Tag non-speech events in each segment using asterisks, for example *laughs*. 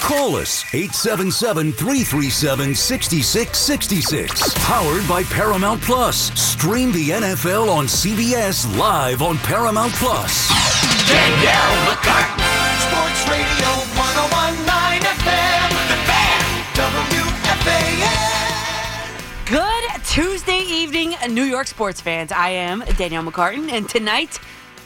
Call us 877 337 6666. Powered by Paramount Plus. Stream the NFL on CBS live on Paramount Plus. Danielle McCartan, Sports Radio 1019 FM, The Fan, WFAN. Good Tuesday evening, New York sports fans. I am Danielle McCartan, and tonight,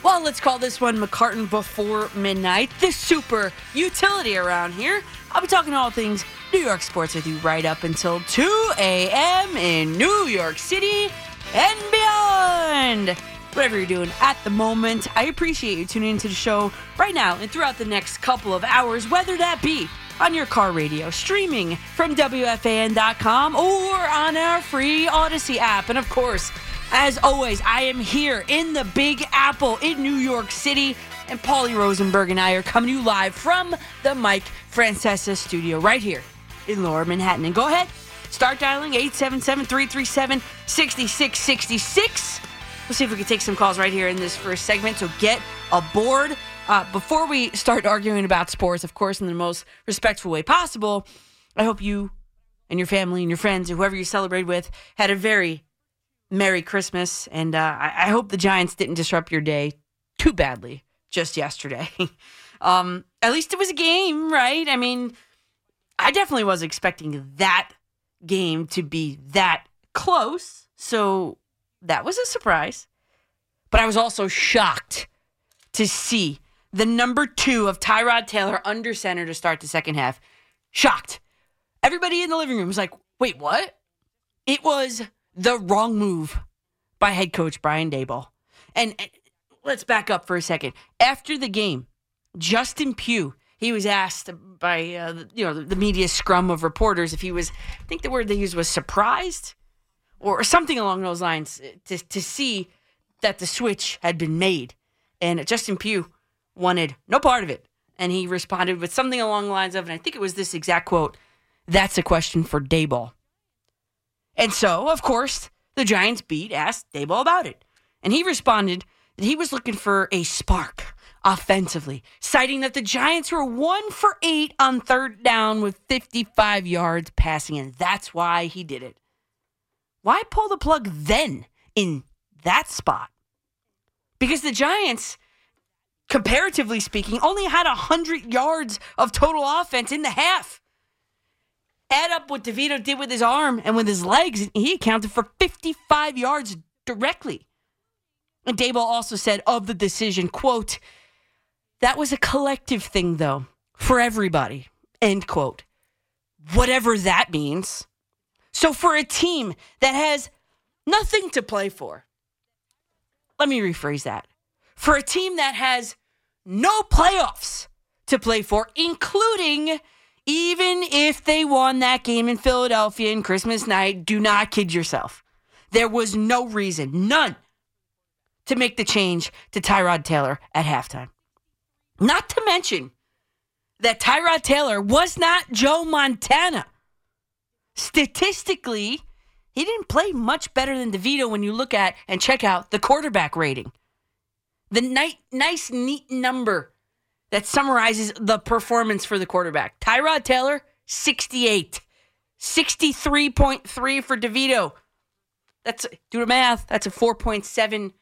well, let's call this one McCartan Before Midnight, the super utility around here. I'll be talking all things New York sports with you right up until 2 a.m. in New York City and beyond. Whatever you're doing at the moment, I appreciate you tuning into the show right now and throughout the next couple of hours, whether that be on your car radio, streaming from WFAN.com, or on our free Audacy app. And of course, as always, I am here in the Big Apple in New York City. And Paulie Rosenberg and I are coming to you live from the Mike Francesa studio right here in Lower Manhattan. And go ahead, start dialing 877 337 6666. We'll see if we can take some calls right here in this first segment. So get aboard. Uh, before we start arguing about sports, of course, in the most respectful way possible, I hope you and your family and your friends and whoever you celebrate with had a very Merry Christmas. And uh, I, I hope the Giants didn't disrupt your day too badly just yesterday. *laughs* um, at least it was a game, right? I mean, I definitely was expecting that game to be that close. So that was a surprise. But I was also shocked to see the number two of Tyrod Taylor under center to start the second half. Shocked. Everybody in the living room was like, wait, what? It was the wrong move by head coach Brian Daboll. And and let's back up for a second. After the game, Justin Pugh, he was asked by uh, you know the media scrum of reporters if he was, I think the word they used was surprised, or something along those lines, to to see that the switch had been made, and Justin Pugh wanted no part of it, and he responded with something along the lines of, and I think it was this exact quote: "That's a question for Daboll." And so, of course, the Giants beat asked Daboll about it. And he responded that he was looking for a spark offensively, citing that the Giants were one for eight on third down with 55 yards passing, and that's why he did it. Why pull the plug then in that spot? Because the Giants, comparatively speaking, only had 100 yards of total offense in the half add up what DeVito did with his arm and with his legs, he accounted for 55 yards directly. And Daboll also said of the decision, quote, that was a collective thing, though, for everybody, end quote. Whatever that means. So for a team that has nothing to play for, let me rephrase that. For a team that has no playoffs to play for, including even if they won that game in Philadelphia in Christmas night, do not kid yourself. There was no reason, none, to make the change to Tyrod Taylor at halftime. Not to mention that Tyrod Taylor was not Joe Montana. Statistically, he didn't play much better than DeVito when you look at and check out the quarterback rating. The ni- nice, neat number that summarizes the performance for the quarterback. Tyrod Taylor, 68. 63.3 for DeVito. That's do the math. That's a 4.7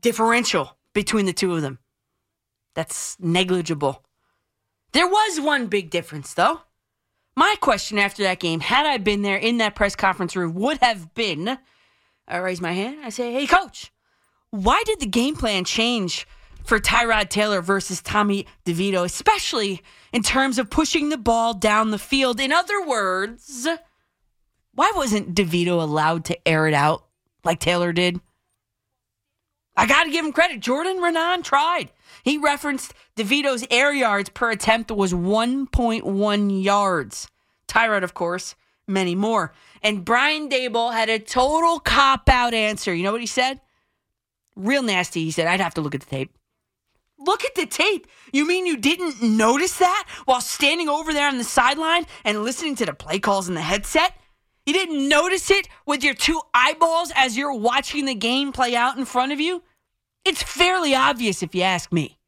differential between the two of them. That's negligible. There was one big difference though. My question after that game, had I been there in that press conference room, would have been I raise my hand. I say, hey, coach, why did the game plan change for Tyrod Taylor versus Tommy DeVito, especially in terms of pushing the ball down the field? In other words, why wasn't DeVito allowed to air it out like Taylor did? I got to give him credit. Jordan Raanan tried. He referenced DeVito's air yards per attempt was 1.1 yards. Tyrod, of course, many more. And Brian Daboll had a total cop out answer. You know what he said? Real nasty. He said, I'd have to look at the tape. Look at the tape. You mean you didn't notice that while standing over there on the sideline and listening to the play calls in the headset? You didn't notice it with your two eyeballs as you're watching the game play out in front of you? It's fairly obvious if you ask me.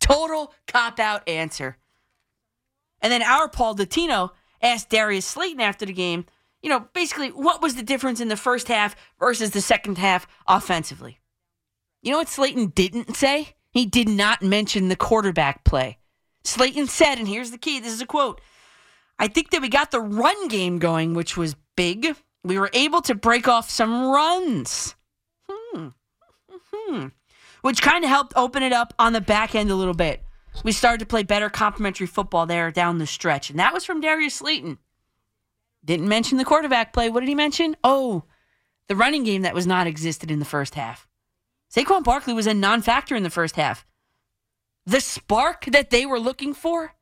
Total cop out answer. And then our Paul Dottino asked Darius Slayton after the game, you know, basically what was the difference in the first half versus the second half offensively? You know what Slayton didn't say? He did not mention the quarterback play. Slayton said, and here's the key this is a quote I think that we got the run game going, which was big. We were able to break off some runs. Hmm. Hmm. Which kind of helped open it up on the back end a little bit. We started to play better complementary football there down the stretch. And that was from Darius Slayton. Didn't mention the quarterback play. What did he mention? Oh, the running game that was not existed in the first half. Saquon Barkley was a non factor in the first half. The spark that they were looking for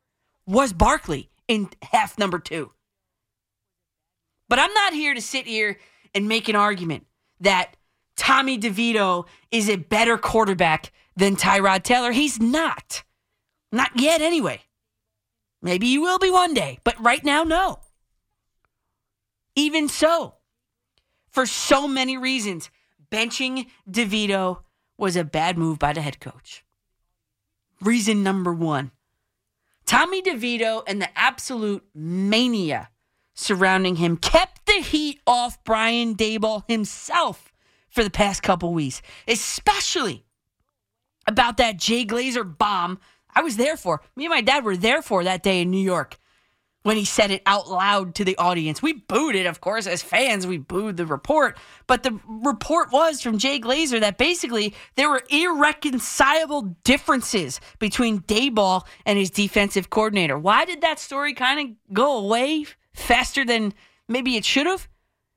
was Barkley in half number two. But I'm not here to sit here and make an argument that Tommy DeVito is a better quarterback than Tyrod Taylor. He's not. Not yet, anyway. Maybe he will be one day, but right now, no. Even so, for so many reasons, benching DeVito was a bad move by the head coach. Reason number one Tommy DeVito and the absolute mania surrounding him kept the heat off Brian Daboll himself for the past couple weeks, especially about that Jay Glazer bomb I was there for. Me and my dad were there for that day in New York when he said it out loud to the audience. We booed it, of course, as fans, we booed the report. But the report was from Jay Glazer that basically there were irreconcilable differences between Daboll and his defensive coordinator. Why did that story kind of go away faster than maybe it should have?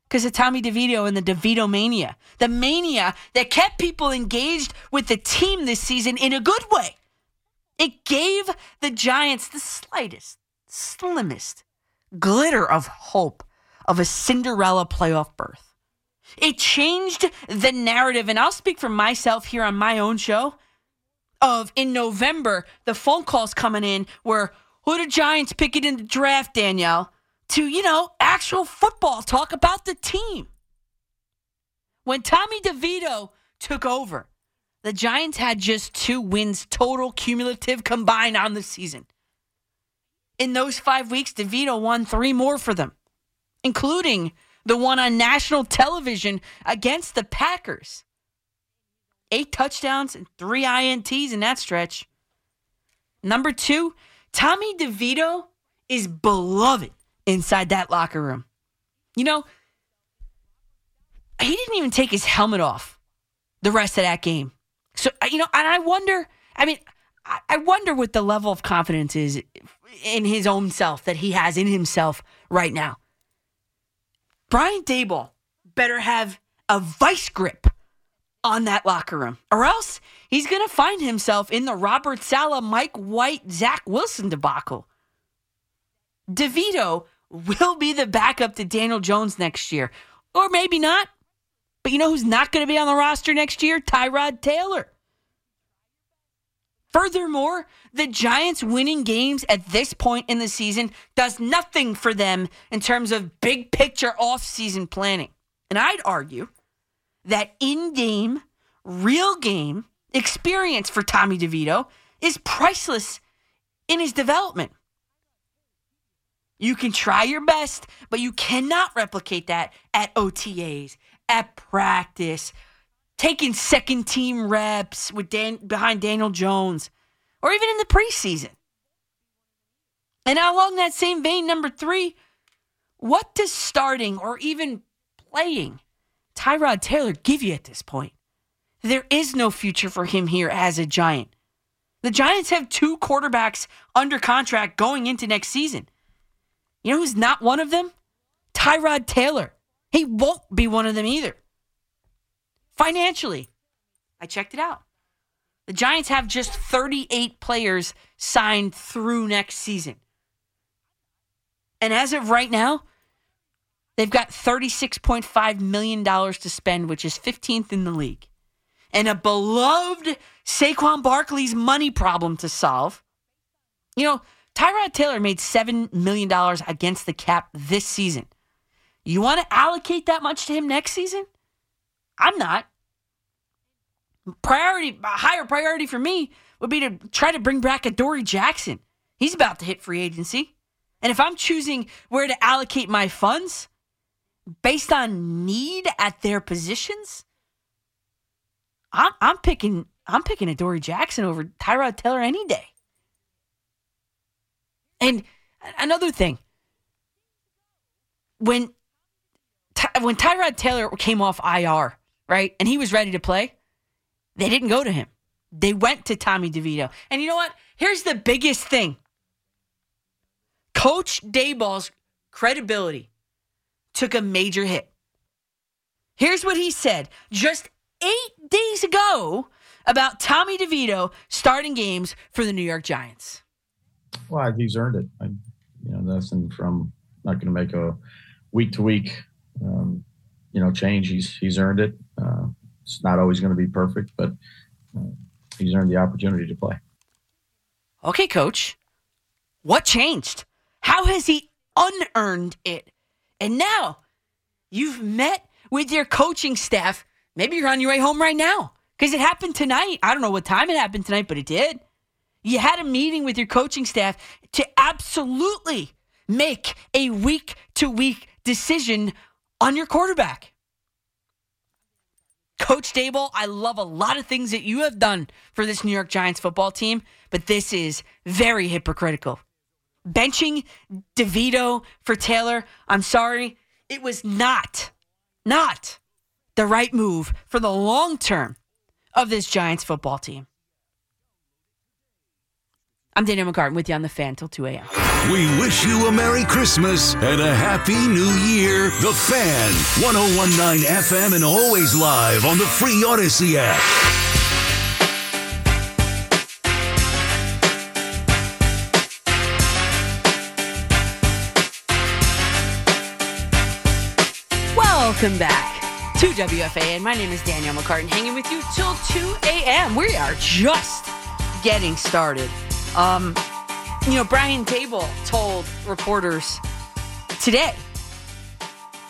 Because of Tommy DeVito and the DeVito mania. The mania that kept people engaged with the team this season in a good way. It gave the Giants the slightest slimmest glitter of hope of a Cinderella playoff berth. It changed the narrative, and I'll speak for myself here on my own show. Of in November, the phone calls coming in were who the Giants picking in the draft, Danielle, to, you know, actual football talk about the team. When Tommy DeVito took over, the Giants had just two wins total cumulative combined on the season. In those five weeks, DeVito won three more for them, including the one on national television against the Packers. Eight touchdowns and three INTs in that stretch. Number two, Tommy DeVito is beloved inside that locker room. You know, he didn't even take his helmet off the rest of that game. So, you know, and I wonder, I mean, I wonder what the level of confidence is in his own self that he has in himself right now. Brian Daboll better have a vice grip on that locker room, or else he's going to find himself in the Robert Saleh, Mike White, Zach Wilson debacle. DeVito will be the backup to Daniel Jones next year, or maybe not. But you know who's not going to be on the roster next year? Tyrod Taylor. Furthermore, the Giants winning games at this point in the season does nothing for them in terms of big picture off-season planning. And I'd argue that in-game, real game experience for Tommy DeVito is priceless in his development. You can try your best, but you cannot replicate that at OTAs, at practice, taking second team reps with Dan behind Daniel Jones, or even in the preseason. And along that same vein, number three, what does starting or even playing Tyrod Taylor give you at this point? There is no future for him here as a Giant. The Giants have two quarterbacks under contract going into next season. You know who's not one of them? Tyrod Taylor. He won't be one of them either financially. I checked it out. The Giants have just 38 players signed through next season. And as of right now, they've got $36.5 million to spend, which is 15th in the league. And a beloved Saquon Barkley's money problem to solve. You know, Tyrod Taylor made $7 million against the cap this season. You want to allocate that much to him next season? I'm not. Priority, higher priority for me would be to try to bring back Adoree Jackson. He's about to hit free agency. And if I'm choosing where to allocate my funds based on need at their positions, I'm, I'm picking I'm picking Adoree Jackson over Tyrod Taylor any day. And another thing, when when Tyrod Taylor came off IR, right, and he was ready to play, they didn't go to him. They went to Tommy DeVito. And you know what? Here's the biggest thing. Coach Daboll's credibility took a major hit. Here's what he said just eight days ago about Tommy DeVito starting games for the New York Giants. Well, he's earned it. I, you know, nothing from not going to make a week to week, um, you know, change. He's he's earned it. Uh, it's not always going to be perfect, but uh, he's earned the opportunity to play. Okay, coach. What changed? How has he unearned it? And now you've met with your coaching staff. Maybe you're on your way home right now because it happened tonight. I don't know what time it happened tonight, but it did. You had a meeting with your coaching staff to absolutely make a week to week decision on your quarterback. Coach Daboll, I love a lot of things that you have done for this New York Giants football team, but this is very hypocritical. Benching DeVito for Taylor, I'm sorry, it was not, not the right move for the long term of this Giants football team. I'm Danielle McCartan with you on the fan till 2 a.m. We wish you a Merry Christmas and a Happy New Year. The Fan, 1019 FM, and always live on the free Audacy app. Welcome back to WFAN My name is Danielle McCartan, hanging with you till 2 a.m. We are just getting started. Um, you know, Brian Daboll told reporters today,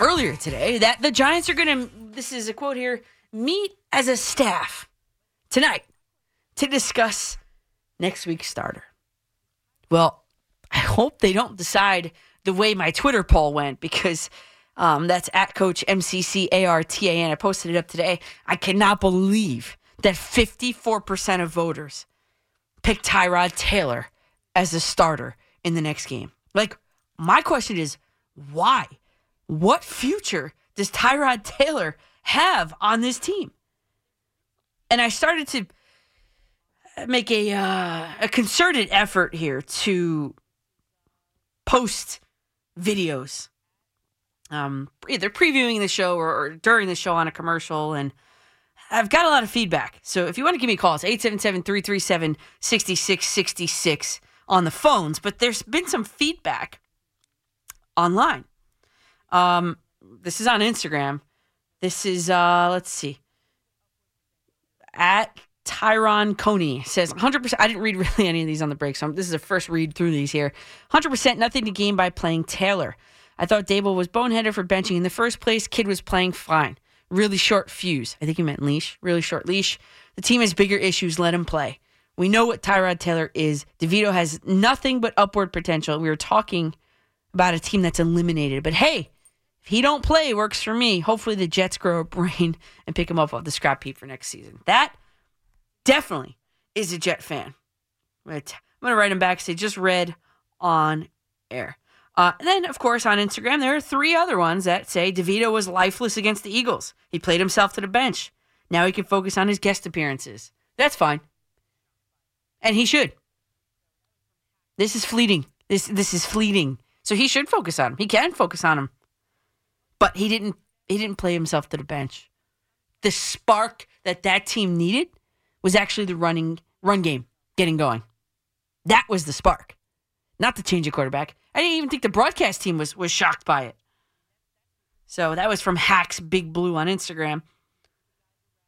earlier today, that the Giants are going to, this is a quote here, meet as a staff tonight to discuss next week's starter. Well, I hope they don't decide the way my Twitter poll went because um, that's at Coach MCCARTAN. I posted it up today. I cannot believe that 54% of voters picked Tyrod Taylor as a starter in the next game. Like, my question is why? What future does Tyrod Taylor have on this team? And I started to make a uh, a concerted effort here to post videos um, either previewing the show or, or, during the show on a commercial. And I've got a lot of feedback. So if you want to give me a call, it's 877 337 6666 on the phones. But there's been some feedback online. Um, this is on Instagram. This is, uh, let's see, at Tyron Coney says 100%. I didn't read *laughs* really any of these on the break, so this is a first read through these here. 100% nothing to gain by playing Taylor. I thought Daboll was boneheaded for benching in the first place. Kid was playing fine. Really short fuse. I think he meant leash. Really short leash. The team has bigger issues. Let him play. We know what Tyrod Taylor is. DeVito has nothing but upward potential. We were talking about a team that's eliminated. But hey, if he don't play, works for me. Hopefully the Jets grow a *laughs* brain and pick him up off the scrap heap for next season. That definitely is a Jet fan. I'm going to write him back say, just read on air. Uh, then, of course, on Instagram, there are three other ones that say DeVito was lifeless against the Eagles. He played himself to the bench. Now he can focus on his guest appearances. That's fine. And he should. This is fleeting. This this is fleeting. So he should focus on him. He can focus on him. But he didn't he didn't play himself to the bench. The spark that that team needed was actually the running run game getting going. That was the spark. Not the change of quarterback. I didn't even think the broadcast team was was shocked by it. So that was from Hacks Big Blue on Instagram.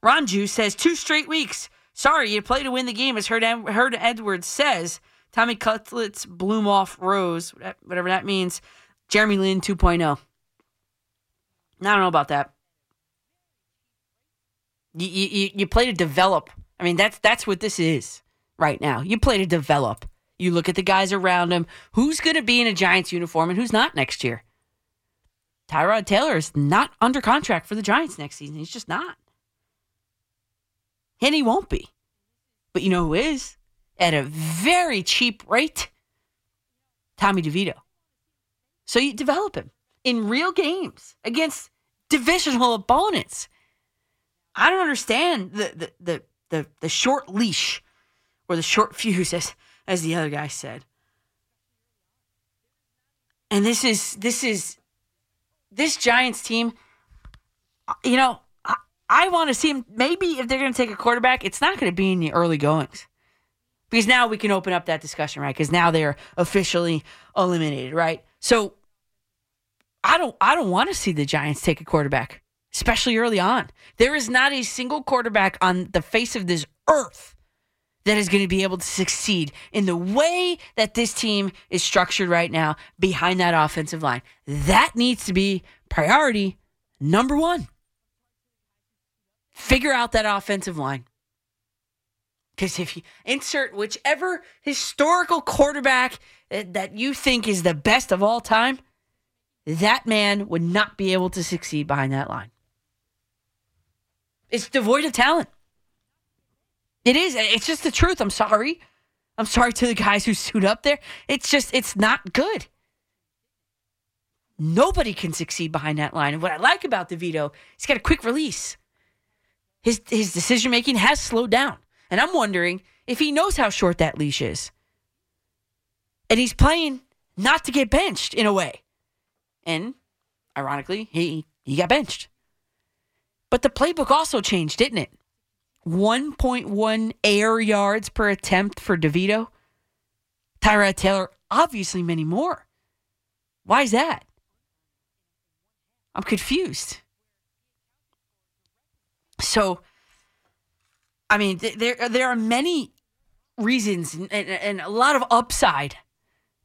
Ronju says two straight weeks. Sorry, you play to win the game, as Heard, Herm Edwards says. Tommy Cutlets, Bloom off Rose, whatever that means. Jeremy Lin 2.0. I don't know about that. You, you, you play to develop. I mean, that's that's what this is right now. You play to develop. You look at the guys around him. Who's going to be in a Giants uniform and who's not next year? Tyrod Taylor is not under contract for the Giants next season. He's just not. And he won't be. But you know who is? At a very cheap rate? Tommy DeVito. So you develop him in real games against divisional opponents. I don't understand the the the the, the short leash or the short *laughs* fuse as as the other guy said. And this is this is this Giants team you know, I, I want to see him maybe if they're going to take a quarterback, it's not going to be in the early goings. Because now we can open up that discussion, right? Because now they're officially eliminated, right? So I don't I don't want to see the Giants take a quarterback, especially early on. There is not a single quarterback on the face of this earth that is going to be able to succeed in the way that this team is structured right now behind that offensive line. That needs to be priority number 1. Figure out that offensive line. Because if you insert whichever historical quarterback eh, that you think is the best of all time, that man would not be able to succeed behind that line. It's devoid of talent. It is. It's just the truth. I'm sorry. I'm sorry to the guys who suit up there. It's just, it's not good. Nobody can succeed behind that line. And what I like about DeVito, he's got a quick release. His his decision making has slowed down. And I'm wondering if he knows how short that leash is. And he's playing not to get benched in a way. And ironically, he he got benched. But the playbook also changed, didn't it? 1.1 air yards per attempt for DeVito. Tyrod Taylor, obviously many more. Why is that? I'm confused. So, I mean, th- there there are many reasons and, and, and a lot of upside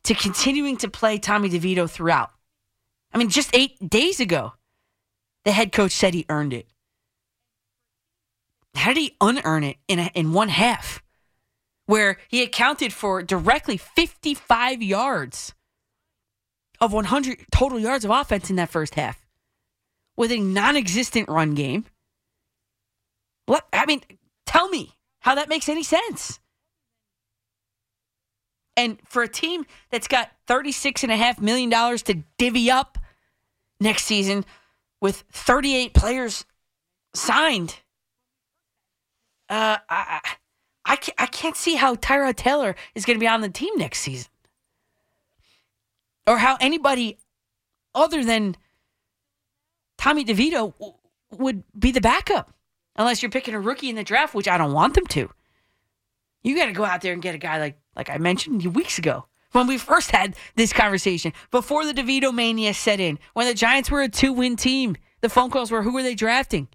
to continuing to play Tommy DeVito throughout. I mean, just eight days ago, the head coach said he earned it. How did he unearn it in a, in one half, where he accounted for directly 55 yards of 100 total yards of offense in that first half, with a non-existent run game? What I mean, tell me how that makes any sense. And for a team that's got $36.5 million to divvy up next season with 38 players signed, uh, I, I, can't, I can't see how Tyrod Taylor is going to be on the team next season. Or how anybody other than Tommy DeVito w- would be the backup. Unless you're picking a rookie in the draft, which I don't want them to. You got to go out there and get a guy like like I mentioned weeks ago when we first had this conversation before the DeVito mania set in. When the Giants were a two win team, the phone calls were, "Who were they drafting?"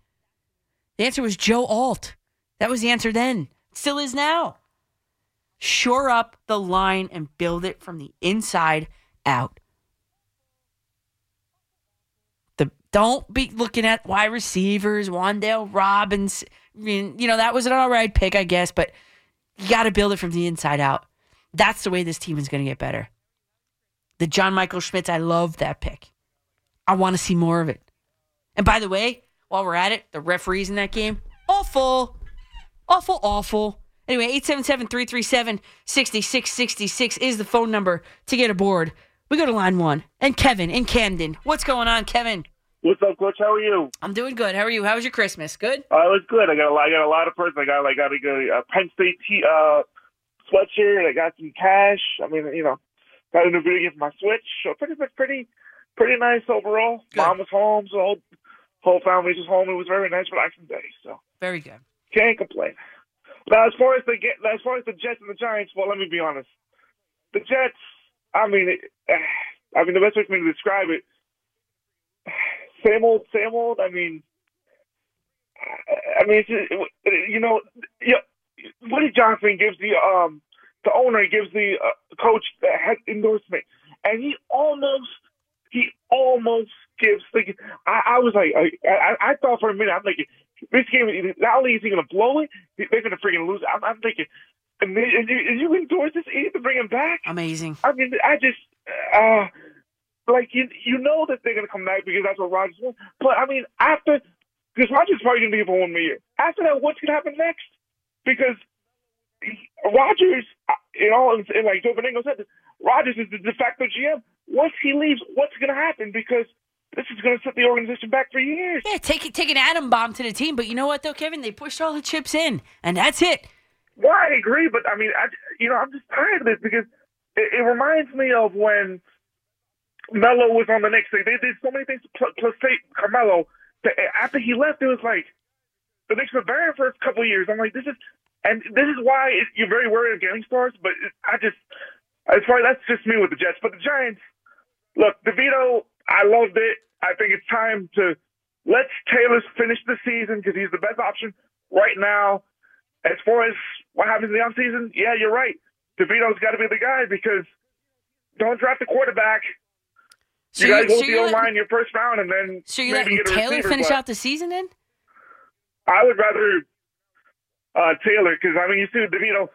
The answer was Joe Alt. That was the answer then. Still is now. Shore up the line and build it from the inside out. The Don't be looking at wide receivers, Wan'Dale Robinson. I mean, you know, that was an all right pick, I guess, but you got to build it from the inside out. That's the way this team is going to get better. The John Michael Schmitz, I love that pick. I want to see more of it. And by the way, while we're at it, the referees in that game, awful. Awful, awful. Anyway, 877 337 6666 is the phone number to get aboard. We go to line one. And Kevin in Camden. What's going on, Kevin? What's up, Coach? How are you? I'm doing good. How are you? How was your Christmas? Good. Uh, it was good. I got a lot. I got a lot of presents. I got like got a, good, a Penn State t- uh, sweatshirt. I got some cash. I mean, you know, got a new video game for my Switch. So pretty, pretty, pretty nice overall. Good. Mom was home, so the whole whole family was home. It was very nice, relaxing day. So Very good. Can't complain. Now, as far as the get, as far as the Jets and the Giants, well, let me be honest. The Jets. I mean, it, I mean, the best way for me to describe it *sighs* same old, same old. I mean, I mean, it's just, you know, yeah, Woody Johnson gives the um the owner gives the uh, coach the head endorsement, and he almost he almost gives the. I, I was like, I, I I thought for a minute, I'm like, this game not only is he gonna blow it, they're gonna freaking lose. I'm, I'm thinking. and, you, and you endorse this idiot to bring him back. Amazing. I mean, I just, uh, like you, you know that they're gonna come back because that's what Rodgers wants. But I mean, after, because Rodgers probably gonna be here for one more year. After that, what's gonna happen next? Because Rodgers, you know, and, and like Joe Benigno said, Rodgers is the de facto GM. Once he leaves, what's gonna happen? Because this is gonna set the organization back for years. Yeah, take take an atom bomb to the team, but you know what though, Kevin? They pushed all the chips in, and that's it. Well, I agree, but I mean, I, you know, I'm just tired of this because it, it reminds me of when Melo was on the Knicks. They, they did so many things to pl- plus take Carmelo. That after he left, it was like the Knicks were barren for a couple years. I'm like, this is, and this is why it, you're very worried of getting stars. But it, I just, as far that's just me with the Jets. But the Giants, look, DeVito, I loved it. I think it's time to let Taylor finish the season because he's the best option right now. As far as what happens in the offseason, yeah, you're right. DeVito's got to be the guy because don't draft a quarterback. So you guys you're- won't so be O line your first round, and then So you're letting Taylor receiver, finish out the season then? I would rather uh, Taylor because I mean you see DeVito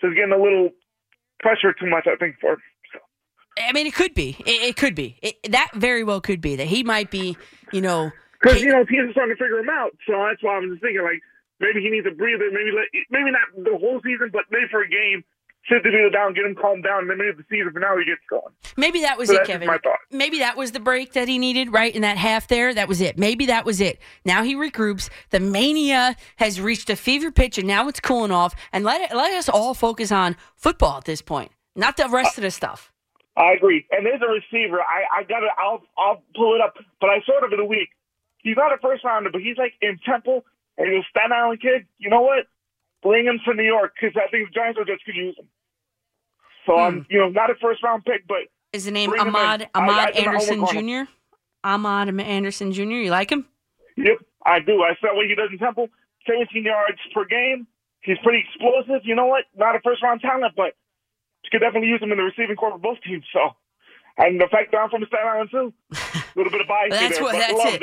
just getting a little pressure too much. I think for so. I mean, it could be. It, it could be. It, that very well could be that he might be. You know, Because you know teams are starting to figure him out, so that's why I'm just thinking like maybe he needs a breather, maybe let, maybe not the whole season, but maybe for a game, sit DeVito down, get him calmed down, and then maybe the season finale gets going. maybe that was So it, Kevin. my thought. Maybe that was the break that he needed, right? In that half there, that was it. Maybe that was it. Now he regroups. The mania has reached a fever pitch, and now it's cooling off. And let it, let us all focus on football at this point, not the rest of the stuff. I agree. And there's a receiver. I I got to I'll I'll pull it up, but I saw it over the week. He's not a first rounder, but he's like in Temple, and he's a Staten Island kid. You know what? Bring him to New York because I think the Giants are just could use him. So hmm. I'm you know not a first round pick, but Is the name in. Amad I- I Amad Anderson Jr.? Amad Anderson Jr. You like him? Yep, I do. I saw what he does in Temple. 17 yards per game. He's pretty explosive. You know what? Not a first round talent, but you could definitely use him in the receiving corps for both teams. So, and the fact that I'm from the Staten Island too, a *laughs* little bit of bias Well, that's there, what. That's it.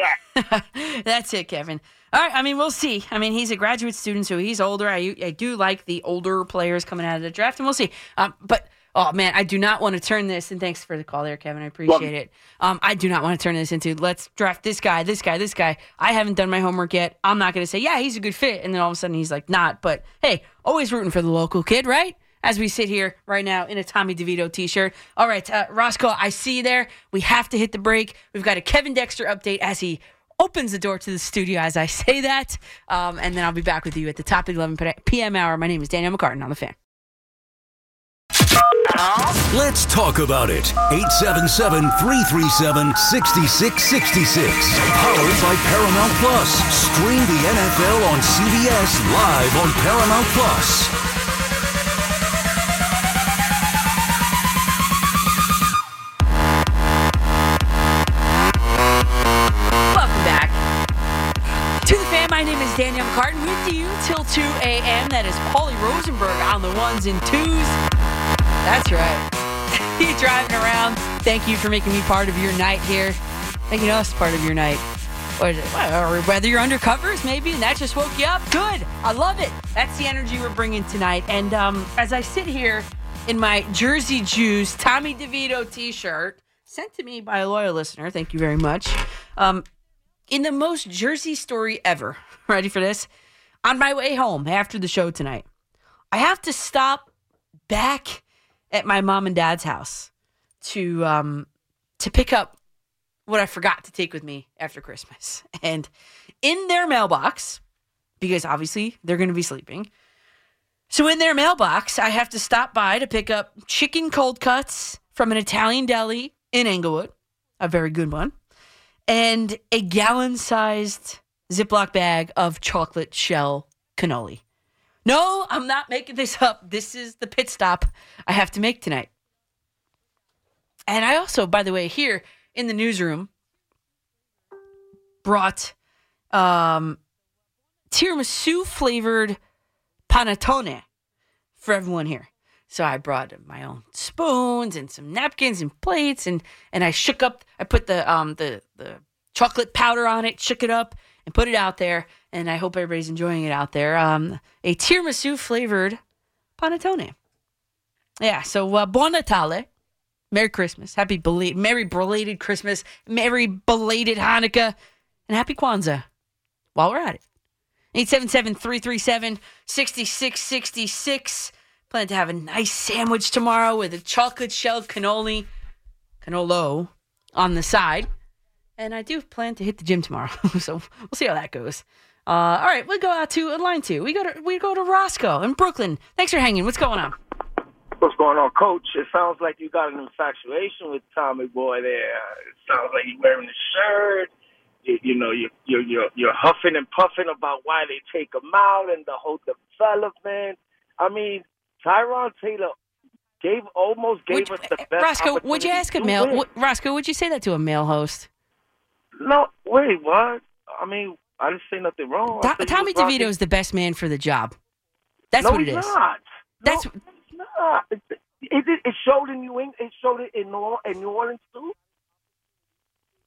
that. *laughs* that's it, Kevin. All right. I mean, we'll see. I mean, he's a graduate student, so he's older. I I do like the older players coming out of the draft, and we'll see. Um, but oh man, I do not want to turn this. And thanks for the call there, Kevin. I appreciate it. Um, I do not want to turn this into let's draft this guy, this guy, this guy. I haven't done my homework yet. I'm not going to say yeah, he's a good fit, and then all of a sudden he's like not. But hey, always rooting for the local kid, right? As we sit here right now in a Tommy DeVito t-shirt. All right, uh, Roscoe, I see you there. We have to hit the break. We've got a Kevin Dexter update as he opens the door to the studio as I say that. Um, and then I'll be back with you at the top of the 11 p.m. hour. My name is Danielle McCartan on the fan. Let's talk about it. 877 337 6666. Powered by Paramount Plus. Stream the NFL on CBS live on Paramount Plus. Danielle McCartan with you till 2 a.m. That is Paulie Rosenberg on the ones and twos. That's right. *laughs* you driving around. Thank you for making me part of your night here. Making us part of your night. Or, whether you're undercovers, maybe, and that just woke you up. Good. I love it. That's the energy we're bringing tonight. And um, as I sit here in my Jersey Juice Tommy DeVito t shirt, sent to me by a loyal listener, thank you very much. Um, in the most Jersey story ever. Ready for this? On my way home after the show tonight, I have to stop back at my mom and dad's house to um to pick up what I forgot to take with me after Christmas. *laughs* And in their mailbox, because obviously they're going to be sleeping. So in their mailbox, I have to stop by to pick up chicken cold cuts from an Italian deli in Englewood, a very good one and a gallon sized Ziploc bag of chocolate shell cannoli. No, I'm not making this up. This is the pit stop I have to make tonight. And I also, by the way, here in the newsroom brought um, tiramisu flavored panettone for everyone here. So I brought my own spoons and some napkins and plates, and and I shook up. I put the um the the chocolate powder on it, shook it up, and put it out there. And I hope everybody's enjoying it out there. Um, a tiramisu flavored panettone. Yeah, so uh, buon Natale. Merry Christmas. Happy belated, Merry belated Christmas. Merry belated Hanukkah. And Happy Kwanzaa while we're at it. 877 337 6666. Plan to have a nice sandwich tomorrow with a chocolate shell cannoli, canolo on the side. And I do plan to hit the gym tomorrow. *laughs* so we'll see how that goes. Uh, all right, we go out to line two. We go to we go to Roscoe in Brooklyn. Thanks for hanging. What's going on? What's going on, Coach? It sounds like you got an infatuation with Tommy Boy there. It sounds like you're wearing the shirt. You, you know, you, you're you're you're huffing and puffing about why they take him out and the whole development. I mean, Tyron Taylor gave almost gave Would- us the uh, best. Roscoe, would you ask a male? win. w- Roscoe, would you say that to a male host? No, wait, what? I mean, I didn't say nothing wrong. Tommy DeVito is the best man for the job. That's no, what it he's is. Not. That's- no, it's not. It, it, it, showed in New England. It showed it in New, in New Orleans too.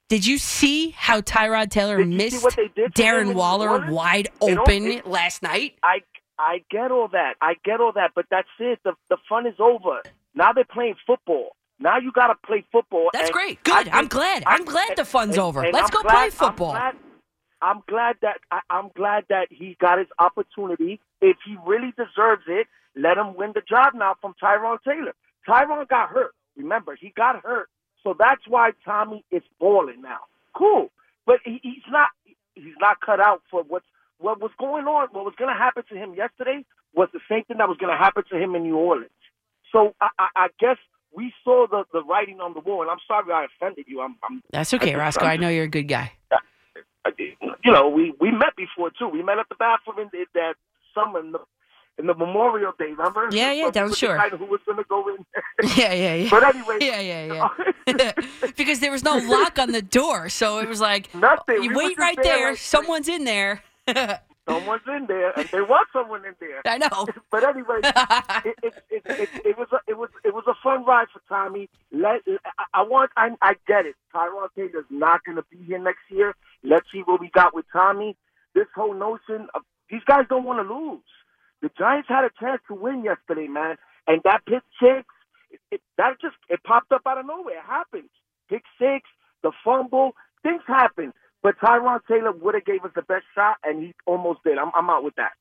Did you see how Tyrod Taylor Did missed what they did to him in Darren Waller wide open it- last night? I I get all that. I get all that, but that's it. The the fun is over. Now they're playing football. Now you got to play football. That's great. Good. I'm glad. I- I'm glad the fun's and- over. and Let's I'm go glad- play I'm football. glad- I'm glad that I, I'm glad that he got his opportunity. If he really deserves it, let him win the job now from Tyron Taylor. Tyron got hurt. Remember, he got hurt, so that's why Tommy is balling now. Cool, but he, he's not. He's not cut out for what's what was going on. What was going to happen to him yesterday was the same thing that was going to happen to him in New Orleans. So I, I, I guess we saw the, the writing on the wall, and I'm sorry I offended you. I'm, I'm That's okay, I- Roscoe. I know you're a good guy. I you know, we we met before too. We met at the bathroom in the, that summer in the, in the Memorial Day. Remember? Yeah, yeah, So that we was were sure. Who was going to go in? *laughs* Yeah, yeah, yeah. but anyway, Yeah, yeah, yeah. *laughs* because there was no lock on the door, so it was like Nothing. you We wait right there there. like- someone's in there. *laughs* someone's in there, and there was someone in there. *laughs* I know. *laughs* But anyway, *laughs* it, it, it, it, was a, it was it was a fun ride for Tommy. Let I, want I, I get it. Tyron Taylor's not going to be here next year. Let's see what we got with Tommy. This whole notion of these guys don't want to lose. The Giants had a chance to win yesterday, man, and that pick six, it, it, that just it popped up out of nowhere. It happens. Pick six, the fumble, things happen. But Tyron Taylor would have gave us the best shot, and he almost did. I'm, I'm out with that.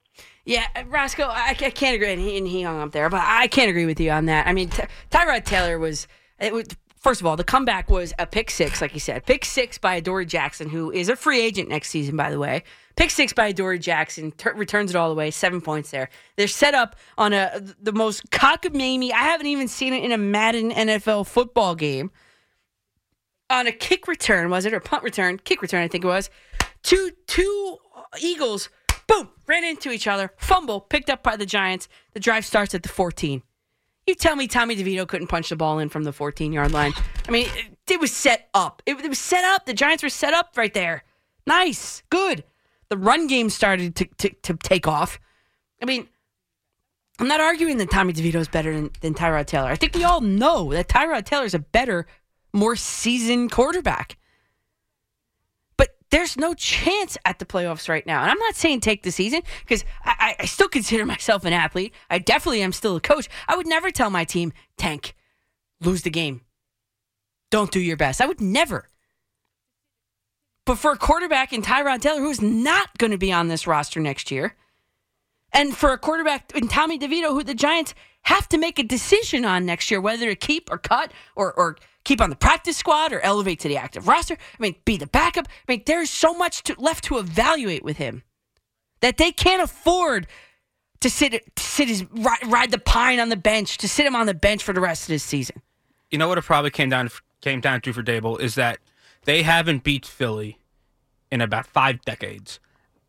Yeah, uh, Roscoe, I, I can't agree, and he, and he hung up there, but I can't agree with you on that. I mean, Ty- Tyrod Taylor was, was, first of all, the comeback was a pick six, like you said. Pick six by Dory Jackson, who is a free agent next season, by the way. Pick six by Dory Jackson, tur returns it all the way, seven points there. They're set up on a the most cockamamie, I haven't even seen it in a Madden NFL football game. On a kick return, was it, or punt return? Kick return, I think it was. Two, two Eagles boom, ran into each other, fumble, picked up by the Giants. The drive starts at the 14. You tell me Tommy DeVito couldn't punch the ball in from the 14 yard line. I mean, it, it was set up. It, it was set up. The Giants were set up right there. Nice, good. The run game started to, to, to take off. I mean, I'm not arguing that Tommy DeVito is better than, than Tyrod Taylor. I think we all know that Tyrod Taylor is a better, more seasoned quarterback. But there's no chance at the playoffs right now. And I'm not saying take the season because I, I, still consider myself an athlete. I definitely am still a coach. I would never tell my team, tank, lose the game. Don't do your best. I would never. But for a quarterback in Tyrod Taylor, who's not going to be on this roster next year, and for a quarterback in Tommy DeVito, who the Giants have to make a decision on next year, whether to keep or cut or, or keep on the practice squad or elevate to the active roster. I mean, be the backup. I mean, there's so much to, left to evaluate with him that they can't afford to sit, to sit his ride, ride the pine on the bench, to sit him on the bench for the rest of this season. You know what it probably came down came down to for Daboll is that they haven't beat Philly in about five decades.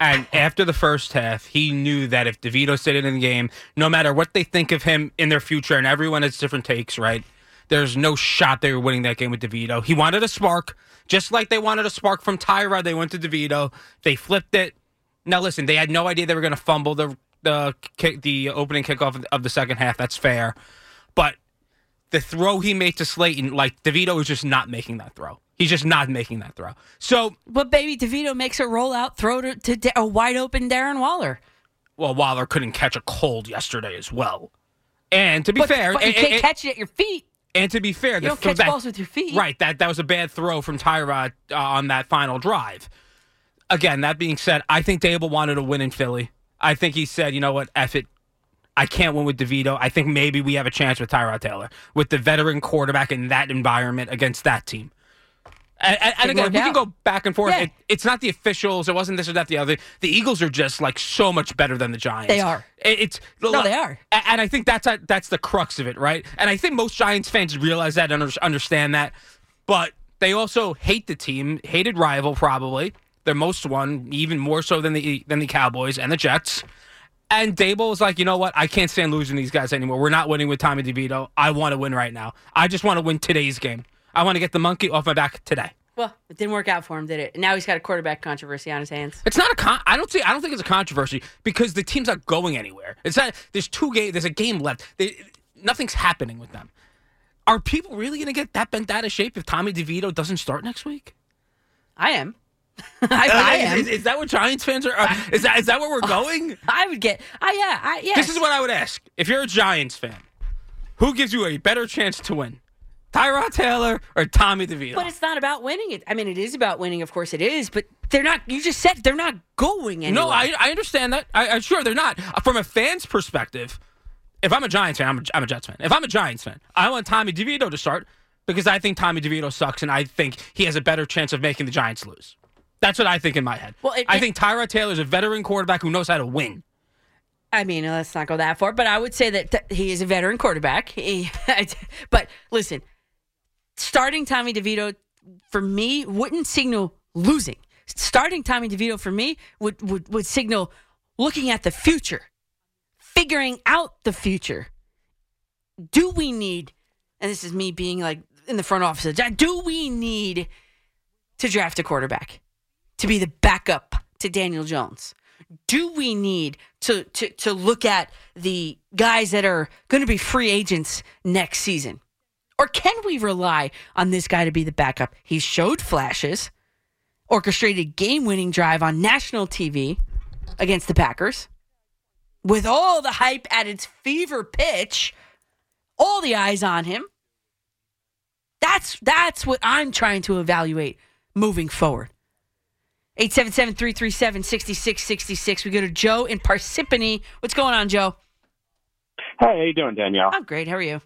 And *laughs* after the first half, he knew that if DeVito stayed in the game, no matter what they think of him in their future, and everyone has different takes, right? There's no shot they were winning that game with DeVito. He wanted a spark, just like they wanted a spark from Tyrod. They went to DeVito. They flipped it. Now listen, they had no idea they were going to fumble the the kick, the opening kickoff of the second half. That's fair, but the throw he made to Slayton, like DeVito is just not making that throw. He's just not making that throw. So, But baby DeVito makes a rollout throw to, to Da- a wide open Darren Waller. well, Waller couldn't catch a cold yesterday as well. And to be but, fair, but and, you can't and- catch it at your feet. And to be fair, You don't th- catch that- balls with your feet. Right, that that was a bad throw from Tyrod uh, on that final drive. Again, that being said, I think Daboll wanted to win in Philly. I think he said, you know what, F it. I can't win with DeVito. I think maybe we have a chance with Tyrod Taylor, with the veteran quarterback in that environment against that team. And, and, and again, we can go back and forth. Yeah. It, it's not the officials. It wasn't this or that. The other. The Eagles are just like so much better than the Giants. They are. It- it's No, they are. And I think that's that's the crux of it, right? And I think most Giants fans realize that and understand that, but they also hate the team, hated rival probably. Their most one, even more so than the than the Cowboys and the Jets. And Daboll is like, you know what? I can't stand losing these guys anymore. We're not winning with Tommy DeVito. I want to win right now. I just want to win today's game. I want to get the monkey off my back today. Well, it didn't work out for him, did it? Now he's got a quarterback controversy on his hands. It's not a con. I don't see. I don't think it's a controversy because the team's not going anywhere. It's not. There's two game. There's a game left. They, nothing's happening with them. Are people really going to get that bent out of shape if Tommy DeVito doesn't start next week? I am. *laughs* I, I Is- am. Is, is that what Giants fans are? Uh, is that is that where we're *laughs* going? I would get. I yeah. I yes. This is what I would ask. If you're a Giants fan, who gives you a better chance to win? Tyrod Taylor or Tommy DeVito? But it's not about winning. It. I mean, it is about winning. Of course, it is. But they're not. You just said they're not going anywhere. No, I, I understand that. I, I'm sure they're not. Uh, From a fan's perspective, if I'm a Giants fan, I'm a, I'm a Jets fan. If I'm a Giants fan, I want Tommy DeVito to start because I think Tommy DeVito sucks and I think he has a better chance of making the Giants lose. That's what I think in my head. Well, it- I think Tyrod Taylor is a veteran quarterback who knows how to win. I mean, let's not go that far, but I would say that th- he is a veteran quarterback. He, *laughs* but listen, starting Tommy DeVito for me wouldn't signal losing. Starting Tommy DeVito for me would, would, would signal looking at the future, figuring out the future. Do we need, and this is me being like in the front office, do we need to draft a quarterback to be the backup to Daniel Jones? do we need to to to look at the guys that are going to be free agents next season? Or can we rely on this guy to be the backup? He showed flashes, orchestrated game-winning drive on national TV against the Packers. With all the hype at its fever pitch, all the eyes on him. That's that's what I'm trying to evaluate moving forward. 877-337-6666. We go to Joe in Parsippany. What's going on, Joe? Hey, how you doing, Danielle? I'm great. How are you?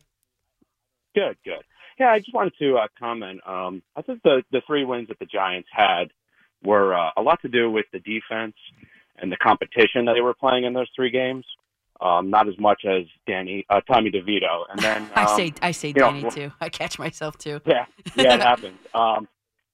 Good, good. Yeah, I just wanted to uh, comment. Um, I think the the three wins that the Giants had were uh, a lot to do with the defense and the competition that they were playing in those three games. Um, not as much as Danny, uh, Tommy DeVito, and then *laughs* I um, say I say you know, Danny too. I catch myself too. Yeah, yeah, it *laughs* happens. Um,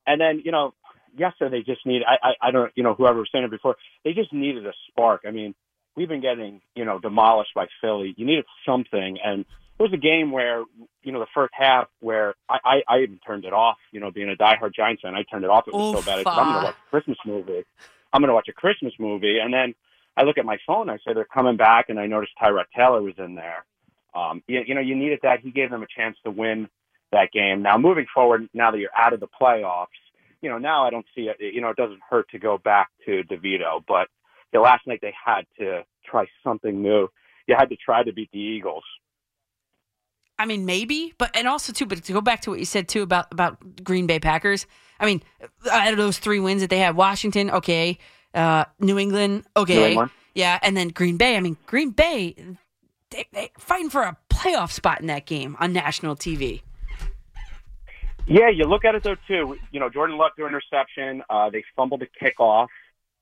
and then you know, yesterday they just need. I, I, I don't, you know, whoever was saying it before, they just needed a spark. I mean, we've been getting, you know, demolished by Philly. You needed something, and it was a game where, you know, the first half where I, I, I even turned it off. You know, being a diehard Giants fan, I turned it off. It was Oof, so bad. I said, I'm going to watch a Christmas movie. I'm going to watch a Christmas movie, and then I look at my phone. I say they're coming back, and I noticed Tyrod Taylor was in there. Um, you, you know, you needed that. He gave them a chance to win that game. Now, moving forward, now that you're out of the playoffs, you know, now I don't see it. You know, it doesn't hurt to go back to DeVito, but you know, last night they had to try something new. You had to try to beat the Eagles. I mean, maybe, but and also too, but to go back to what you said too about about Green Bay Packers. I mean, out of those three wins that they had, Washington, okay, uh, New England, okay, New England. yeah, and then Green Bay. I mean, Green Bay, they, they fighting for a playoff spot in that game on national TV. Yeah, you look at it though too. You know, Jordan Love threw interception. Uh, they fumbled the kickoff.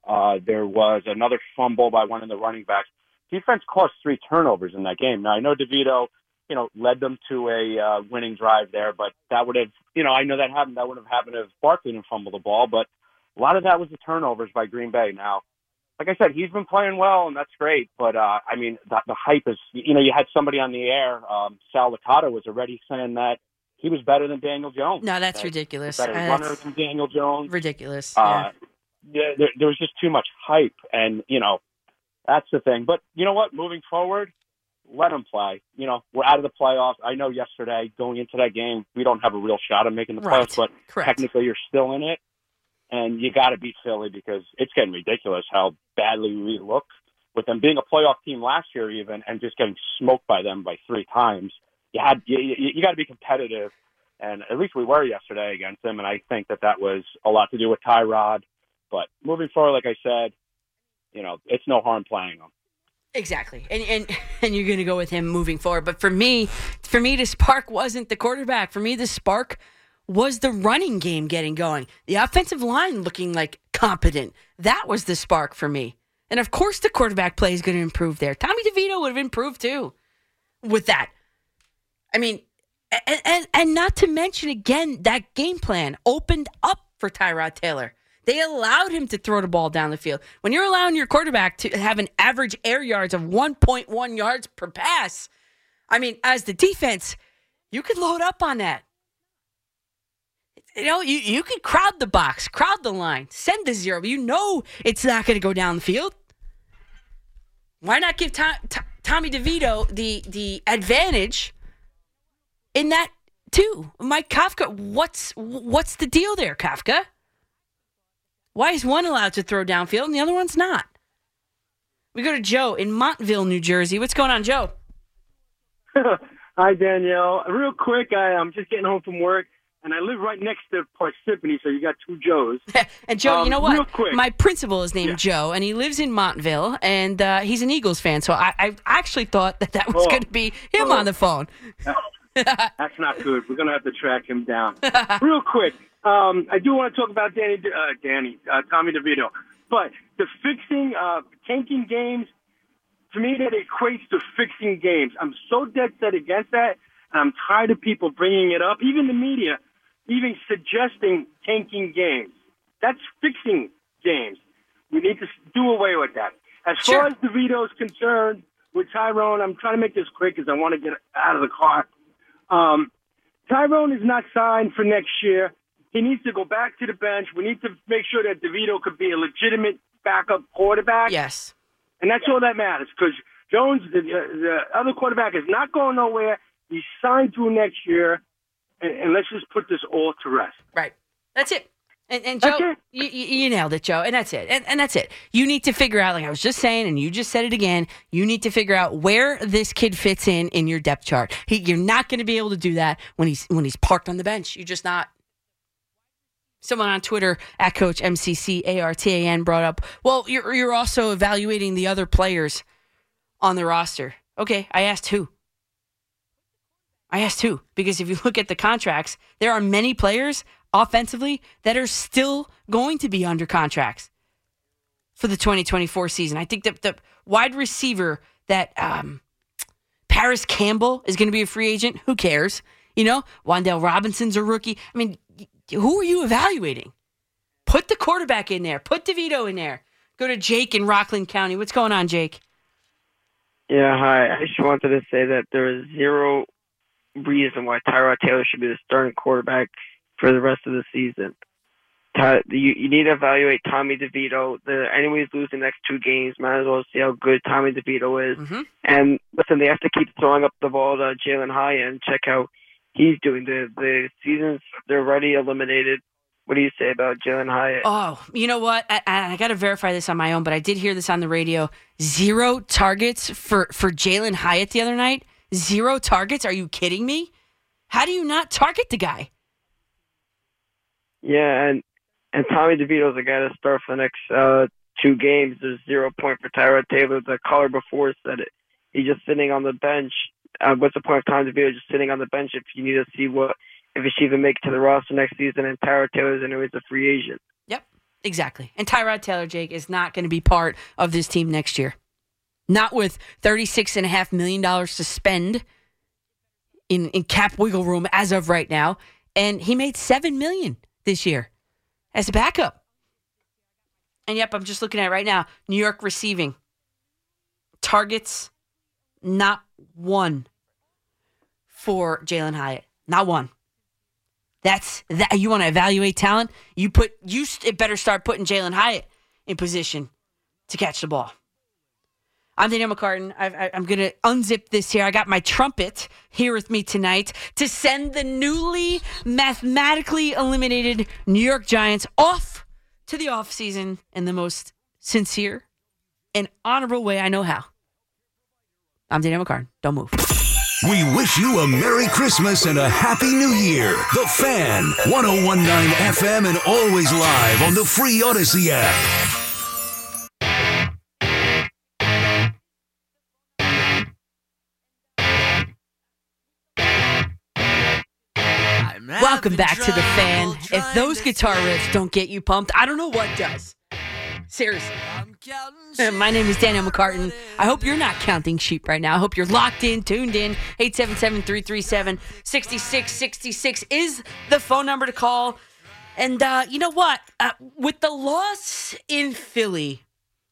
Uh, there was another fumble by one of the running backs. Defense caused three turnovers in that game. Now I know DeVito, you know, led them to a uh, winning drive there, but that would have, you know, I know that happened. That would have happened if Barkley didn't fumble the ball, but a lot of that was the turnovers by Green Bay. Now, like I said, he's been playing well, and that's great. But uh, I mean, the, the hype is, you know, you had somebody on the air. Um, Sal Licata was already saying that he was better than Daniel Jones. No, that's That- ridiculous. better Uh, runner that's than Daniel Jones. ridiculous. Uh, yeah, there, there was just too much hype, and you know, that's the thing. But you know what? Moving forward, let them play. You know, we're out of the playoffs. I know yesterday going into that game, we don't have a real shot of making the Right. playoffs, but Correct. technically you're still in it, and you got to beat Philly because it's getting ridiculous how badly we look with them being a playoff team last year, even and just getting smoked by them by three times. You had you, you, you got to be competitive, and at least we were yesterday against them. And I think that that was a lot to do with Tyrod. But moving forward, like I said, you know, it's no harm playing them. Exactly, and and *laughs* and you're going to go with him moving forward. But for me, for me, the spark wasn't the quarterback. For me, the spark was the running game getting going, the offensive line looking like competent. That was the spark for me. And of course, the quarterback play is going to improve there. Tommy DeVito would have improved too with that. I mean, and, and, and not to mention again, that game plan opened up for Tyrod Taylor. They allowed him to throw the ball down the field. When you're allowing your quarterback to have an average air yards of 1.1 yards per pass, I mean, as the defense, you could load up on that. You know, you, you could crowd the box, crowd the line, send the zero. You know it's not going to go down the field. Why not give Tom, Tom, Tommy DeVito the the advantage in that too? Mike Kafka, what's what's the deal there, Kafka? Why is one allowed to throw downfield and the other one's not? We go to Joe in Montville, New Jersey. What's going on, Joe? *laughs* Hi, Danielle. Real quick, I, I'm just getting home from work, and I live right next to Parsippany, so you got two Joes. *laughs* and Joe, you Um, know what? real quick. My principal is named Yeah. Joe, and he lives in Montville, and uh, he's an Eagles fan. So I, I actually thought that that was Oh. going to be him Oh. on the phone. *laughs* That's not good. We're gonna have to track him down. Real quick, um, I do want to talk about Danny, uh, Danny, uh, Tommy DeVito, but the fixing, uh, tanking games. To me, that equates to fixing games. I'm so dead set against that, and I'm tired of people bringing it up, even the media, even suggesting tanking games. That's fixing games. We need to do away with that. As Sure. far as DeVito's concerned, with Tyrone, I'm trying to make this quick because I want to get out of the car. Um, Tyrone is not signed for next year. He needs to go back to the bench. We need to make sure that DeVito could be a legitimate backup quarterback. Yes. And that's all that matters because Jones, the, the other quarterback, is not going nowhere. He's signed through next year. And, and let's just put this all to rest. Right. That's it. And, and Joe, you you nailed it, Joe. And that's it. And, and that's it. You need to figure out, like I was just saying, and you just said it again. You need to figure out where this kid fits in in your depth chart. He, you're not going to be able to do that when he's when he's parked on the bench. You're just not. Someone on Twitter at Coach MCCARTAN brought up, well, you're you're also evaluating the other players on the roster. Okay, I asked who. I asked who because if you *laughs* look at the contracts, there are many players offensively that are still going to be under contracts for the 2024 season. I think that the wide receiver that um, Parris Campbell is going to be a free agent. Who cares? You know, Wan'Dale Robinson's a rookie. I mean, who are you evaluating? Put the quarterback in there. Put DeVito in there. Go to Jake in Rockland County. What's going on, Jake? Yeah, hi. I just wanted to say that there is zero reason why Tyrod Taylor should be the starting quarterback for the rest of the season. Ty, you, you need to evaluate Tommy DeVito. The anyways losing the next two games. Might as well see how good Tommy DeVito is. Mhm. And listen, they have to keep throwing up the ball to Jalin Hyatt and check how he's doing. The the seasons they're already eliminated. What do you say about Jalin Hyatt? Oh, you know what? I, I, I got to verify this on my own, but I did hear this on the radio. Zero targets for for Jalin Hyatt the other night. Zero targets? Are you kidding me? How do you not target the guy? Yeah, and and Tommy DeVito's a guy to start for the next uh, two games. There's zero point for Tyrod Taylor. The caller before said it. He's just sitting on the bench. Uh, what's the point of Tommy DeVito just sitting on the bench if you need to see what if he should even make it to the roster next season? And Tyrod Taylor's anyways a free agent. Yep, exactly. And Tyrod Taylor, Jake, is not going to be part of this team next year. Not with $36.5 million to spend in, in cap wiggle room as of right now. And he made 7 million this year as a backup. And yep, I'm just looking at right now. New York receiving targets, not one for Jalin Hyatt. Not one. That's that. You want to evaluate talent? You put you st- better start putting Jalin Hyatt in position to catch the ball. I'm Danielle McCartan. I, I'm going to unzip this here. I got my trumpet here with me tonight to send the newly mathematically eliminated New York Giants off to the offseason in the most sincere, and honorable way I know how. I'm Danielle McCartan. Don't move. We wish you a Merry Christmas and a Happy New Year. The Fan, 1019 FM, and always live on the free Audacy app. Welcome back to the fan. If those guitar riffs don't get you pumped, I don't know what does. Seriously. *laughs* My name is Danielle McCartan. I hope you're not counting sheep right now. I hope you're locked in, tuned in. 877 337 6666 is the phone number to call. And uh, you know what? Uh, with the loss in Philly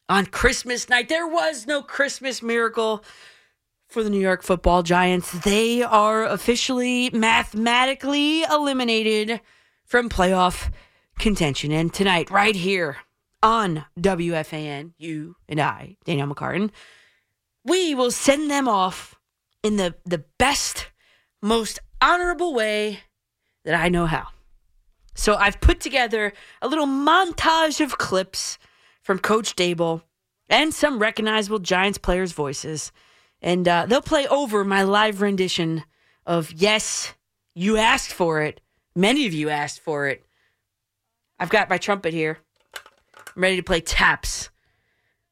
on Christmas night, there was no Christmas miracle for the New York football giants. They are officially mathematically eliminated from playoff contention. And tonight, right here on WFAN, you and I, Danielle McCartan, we will send them off in the, the best, most honorable way that I know how. So I've put together a little montage of clips from Coach Daboll and some recognizable Giants players' voices and uh, they'll play over my live rendition of Yes, You Asked for It. Many of you asked for it. I've got my trumpet here. I'm ready to play taps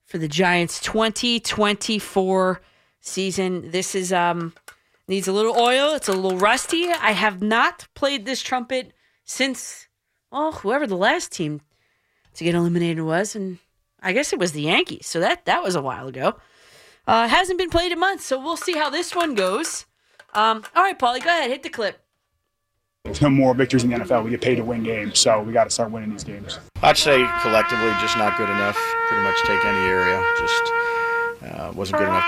for the Giants 2024 season. This is um needs a little oil. It's a little rusty. I have not played this trumpet since oh, whoever the last team to get eliminated was and I guess it was the Yankees. So that that was a while ago. Uh, hasn't been played in months, so we'll see how this one goes. Um, all right, Paulie, go ahead, hit the clip. There's no more victories in the NFL. We get paid to win games, so we got to start winning these games. I'd say collectively, just not good enough. Pretty much take any area, just uh, wasn't good enough.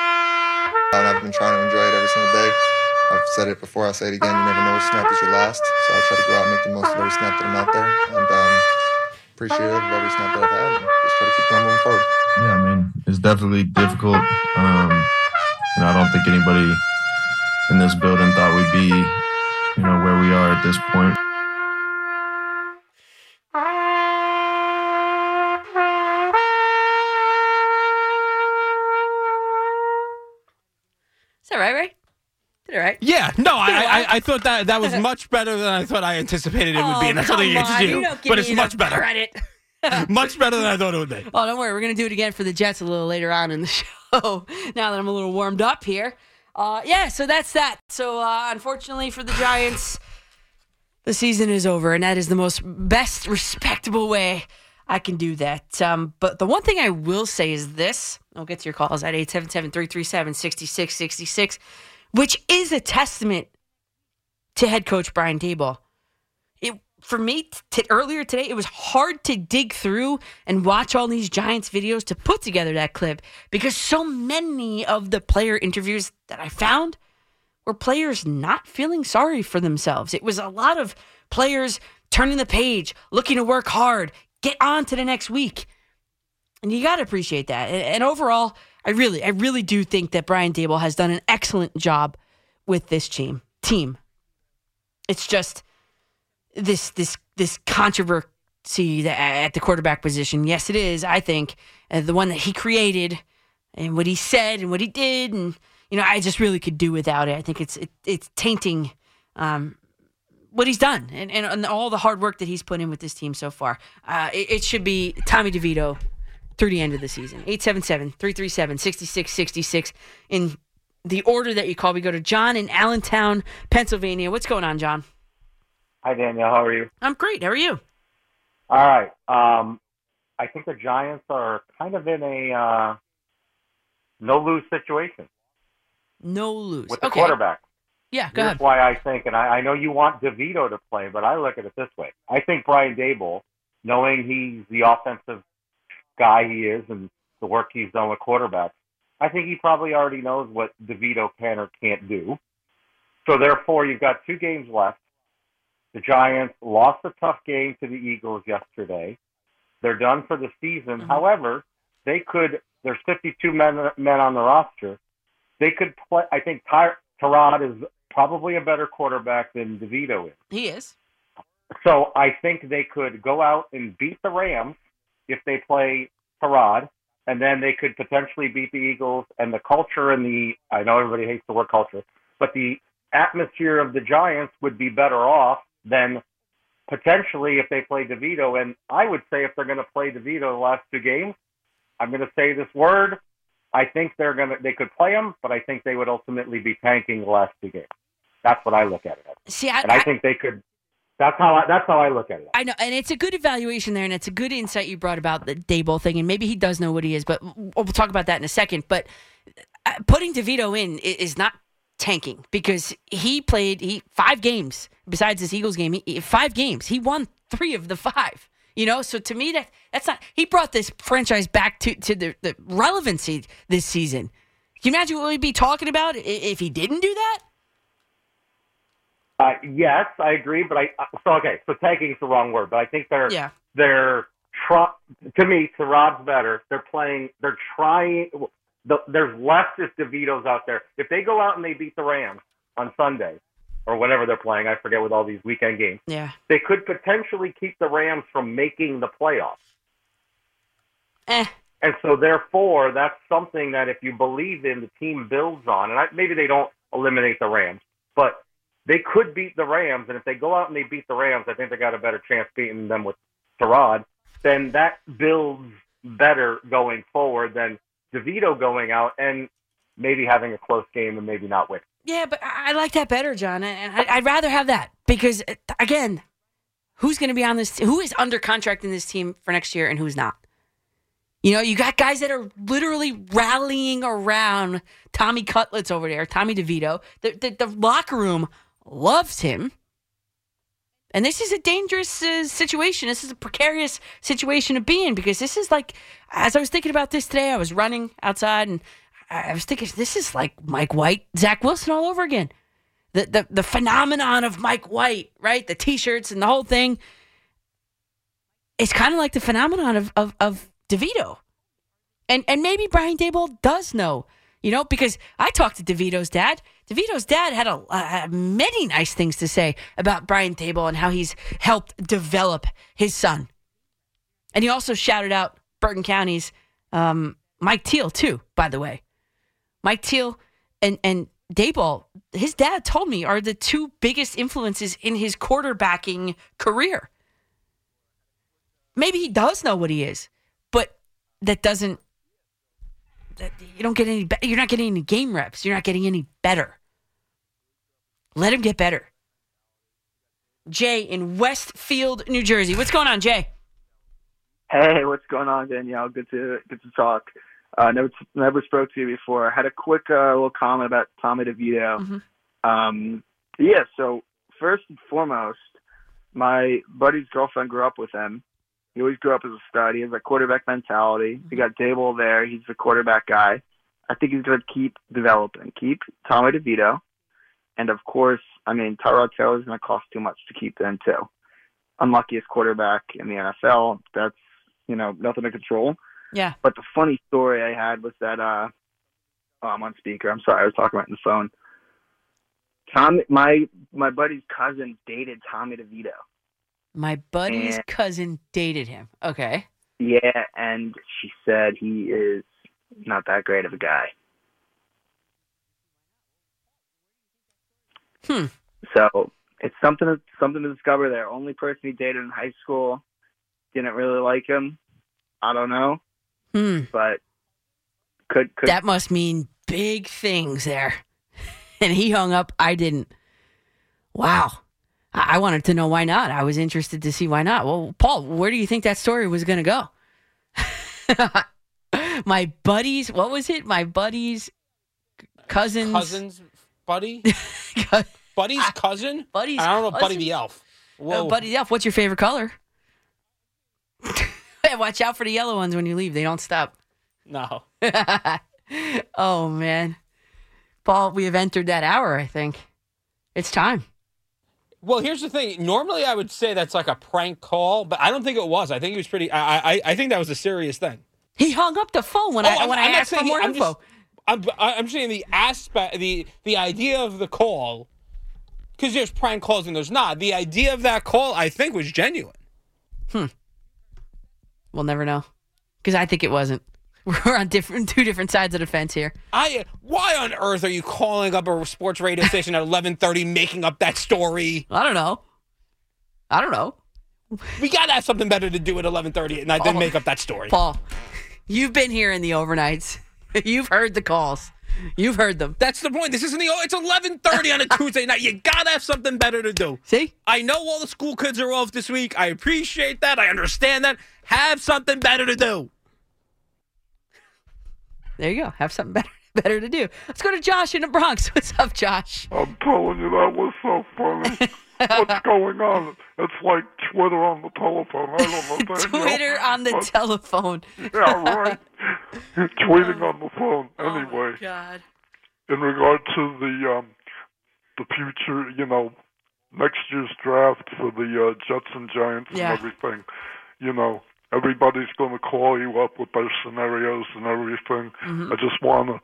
And I've been trying to enjoy it every single day. I've said it before, I'll say it again. You never know what snap is your last. So I try to go out and make the most of every snap that I'm out there. And um, appreciative of every snap that I've had. And just try to keep on moving forward. Yeah, I mean, it's definitely difficult. Um, you know, I don't think anybody in this building thought we'd be, you know, where we are at this point. Is that right, Ray? Did it right? Yeah, no, I, I. I thought that that was *laughs* much better than I thought I anticipated it would be, Oh, and that's something come against on, you. you don't give but me it's enough much better. Credit. *laughs* much better than I thought it would be. Oh, don't worry. We're going to do it again for the Jets a little later on in the *laughs* show. now that I'm a little warmed up here. Uh, yeah, so that's that. So uh, unfortunately for the Giants, the season is over, and that is the most best, respectable way I can do that. Um, but the one thing I will say is this I'll get to your calls at 877 337 6666, which is a testament to head coach Brian it for me t- earlier today it was hard to dig through and watch all these giants videos to put together that clip because so many of the player interviews that i found were players not feeling sorry for themselves. It was a lot of players turning the page looking to work hard get on to the next week. And you got to appreciate that. And, and overall i really i really do think that brian daboll has done an excellent job with this team team. It's just this this this controversy at the quarterback position. Yes, it is. I think uh, the one that he created and what he said and what he did, and you know, I just really could do without it. I think it's it, it's tainting um, what he's done and, and, and all the hard work that he's put in with this team so far. Uh, it, it should be Tommy DeVito through the end of the season. 877-337-6666 in the order that you call. We go to John in Allentown, Pennsylvania. What's going on, John? Hi, Danielle. How are you? I'm great. How are you? All right. Um, I think the Giants are kind of in a uh, no lose situation No lose. with the okay. quarterback. Yeah, go Here's ahead. why I think, and I, I know you want DeVito to play, but I look at it this way. I think Brian Daboll, knowing he's the offensive guy he is and the work he's done with quarterbacks, I think he probably already knows what DeVito can or can't do. So therefore, you've got two games left. The Giants lost a tough game to the Eagles yesterday. They're done for the season. Mm-hmm. However, they could. There's 52 men men on the roster. They could play. I think Ty, Tyrod is probably a better quarterback than DeVito is. He is. So I think they could go out and beat the Rams if they play Tyrod, and then they could potentially beat the Eagles. And the culture and the I know everybody hates the word culture, but the atmosphere of the Giants would be better off than potentially if they play DeVito. And I would say if they're going to play DeVito the last two games, I'm going to say this word. I think they're going to they could play him, but I think they would ultimately be tanking the last two games. That's what I look at it as. See, I, and I, I- think they could. That's how I, that's how I look at it. I know, and it's a good evaluation there, and it's a good insight you brought about the Daboll thing, and maybe he does know what he is, but we'll talk about that in a second. But uh, putting DeVito in is not tanking because he played he five games besides this Eagles game. He, five games, he won three of the five. You know, so to me that that's not. He brought this franchise back to to the, the relevancy this season. Can you imagine what we'd be talking about if he didn't do that? Uh, yes, I agree, but I so okay. So tanking is the wrong word, but I think they're Yeah. they're try, to me to Rob's better. They're playing. They're trying. The, there's less if DeVito's out there. If they go out and they beat the Rams on Sunday or whatever they're playing, I forget with all these weekend games. Yeah. They could potentially keep the Rams from making the playoffs. Eh. And so, therefore, that's something that if you believe in, the team builds on. And I, maybe they don't eliminate the Rams, but they could beat the Rams. And if they go out and they beat the Rams, I think they got a better chance beating them with Tyrod. Then that builds better going forward than DeVito going out and maybe having a close game and maybe not winning. Yeah, but I like that better, John. And I'd rather have that because, uh, again, who's going to be on this? Who is under contract in this team for next year, and who's not? You know, you got guys that are literally rallying around Tommy Cutlets over there, Tommy DeVito. The, the, the locker room loves him. And this is a dangerous uh, situation. This is a precarious situation to be in because this is like, as I was thinking about this today, I was running outside and I was thinking, this is like Mike White, Zach Wilson all over again. The, the, the phenomenon of Mike White, right? The t shirts and the whole thing. It's kind of like the phenomenon of, of, of DeVito. And, and maybe Brian Daboll does know, you know, because I talked to DeVito's dad. DeVito's dad had a, uh, many nice things to say about Brian Daboll and how he's helped develop his son. And he also shouted out Bergen County's um, Mike Teel, too, by the way. Mike Teel and, and Daboll, his dad told me, are the two biggest influences in his quarterbacking career. Maybe he does know what he is, but that doesn't. That you don't get any. You're not getting any game reps. You're not getting any better. Let him get better. Jay in Westfield, New Jersey. What's going on, Jay? Hey, what's going on, Danielle? Good to good to talk. Uh, never never spoke to you before. I had a quick uh, little comment about Tommy DeVito. Um, yeah. So first and foremost, my buddy's girlfriend grew up with him. He always grew up as a stud. He has a quarterback mentality. We got Daboll there. He's the quarterback guy. I think he's going to keep developing. Keep Tommy DeVito, and of course, I mean Tyrod Taylor is going to cost too much to keep then too. Unluckiest quarterback in the NFL. That's you know nothing to control. Yeah. But the funny story I had was that uh oh, I'm on speaker. I'm sorry, I was talking right in the phone. Tom my my buddy's cousin dated Tommy DeVito. My buddy's And- cousin dated him. Okay. Yeah, and she said he is not that great of a guy. Hmm. So it's something to, something to discover there. Only person he dated in high school didn't really like him. I don't know, Hmm. but could could That must mean big things there. *laughs* and he hung up. I didn't. Wow. I-, I wanted to know why not. I was interested to see why not. Well, Paul, where do you think that story was going to go? *laughs* My buddies, what was it? My buddies, cousins. Cousins, buddy, *laughs* buddy's cousin. *laughs* Buddy's I don't know, Buddy the Elf. Uh, Whoa. Buddy the Elf, what's your favorite color? *laughs* Watch out for the yellow ones when you leave. They don't stop. No. oh man, Paul, we have entered that hour. I think it's time. Well, here's the thing. Normally, I would say that's like a prank call, but I don't think it was. I think it was pretty. I I, I think that was a serious thing. He hung up the phone when Oh, I when I'm I asked for more I'm info. just- I'm I'm saying the aspect, the the idea of the call, because there's prank calls and there's not. The idea of that call, I think, was genuine. Hmm. We'll never know because I think it wasn't. *laughs* We're on different two different sides of the fence here. I why on earth are you calling up a sports radio *laughs* station at 11:30 making up that story? I don't know. I don't know. We got to have something better to do at 11:30 at night than Paul. make up that story. Paul, you've been here in the overnights. *laughs* You've heard the calls. You've heard them. That's the point. This isn't the. It's 11:30 on a *laughs* Tuesday night. You gotta have something better to do. See, I know all the school kids are off this week. I appreciate that. I understand that. Have something better to do. There you go. Have something better *laughs* better to do. Let's go to Josh in the Bronx. What's up, Josh? I'm telling you, that was so funny. What's going on? It's like Twitter on the telephone. I don't know. *laughs* Twitter on the But- telephone. *laughs* Yeah, right. Tweeting on the phone. *laughs* Anyway, God. in regard to the um, the future, you know, next year's draft for the uh, Jets and Giants Yeah. and everything, you know, everybody's going to call you up with their scenarios and everything. Mhm. I just want to,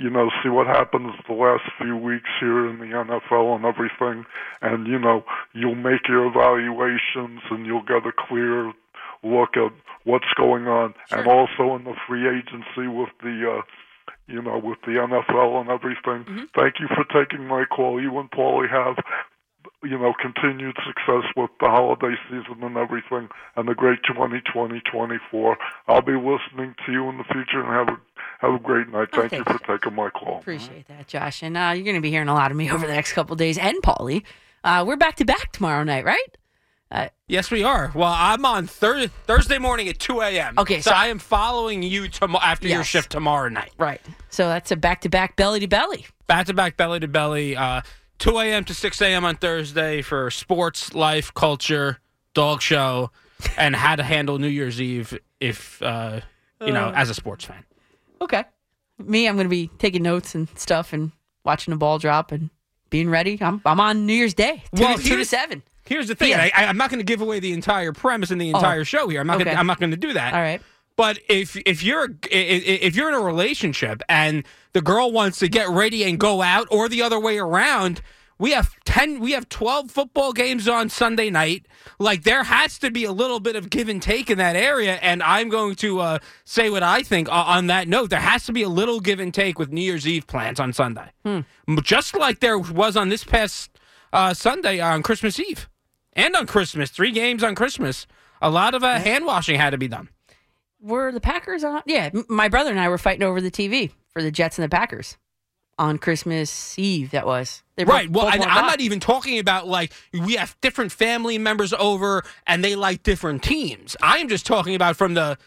you know, see what happens the last few weeks here in the NFL and everything, and you know, you'll make your evaluations and you'll get a clear look at what's going on, and also in the free agency with the. Uh, you know, with the NFL and everything. Thank you for taking my call. You and Paulie have, you know, continued success with the holiday season and everything, and the great 2020-24. I'll be listening to you in the future, and have a have a great night. Oh, Thank you for taking my call. Appreciate that, Josh. And uh, you're going to be hearing a lot of me *laughs* over the next couple days, and Paulie. Uh, we're back to back tomorrow night, right? Uh, Yes, we are. Well, I'm on Thur- Thursday morning at 2 a.m. Okay, so, so- I am following you tomorrow after your shift tomorrow night. Right. So that's a back to back belly to belly. Back to back, belly to belly. Uh, 2 a.m. to 6 a.m. on Thursday for sports, life, culture, dog show, and how to handle New Year's Eve if uh, you know Uh. as a sports fan. Okay. Me, I'm going to be taking notes and stuff and watching the ball drop and being ready. I'm, I'm on New Year's Day, two, Well, to, two to seven. Here's the thing. Yeah. I, I'm not going to give away the entire premise and the Oh. entire show here. I'm not. Okay. Gonna, I'm not going to do that. All right. But if if you're if you're in a relationship and the girl wants to get ready and go out, or the other way around, we have ten, we have twelve football games on Sunday night. Like there has to be a little bit of give and take in that area, and I'm going to uh, say what I think o- on that note. There has to be a little give and take with New Year's Eve plans on Sunday, Hmm. just like there was on this past uh, Sunday on Christmas Eve and on Christmas. Three games on Christmas. A lot of uh, hand washing had to be done. Were the Packers on? Yeah, m- my brother and I were fighting over the TV for the Jets and the Packers on Christmas Eve. That was both- right. Well, I'm not even talking about like we have different family members over and they like different teams. I am just talking about from the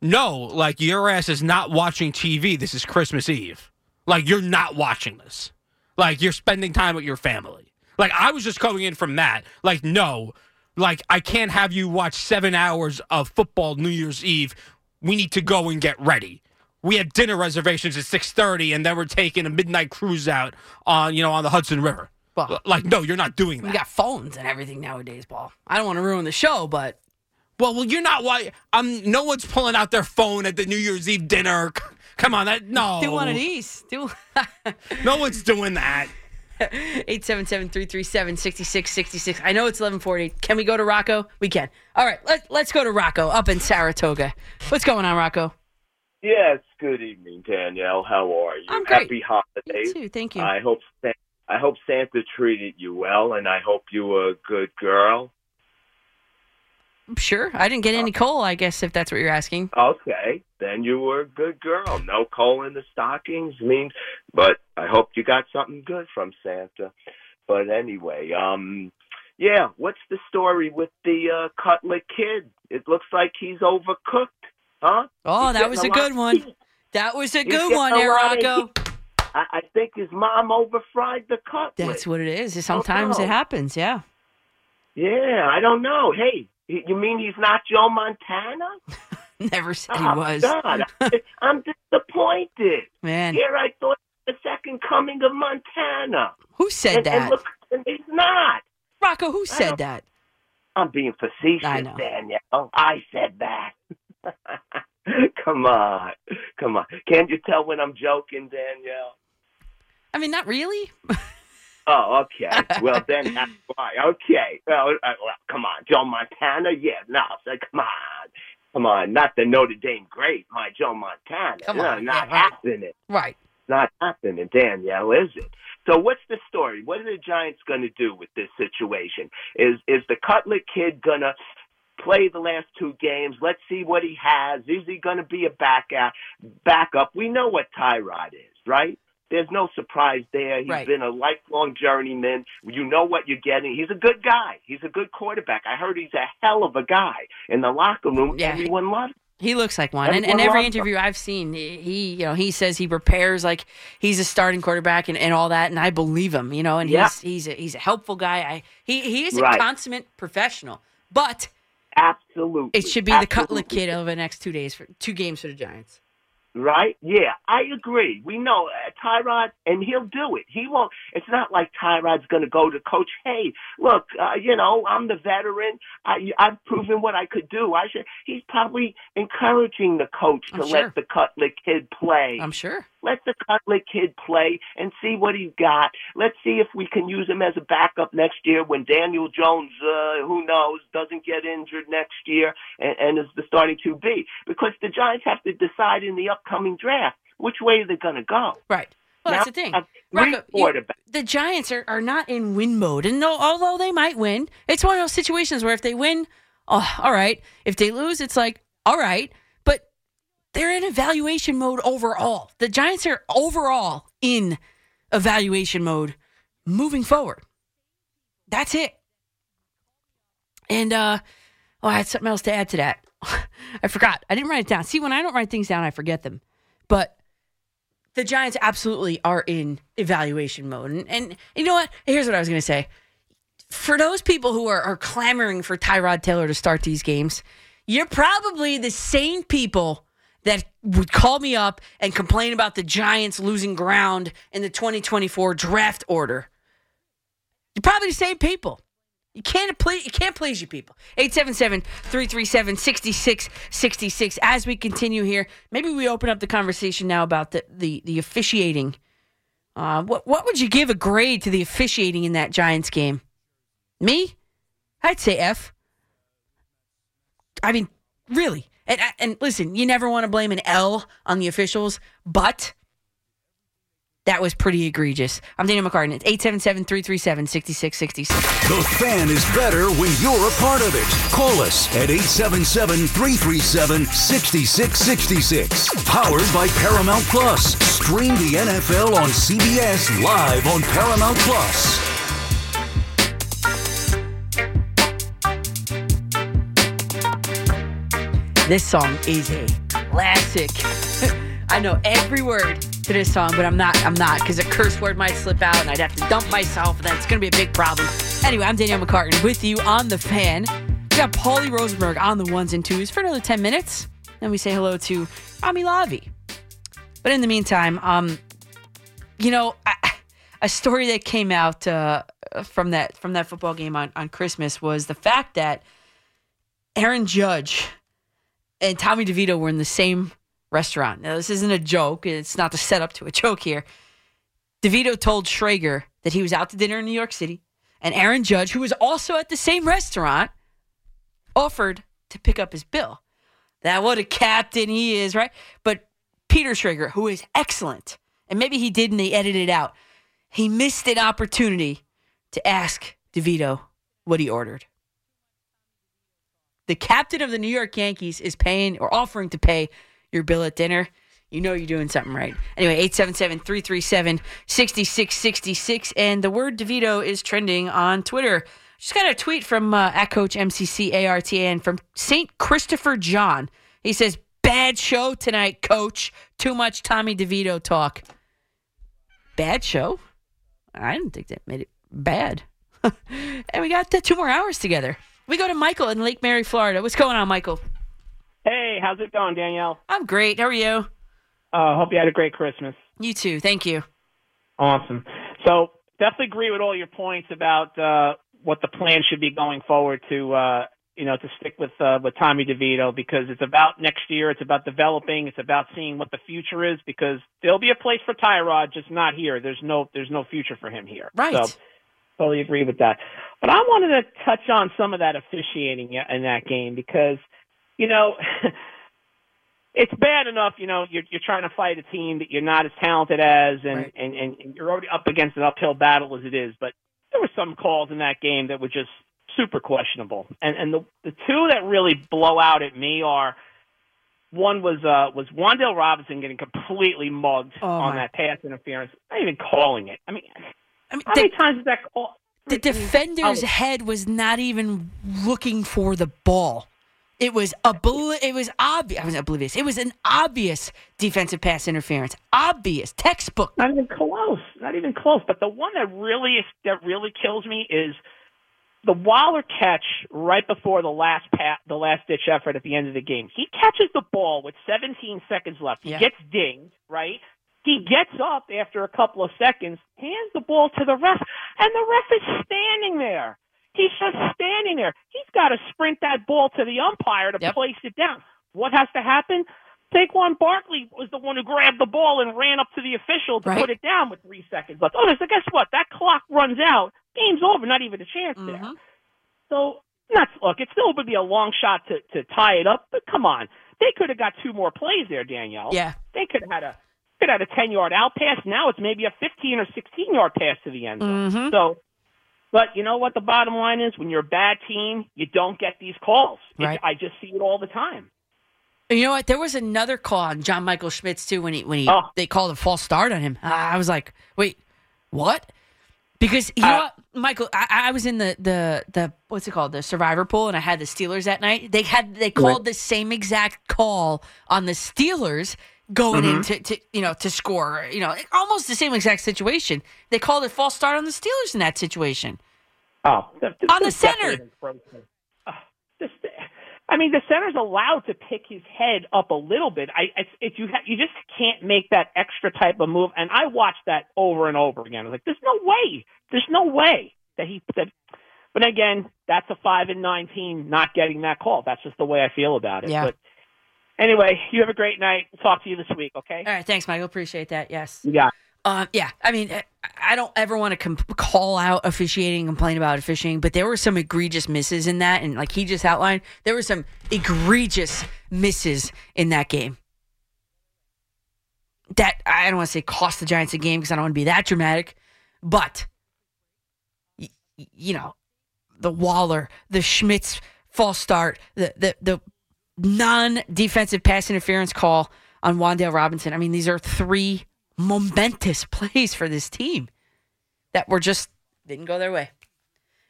no, like your ass is not watching TV. This is Christmas Eve. Like you're not watching this. Like you're spending time with your family. Like I was just coming in from that. Like no, like I can't have you watch seven hours of football New Year's Eve. We need to go and get ready. We have dinner reservations at six thirty, and then we're taking a midnight cruise out on you know on the Hudson River. Well, like no, you're not doing that. We got phones and everything nowadays, Paul. I don't want to ruin the show, but Well, well, you're not why. Um, no one's pulling out their phone at the New Year's Eve dinner. Come on, that no. do one of these. Do *laughs* No one's doing that. 877-337-6666. I know it's 1140. Can we go to Rocco? We can. All right, let, let's go to Rocco up in Saratoga. What's going on, Rocco? Yes, good evening, Danielle. How are you? I'm great. Happy holidays. You too, thank you. I hope I hope Santa treated you well, and I hope you were a good girl. Sure. I didn't get any coal, I guess, if that's what you're asking. Okay, then you were a good girl. No coal in the stockings means, but I hope you got something good from Santa. But anyway, um, yeah, what's the story with the uh, Cutler kid? It looks like he's overcooked, huh? Oh, He's that was a a good one. heat. That was a He's good one a there, lot of Rocco. I, I think his mom overfried the cutlet. That's what it is. Sometimes it happens, yeah. Yeah, I don't know. Hey, you mean he's not Joe Montana? *laughs* Never said oh, he was. God, *laughs* I'm disappointed. Man. Here I thought the second coming of Montana. Who said and, that? And look, and he's not. Rocco, who said that? I'm being facetious, I know. Danielle. I said that. *laughs* come on, come on. Can't you tell when I'm joking, Danielle? I mean, not really. *laughs* Oh, okay. Well, then that's *laughs* why. Okay. Well, uh, well, come on, Joe Montana. Yeah, no. So come on, Come on, not the Notre Dame great, my Joe Montana. Come No, on, not yeah, happening. Right. Not happening, Danielle, is it? So what's the story? What are the Giants going to do with this situation? Is is the Cutler kid going to play the last two games? Let's see what he has. Is he going to be a back out, backup? We know what Tyrod is, right? There's no surprise there. He's Right. been a lifelong journeyman. You know what you're getting. He's a good guy. He's a good quarterback. I heard he's a hell of a guy in the locker room. Yeah. Everyone loves him. He looks like one, and, and every interview I've seen, he you know he says he prepares like he's a starting quarterback and, and all that, and I believe him, you know, and Yeah. he's he's a, he's a helpful guy. I he he is a Right. consummate professional, but Absolutely. it should be the Cutler Absolutely. kid over the next two days for two games for the Giants. Right? Yeah, I agree. We know uh, Tyrod, and he'll do it. He won't. It's not like Tyrod's going to go to coach. Hey, look, uh, you know, I'm the veteran. I, I've proven what I could do. I should. He's probably encouraging the coach to I'm let sure. the Cutler kid play. I'm sure. Let the Cutler kid play and see what he's got. Let's see if we can use him as a backup next year when Daniel Jones, uh, who knows, doesn't get injured next year and, and is the starting QB. Because the Giants have to decide in the upcoming draft which way they're going to go. Right. Well, Now, that's the thing. Rocco, you- the Giants are, are not in win mode, and no, although they might win, it's one of those situations where if they win, oh, all right. If they lose, it's like all right. They're in evaluation mode overall. The Giants are overall in evaluation mode moving forward. That's it. And uh, oh, I had something else to add to that. *laughs* I forgot. I didn't write it down. See, when I don't write things down, I forget them. But the Giants absolutely are in evaluation mode. And, and you know what? Here's what I was going to say. For those people who are, are clamoring for Tyrod Taylor to start these games, you're probably the same people that would call me up and complain about the Giants losing ground in the 2024 draft order. You're probably the same people. You can't please you can't please you people. 877-337-6666. As we continue here, maybe we open up the conversation now about the the, the officiating. Uh, what what would you give a grade to the officiating in that Giants game? Me? I'd say F. I mean, really. And and listen, you never want to blame an L on the officials, but that was pretty egregious. I'm Danielle McCartan. It's 877-337-6666. The fan is better when you're a part of it. Call us at 877-337-6666. Powered by Paramount Plus. Stream the NFL on CBS live on Paramount Plus. This song is a classic. *laughs* I know every word to this song, but I'm not. I'm not because a curse word might slip out, and I'd have to dump myself, and then it's gonna be a big problem. Anyway, I'm Danielle McCartan with you on the fan. We got Paulie Rosenberg on the ones and twos for another ten minutes. Then we say hello to Rami Lavi. But in the meantime, um, you know, I, a story that came out uh, from that from that football game on on Christmas was the fact that Aaron Judge and Tommy DeVito were in the same restaurant. Now, this isn't a joke. It's not the setup to a joke here. DeVito told Schrager that he was out to dinner in New York City, and Aaron Judge, who was also at the same restaurant, offered to pick up his bill. That what a captain he is, right? But Peter Schrager, who is excellent, and maybe he did and they edited it out, he missed an opportunity to ask DeVito what he ordered the captain of the New York Yankees is paying or offering to pay your bill at dinner, you know you're doing something right. Anyway, 877 337 6666. And the word DeVito is trending on Twitter. Just got a tweet from uh, at Coach MCC ARTN from St. Christopher John. He says, Bad show tonight, coach. Too much Tommy DeVito talk. Bad show? I didn't think that made it bad. *laughs* and we got two more hours together. We go to Michael in Lake Mary, Florida. What's going on, Michael? Hey, how's it going, Danielle? I'm great. How are you? Uh, hope you had a great Christmas. You too. Thank you. Awesome. So definitely agree with all your points about uh, what the plan should be going forward to uh, you know to stick with uh, with Tommy DeVito because it's about next year. It's about developing. It's about seeing what the future is because there'll be a place for Tyrod, just not here. There's no there's no future for him here. Right. So totally agree with that. But I wanted to touch on some of that officiating in that game because you know, *laughs* it's bad enough, you know, you're you're trying to fight a team that you're not as talented as, and and, and and you're already up against an uphill battle as it is. But there were some calls in that game that were just super questionable, and and the the two that really blow out at me are. One was uh was Wan'Dale Robinson getting completely mugged Oh, on my- that pass interference, not even calling it. I mean, I mean, how the- many times is that call? The defender's Oh. head was not even looking for the ball. It was obli- It was obvious. I was oblivious. It was an obvious defensive pass interference. Obvious, textbook. Not even close. Not even close. But the one that really that really kills me is the Waller catch right before the last pat, the last ditch effort at the end of the game. He catches the ball with 17 seconds left. He Yeah. gets dinged, right? He gets up after a couple of seconds, hands the ball to the ref, and the ref is standing there. He's just standing there. He's got to sprint that ball to the umpire to place it down. What has to happen? Saquon Barkley was the one who grabbed the ball and ran up to the official to Right. put it down with three seconds left. Oh, so guess what? That clock runs out. Game's over. Not even a chance Mm-hmm. there. So, not look. It still would be a long shot to to tie it up, but come on, they could have got two more plays there, Danielle. Yeah. they could have had a could have had a ten yard out pass. Now it's maybe a fifteen or sixteen yard pass to the end zone. Mhm. So, but you know what? The bottom line is, when you're a bad team, you don't get these calls. Right. I just see it all the time. You know what? There was another call on John Michael Schmitz too when he when he Oh. they called a false start on him. I was like, wait, what? Because you Uh, know what, Michael, I, I was in the the the what's it called, the Survivor pool, and I had the Steelers that night. They had they called the same exact call on the Steelers going Mhm. into to you know to score. You know, almost the same exact situation. They called a false start on the Steelers in that situation. Oh, On the center. this, I mean, the center's allowed to pick his head up a little bit. I, it's, it's you, ha- you just can't make that extra type of move. And I watched that over and over again. I was like, there's no way, there's no way that he that. But again, that's a five and nine team not getting that call. That's just the way I feel about it. Yeah. But anyway, you have a great night. We'll talk to you this week. Okay. All right, thanks, Michael. Appreciate that. Yes. You got. it. Um, yeah, I mean, I- don't ever want to call out officiating, complain about officiating, but there were some egregious misses in that, and like he just outlined, there were some egregious misses in that game. That I don't want to say cost the Giants a game because I don't want to be that dramatic, but you know, the Waller, the Schmitz false start, the the the non-defensive pass interference call on Wan'Dale Robinson. I mean, these are three momentous *laughs* plays for this team that were just didn't go their way.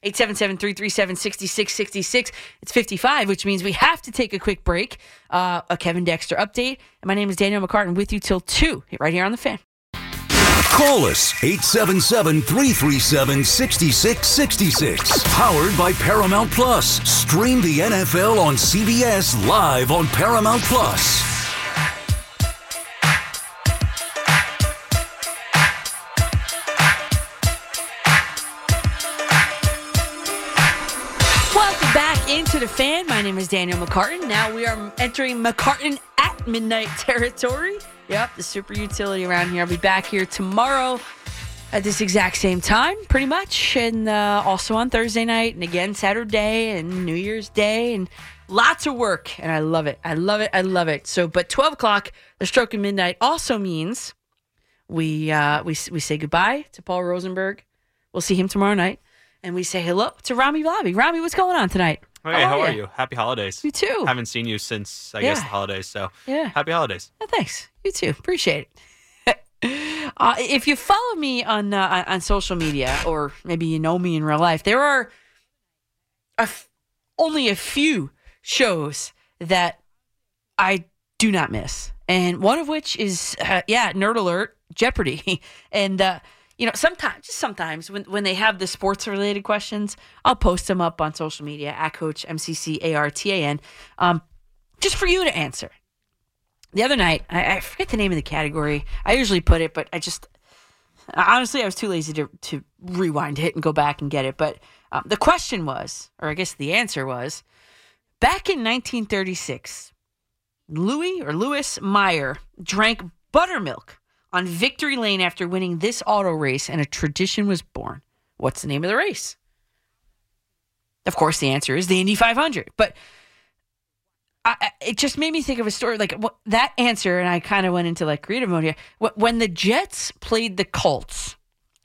877-337-6666. It's 55, which means we have to take a quick break. Uh, a Kevin Dexter update. And my name is Danielle McCartan with you till 2 right here on the fan. Call us 877 337 6666. Powered by Paramount Plus. Stream the NFL on CBS live on Paramount Plus. Welcome back into the fan. My name is Danielle McCartan. Now we are entering McCartan at midnight territory. Yep, the super utility around here. I'll be back here tomorrow at this exact same time, pretty much, and uh, also on Thursday night, and again Saturday and New Year's Day, and lots of work. And I love it. I love it. I love it. So, but twelve o'clock, the stroke of midnight, also means we uh, we we say goodbye to Paul Rosenberg. We'll see him tomorrow night, and we say hello to Rami Bobby. Rami, what's going on tonight? Hey, how are you? Happy holidays. You too. Haven't seen you since I guess the holidays, so Yeah. happy holidays. Oh, thanks. You too. Appreciate it. *laughs* uh, if you follow me on uh, on- on social media, or maybe you know me in real life, there are a f- only a few shows that I do not miss, and one of which is uh, yeah, Nerd Alert, Jeopardy, *laughs* and uh, you know sometimes just sometimes when when they have the sports related questions, I'll post them up on social media at Coach MCC ARTAN, um, just for you to answer the other night, I, I forget the name of the category. I usually put it, but I just honestly I was too lazy to to rewind it and go back and get it. But um, the question was, or I guess the answer was, back in 1936, Louis or Louis Meyer drank buttermilk on Victory Lane after winning this auto race, and a tradition was born. What's the name of the race? Of course, the answer is the Indy 500. But I, it just made me think of a story like what, that answer, and I kind of went into like creative mode here. When the Jets played the Colts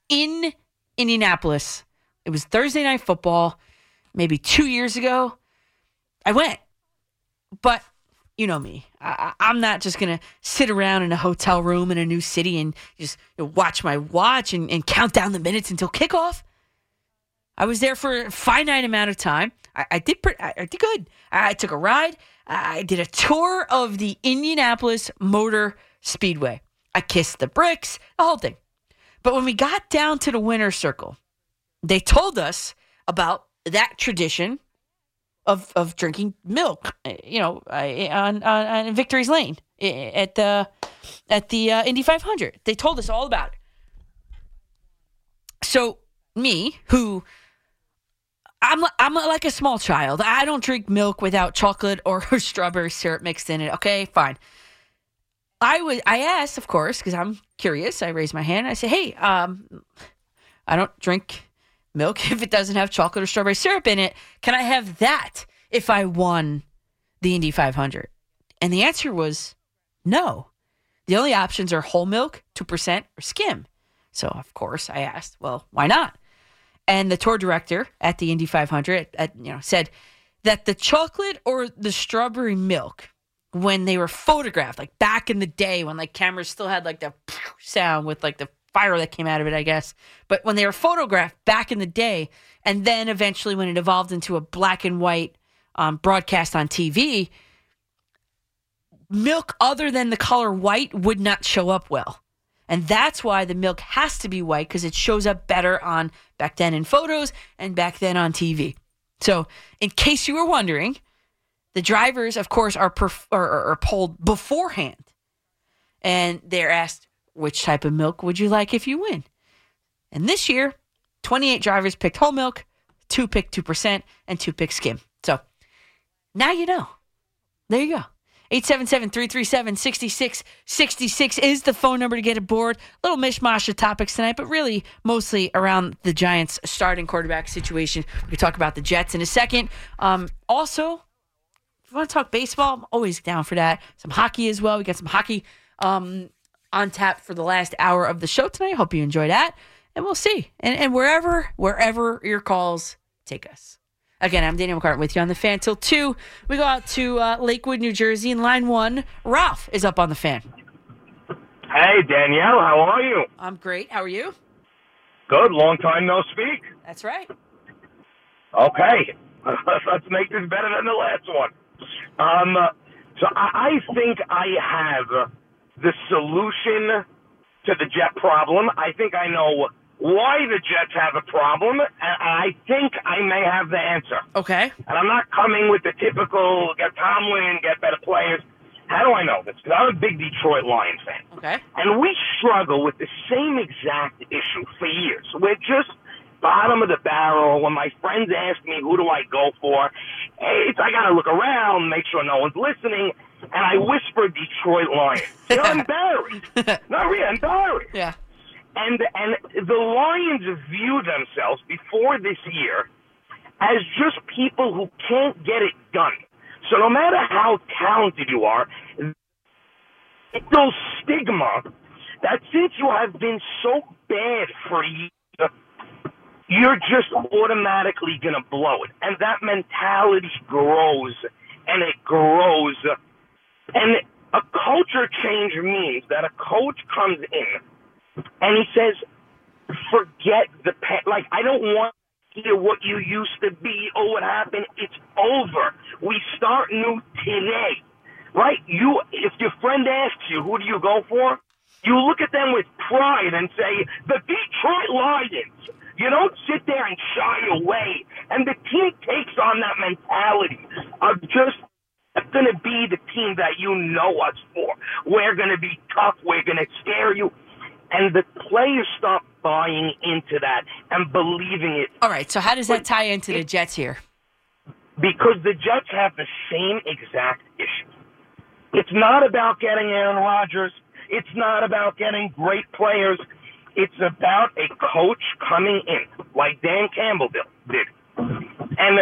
in Indianapolis, it was Thursday night football, maybe two years ago. I went, but you know me. I, I'm not just gonna sit around in a hotel room in a new city and just you know, watch my watch and, and count down the minutes until kickoff. I was there for a finite amount of time. I, I did. Pre- I, I did good. I, I took a ride. I did a tour of the Indianapolis Motor Speedway. I kissed the bricks, the whole thing. But when we got down to the winner's circle, they told us about that tradition of of drinking milk. You know, on on, on Victory's Lane at the at the uh, Indy 500. They told us all about it. So me, who I'm I'm like a small child. I don't drink milk without chocolate or *laughs* strawberry syrup mixed in it. Okay, fine. I was I asked, of course, because I'm curious. I raised my hand. I said, "Hey, um, I don't drink milk if it doesn't have chocolate or strawberry syrup in it. Can I have that if I won the Indy 500?" And the answer was no. The only options are whole milk, two percent, or skim. So of course I asked, "Well, why not?" and the tour director at the Indy 500 at, you know said that the chocolate or the strawberry milk when they were photographed like back in the day when like cameras still had like the sound with like the fire that came out of it I guess but when they were photographed back in the day and then eventually when it evolved into a black and white um, broadcast on TV milk other than the color white would not show up well and that's why the milk has to be white because it shows up better on back then in photos and back then on TV. So, in case you were wondering, the drivers, of course, are, perf- are, are, polled beforehand. And they're asked, which type of milk would you like if you win? And this year, 28 drivers picked whole milk, two picked 2%, and two picked skim. So, now you know. There you go. 877-337-6666 is the phone number to get aboard. Little mishmash of topics tonight, but really mostly around the Giants starting quarterback situation. We can talk about the Jets in a second. Um, also, if you want to talk baseball, I'm always down for that. Some hockey as well. We got some hockey um, on tap for the last hour of the show tonight. Hope you enjoy that. And we'll see. And, and wherever, wherever your calls take us. Again, I'm Danielle McCartan with you on the fan till two. We go out to uh, Lakewood, New Jersey, in line one. Ralph is up on the fan. Hey, Danielle, how are you? I'm great. How are you? Good. Long time no speak. That's right. Okay. *laughs* Let's make this better than the last one. Um, so I, I think I have the solution to the jet problem. I think I know why the Jets have a problem, and I think I may have the answer. Okay. And I'm not coming with the typical get Tomlin, get better players. How do I know this? Because I'm a big Detroit Lions fan. Okay. And we struggle with the same exact issue for years. We're just bottom of the barrel. When my friends ask me, who do I go for? It's, I got to look around, make sure no one's listening. And I whisper Detroit Lions. You know, I'm embarrassed. Not really, I'm embarrassed. Yeah. And, and the Lions view themselves before this year as just people who can't get it done. So no matter how talented you are, it's no stigma that since you have been so bad for years, you're just automatically going to blow it. And that mentality grows and it grows. And a culture change means that a coach comes in and he says, forget the past. Like, I don't want to hear what you used to be or what happened. It's over. We start new today. Right? You, if your friend asks you, who do you go for? You look at them with pride and say, the Detroit Lions. You don't sit there and shy away. And the team takes on that mentality of just going to be the team that you know us for. We're going to be tough. We're going to scare you. And the players start buying into that and believing it. All right. So how does that tie into the Jets here? Because the Jets have the same exact issue. It's not about getting Aaron Rodgers. It's not about getting great players. It's about a coach coming in, like Dan Campbell did. And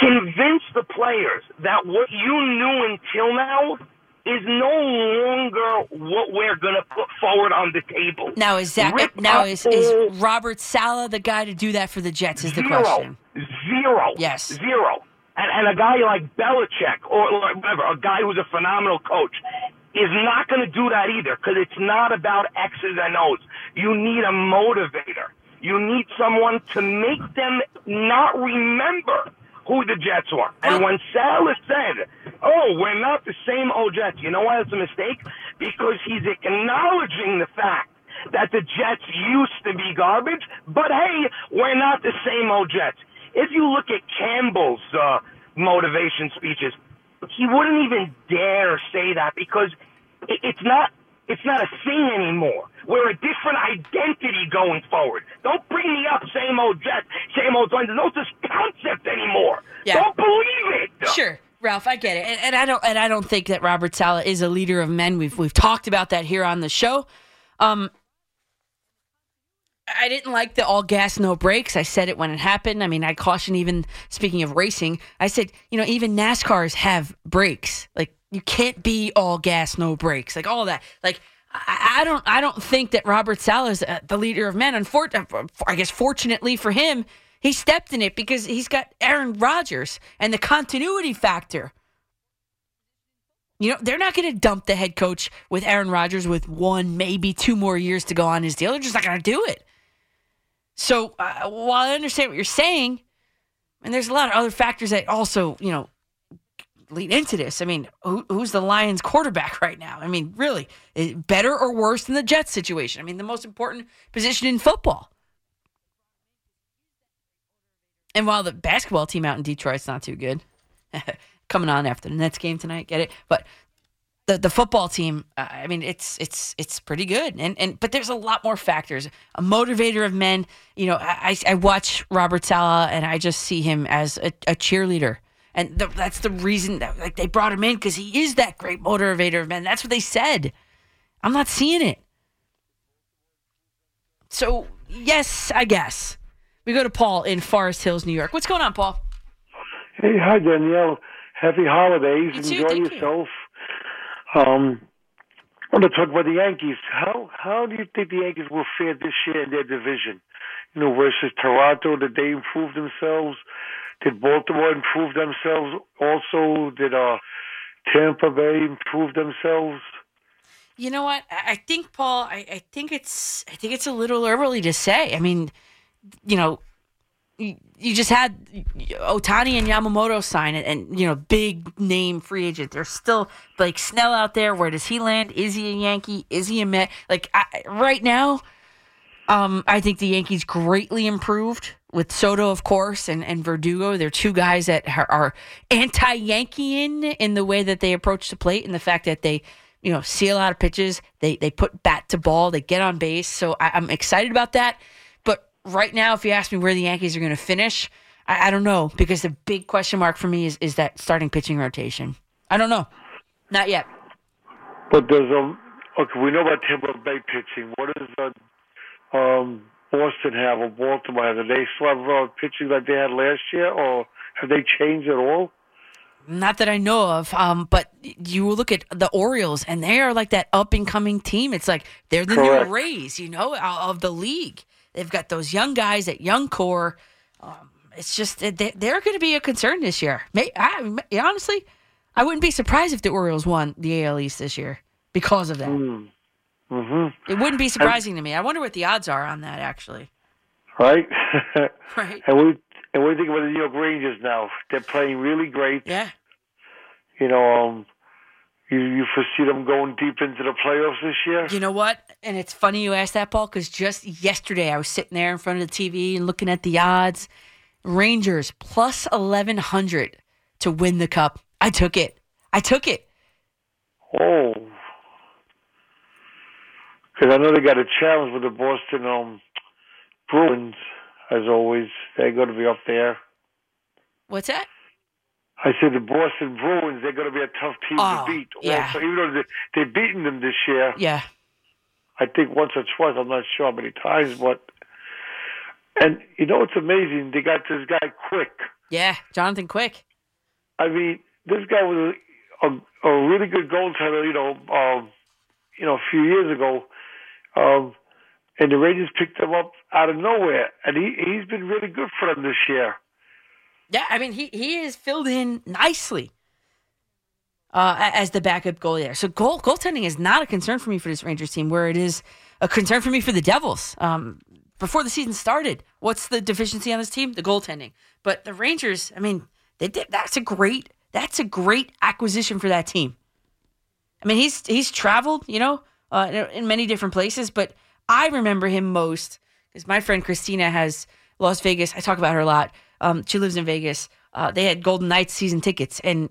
convince the players that what you knew until now is no longer what we're going to put forward on the table. Now is that Rip now is, is Robert Saleh the guy to do that for the Jets? Is the question. Zero. Yes. Zero. And, and a guy like Belichick or, or whatever, a guy who's a phenomenal coach, is not going to do that either because it's not about X's and O's. You need a motivator. You need someone to make them not remember who the Jets were. And when Saleh said, oh, we're not the same old Jets, you know why it's a mistake? Because he's acknowledging the fact that the Jets used to be garbage, but hey, we're not the same old Jets. If you look at Campbell's uh, motivation speeches, he wouldn't even dare say that because it, it's not it's not a thing anymore. We're a different identity going forward. Don't bring me up same old Jets, same old Thunder. No such concept anymore. Yeah. Don't believe it. Sure, Ralph, I get it, and, and I don't, and I don't think that Robert Saleh is a leader of men. We've we've talked about that here on the show. Um, I didn't like the all gas no brakes. I said it when it happened. I mean, I caution even speaking of racing. I said, you know, even NASCARs have brakes. Like you can't be all gas no brakes. Like all that. Like I, don't, I don't think that Robert Saleh is uh, the leader of men. Unfortunately, I guess fortunately for him, he stepped in it because he's got Aaron Rodgers and the continuity factor. You know, they're not going to dump the head coach with Aaron Rodgers with one, maybe two more years to go on his deal. They're just not going to do it. So uh, while I understand what you're saying, and there's a lot of other factors that also, you know, lead into this. I mean, who, who's the Lions quarterback right now? I mean, really, better or worse than the Jets situation? I mean, the most important position in football. And while the basketball team out in Detroit's not too good, *laughs* coming on after the Nets game tonight, get it? But the the football team, uh, I mean, it's it's it's pretty good, and and but there's a lot more factors. A motivator of men, you know. I I watch Robert Saleh, and I just see him as a, a cheerleader, and the, that's the reason that like they brought him in because he is that great motivator of men. That's what they said. I'm not seeing it. So yes, I guess we go to Paul in Forest Hills, New York. What's going on, Paul? Hey, hi Danielle. Happy holidays. You Enjoy yourself. you. Um, I want to talk about the Yankees. How how do you think the Yankees will fare this year in their division? You know, versus Toronto, did they improve themselves? Did Baltimore improve themselves? Also, did uh, Tampa Bay improve themselves? You know what? I I think Paul. I, I think it's. I think it's a little early to say. I mean, you know, you, just had Ohtani and Yamamoto sign it, and you know, big name free agent. There's still like Snell out there. Where does he land? Is he a Yankee? Is he a Met? Like I, right now, um, I think the Yankees greatly improved with Soto, of course, and, and Verdugo. They're two guys that are, are anti-Yankeean in the way that they approach the plate and the fact that they, you know, see a lot of pitches. They they put bat to ball. They get on base. So I, I'm excited about that. Right now, if you ask me where the Yankees are going to finish, I, I don't know because the big question mark for me is is that starting pitching rotation. I don't know, not yet. But there's um okay, we know about Tampa Bay pitching. What does uh, um Boston have or Baltimore have? Do they still have uh, pitching like they had last year, or have they changed at all? Not that I know of, um, but you look at the Orioles, and they are like that up and coming team. It's like they're the Correct. new Rays, you know, of the league. They've got those young guys, at young core. Um, it's just they- they're going to be a concern this year. May, I, honestly, I wouldn't be surprised if the Orioles won the AL East this year because of that. Mm-hmm. It wouldn't be surprising to me. I wonder what the odds are on that, actually. Right. *laughs* *laughs* Right. And we and we think about the New York Rangers now. They're playing really great. Yeah. You know, um, you you foresee them going deep into the playoffs this year. You know what? And it's funny you asked that, Paul, because just yesterday I was sitting there in front of the TV and looking at the odds. Rangers plus 1100 to win the cup. I took it. I took it. Oh. Because I know they got a challenge with the Boston um, Bruins, as always. They're going to be up there. What's that? I said the Boston Bruins, they're going to be a tough team Oh, to beat. yeah. Also, even though they, they've beaten them this year. Yeah. I think once or twice. I'm not sure how many times, but. And you know what's amazing? They got this guy Quick. Yeah, Jonathan Quick. I mean, this guy was a, a, a really good goaltender. You know, um, you know, a few years ago, um, and the Rangers picked him up out of nowhere, and he he's been really good for them this year. Yeah, I mean he he is filled in nicely uh, as the backup goalie there. So goal goaltending is not a concern for me for this Rangers team, where it is a concern for me for the Devils. Um, before the season started, what's the deficiency on this team? The goaltending. But the Rangers, I mean, they did. That's a great. That's a great acquisition for that team. I mean, he's he's traveled, you know, uh, in- many different places, but I remember him most because my friend Christina has Las Vegas. I talk about her a lot. Um, she lives in Vegas. Uh, they had Golden Knights season tickets, and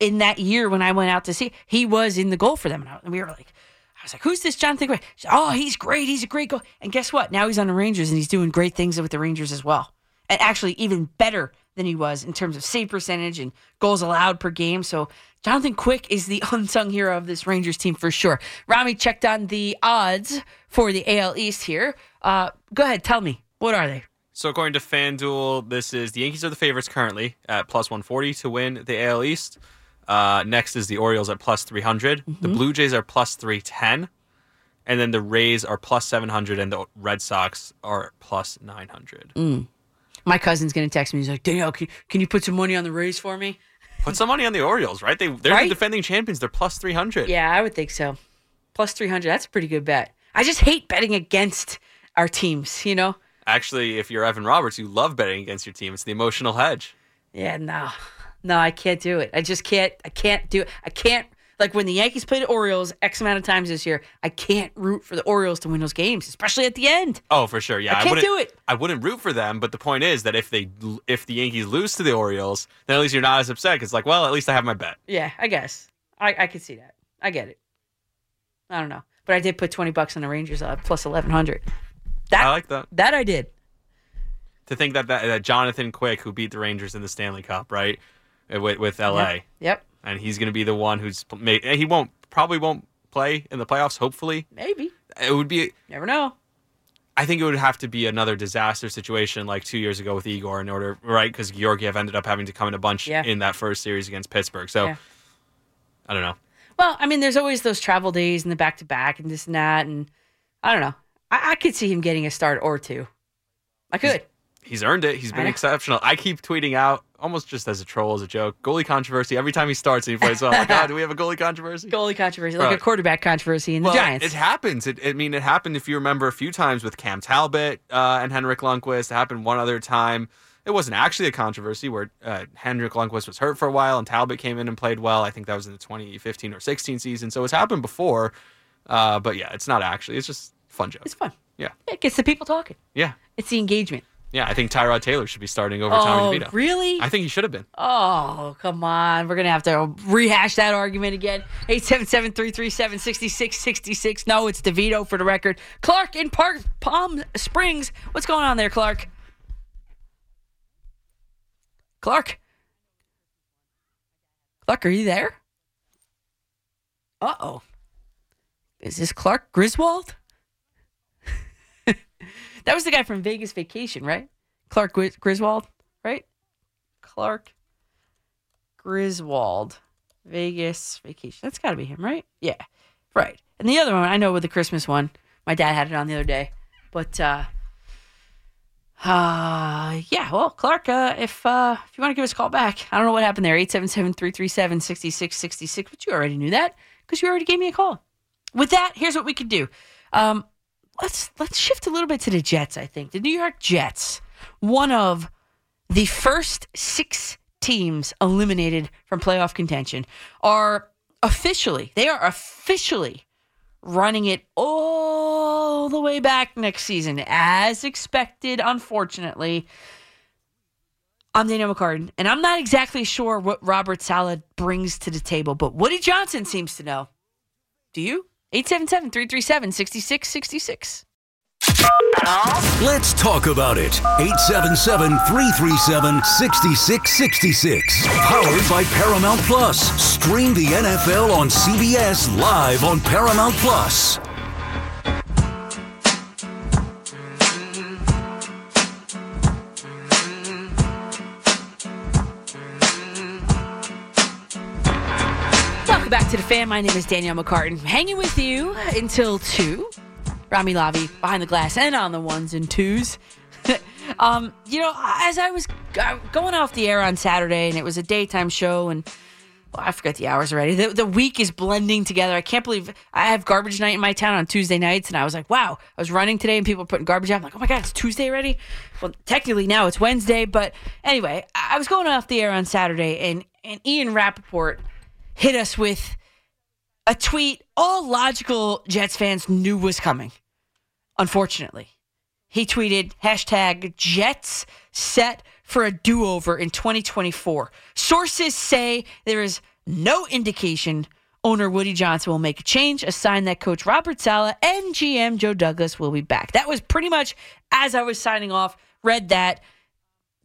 in that year when I went out to see, he was in the goal for them, and, I, and we were like, I was like, "Who's this Jonathan Gray?" She said, oh, he's great. He's a great goal. And guess what? Now he's on the Rangers, and he's doing great things with the Rangers as well, and actually even better than he was in terms of save percentage and goals allowed per game. So Jonathan Quick is the *laughs* unsung hero of this Rangers team for sure. Rami checked on the odds for the AL East here. Uh, go ahead, tell me what are they? So according to FanDuel, this is the Yankees are the favorites currently at plus 140 to win the AL East. Uh, next is the Orioles at plus 300. The Mhm. Blue Jays are plus 310. And then the Rays are plus 700 and the Red Sox are plus 900. Mm. My cousin's gonna text me. He's like, Danielle, can, can you put some money on the Rays for me? Put some money on the Orioles, right? They they're Right? the defending champions. They're plus 300. Yeah, I would think so. Plus three hundred. That's a pretty good bet. I just hate betting against our teams. You know? Actually, if you're Evan Roberts, you love betting against your team. It's the emotional hedge. Yeah, no, no, I can't do it. I just can't. I can't do it. I can't. Like when the Yankees played the Orioles X amount of times this year, I can't root for the Orioles to win those games, especially at the end. Oh, for sure. Yeah, I can't wouldn't do it. I wouldn't root for them, but the point is that if they if the Yankees lose to the Orioles, then at least you're not as upset. 'cause like, well, at least I have my bet. Yeah, I guess. I I could see that. I get it. I don't know, but I did put twenty bucks on the Rangers uh, plus eleven hundred. That I like that. that I did. To think that, that that Jonathan Quick, who beat the Rangers in the Stanley Cup, right, uh, with with LA, Yep. Yep. and he's going to be the one who's made. He won't probably won't play in the playoffs. Hopefully, Maybe. it would be. Never know. I think it would have to be another disaster situation like two years ago with Igor in order, right? Because Georgiev ended up having to come in a bunch Yeah. in that first series against Pittsburgh. So Yeah. I don't know. Well, I mean, there's always those travel days and the back to back and this and that, and I don't know. I, I could see him getting a start or two. I could. He's earned it. He's been exceptional. I keep tweeting out almost just as a troll, as a joke, goalie controversy every time he starts and he plays well. Like, oh, *laughs* do we have a goalie controversy? Goalie controversy, like a quarterback controversy in the Giants. It happens. It, I mean, it happened if you remember a few times with Cam Talbot uh, and Henrik Lundqvist. It happened one other time. It wasn't actually a controversy where uh, Henrik Lundqvist was hurt for a while and Talbot came in and played well. I think that was in the 2015 or 16 season. So it's happened before. Uh, but yeah, it's not actually. It's just fun joke. It's fun. Yeah. it gets the people talking. Yeah. It's the engagement. Yeah. I think Tyrod Taylor should be starting over Oh, Tommy DeVito. really? I think he should have been. Oh, come on. We're going to have to rehash that argument again. 877 337 6666. No, it's DeVito for the record. Clark in Park Palm Springs. What's going on there, Clark? Clark? Clark, are you there? Uh oh. Is this Clark Griswold? That was the guy from Vegas Vacation, right? Clark Griswold, right? Clark Griswold, Vegas Vacation. That's got to be him, right? Yeah, right. And the other one, I know with the Christmas one, my dad had it on the other day. But uh, uh yeah, well, Clark, uh, if uh, if you want to give us a call back, I don't know what happened there. 877-337-6666, but you already knew that because you already gave me a call. With that, here's what we could do. Um, let's let's shift a little bit to the Jets. I think the New York Jets, one of the first six teams eliminated from playoff contention, are officially they are officially running it all the way back next season, as expected. Unfortunately. I'm Danielle McCartan, and I'm not exactly sure what Robert Saleh brings to the table, but Woody Johnson seems to know. Do you? 877 337 6666. Let's talk about it. 877 337 6666. Powered by Paramount Plus. Stream the NFL on CBS live on Paramount Plus. Welcome back to the fan. My name is Danielle McCartan. Hanging with you until 2. Rami Lavi behind the glass and on the ones and twos. *laughs* um, you know, as I was uh, going off the air on Saturday and it was a daytime show and well, I forgot the hours already. The, the week is blending together. I can't believe I have garbage night in my town on Tuesday nights, and I was like, wow. I was running today, and people were putting garbage out. I'm like, oh my god, it's Tuesday already. Well, technically now it's Wednesday, but anyway, I was going off the air on Saturday, and and Ian Rapoport hit us with a tweet all logical Jets fans knew was coming. Unfortunately, he tweeted hashtag Jets set for a do over in 2024. Sources say there is no indication owner Woody Johnson will make a change, a sign that coach Robert Saleh and GM Joe Douglas will be back. That was pretty much as I was signing off, read that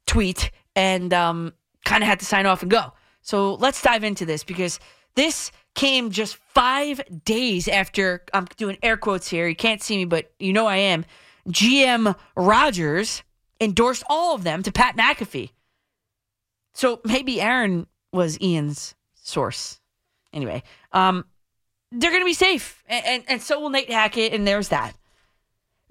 tweet and um, kind of had to sign off and go. So let's dive into this because this came just five days after I'm doing air quotes here. You can't see me, but you know I am. GM Rodgers endorsed all of them to Pat McAfee. So maybe Aaron was Ian's source. Anyway, um, they're going to be safe, and, and, and so will Nate Hackett, and there's that.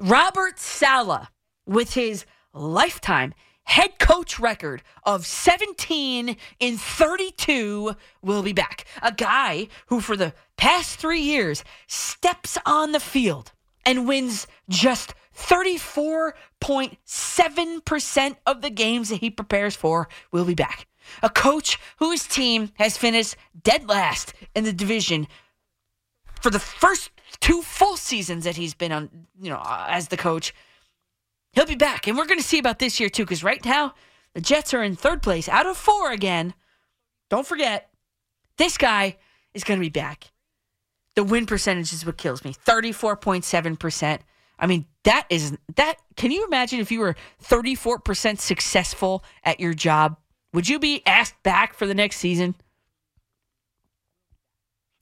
Robert Sala, with his lifetime head coach record of 17 in 32 will be back. A guy who, for the past three years, steps on the field and wins just 34.7% of the games that he prepares for will be back. A coach whose team has finished dead last in the division for the first two full seasons that he's been on, you know, uh, as the coach. He'll be back. And we're going to see about this year, too, because right now, the Jets are in third place out of four again. Don't forget, this guy is going to be back. The win percentage is what kills me 34.7%. I mean, that is that. Can you imagine if you were 34% successful at your job? Would you be asked back for the next season?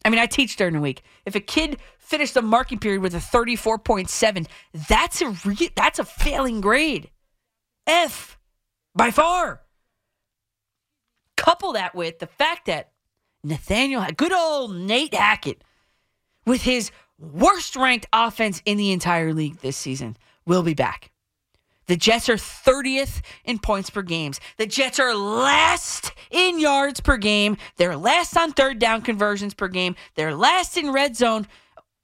I mean, I teach during the week. If a kid finished the marking period with a 34.7, that's a re- that's a failing grade. F by far. Couple that with the fact that Nathaniel, good old Nate Hackett, with his worst ranked offense in the entire league this season, will be back. The Jets are 30th in points per games. The Jets are last in yards per game. They're last on third down conversions per game. They're last in red zone,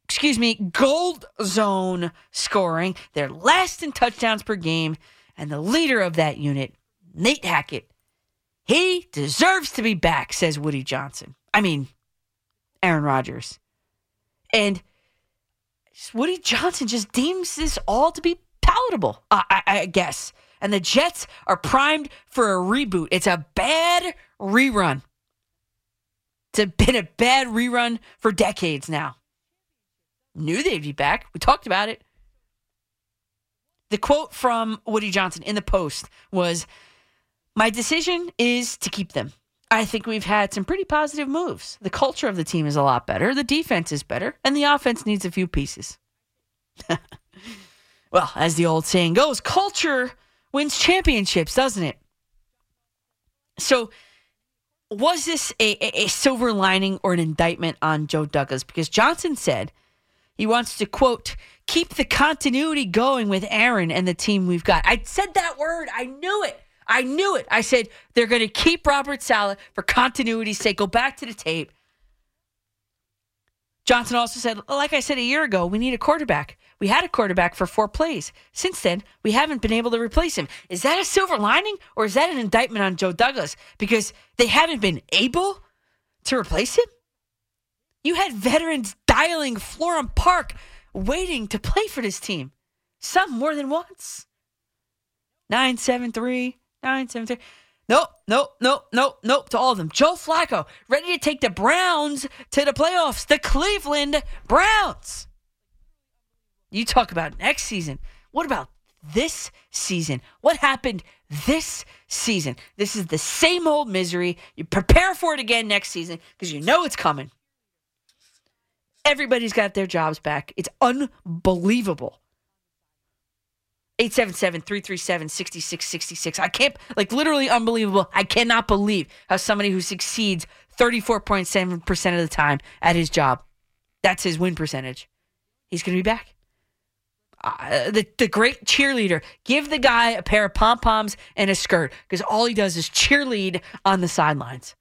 excuse me, gold zone scoring. They're last in touchdowns per game. And the leader of that unit, Nate Hackett, he deserves to be back, says Woody Johnson. I mean, Aaron Rodgers. And Woody Johnson just deems this all to be palatable, uh, I, I guess. And the Jets are primed for a reboot. It's a bad rerun. It's been a bad rerun for decades now. Knew they'd be back. We talked about it. The quote from Woody Johnson in the post was My decision is to keep them. I think we've had some pretty positive moves. The culture of the team is a lot better, the defense is better, and the offense needs a few pieces. *laughs* well, as the old saying goes, culture wins championships, doesn't it? So, was this a, a, a, silver lining or an indictment on Joe Douglas? Because Johnson said he wants to, quote, keep the continuity going with Aaron and the team we've got. I said that word. I knew it. I knew it. I said they're going to keep Robert Saleh for continuity's sake. Go back to the tape. Johnson also said, like I said a year ago, we need a quarterback. We had a quarterback for four plays. Since then, we haven't been able to replace him. Is that a silver lining or is that an indictment on Joe Douglas because they haven't been able to replace him? You had veterans dialing Florham Park waiting to play for this team, some more than once. 973, 973. Nope, nope, nope, nope, nope to all of them. Joe Flacco, ready to take the Browns to the playoffs, the Cleveland Browns. You talk about next season. What about this season? What happened this season? This is the same old misery. You prepare for it again next season because you know it's coming. Everybody's got their jobs back. It's unbelievable. 877-337-6666. I can't like literally unbelievable. I cannot believe how somebody who succeeds 34.7% of the time at his job. That's his win percentage. He's going to be back. Uh, the, the great cheerleader. Give the guy a pair of pom poms and a skirt because all he does is cheerlead on the sidelines.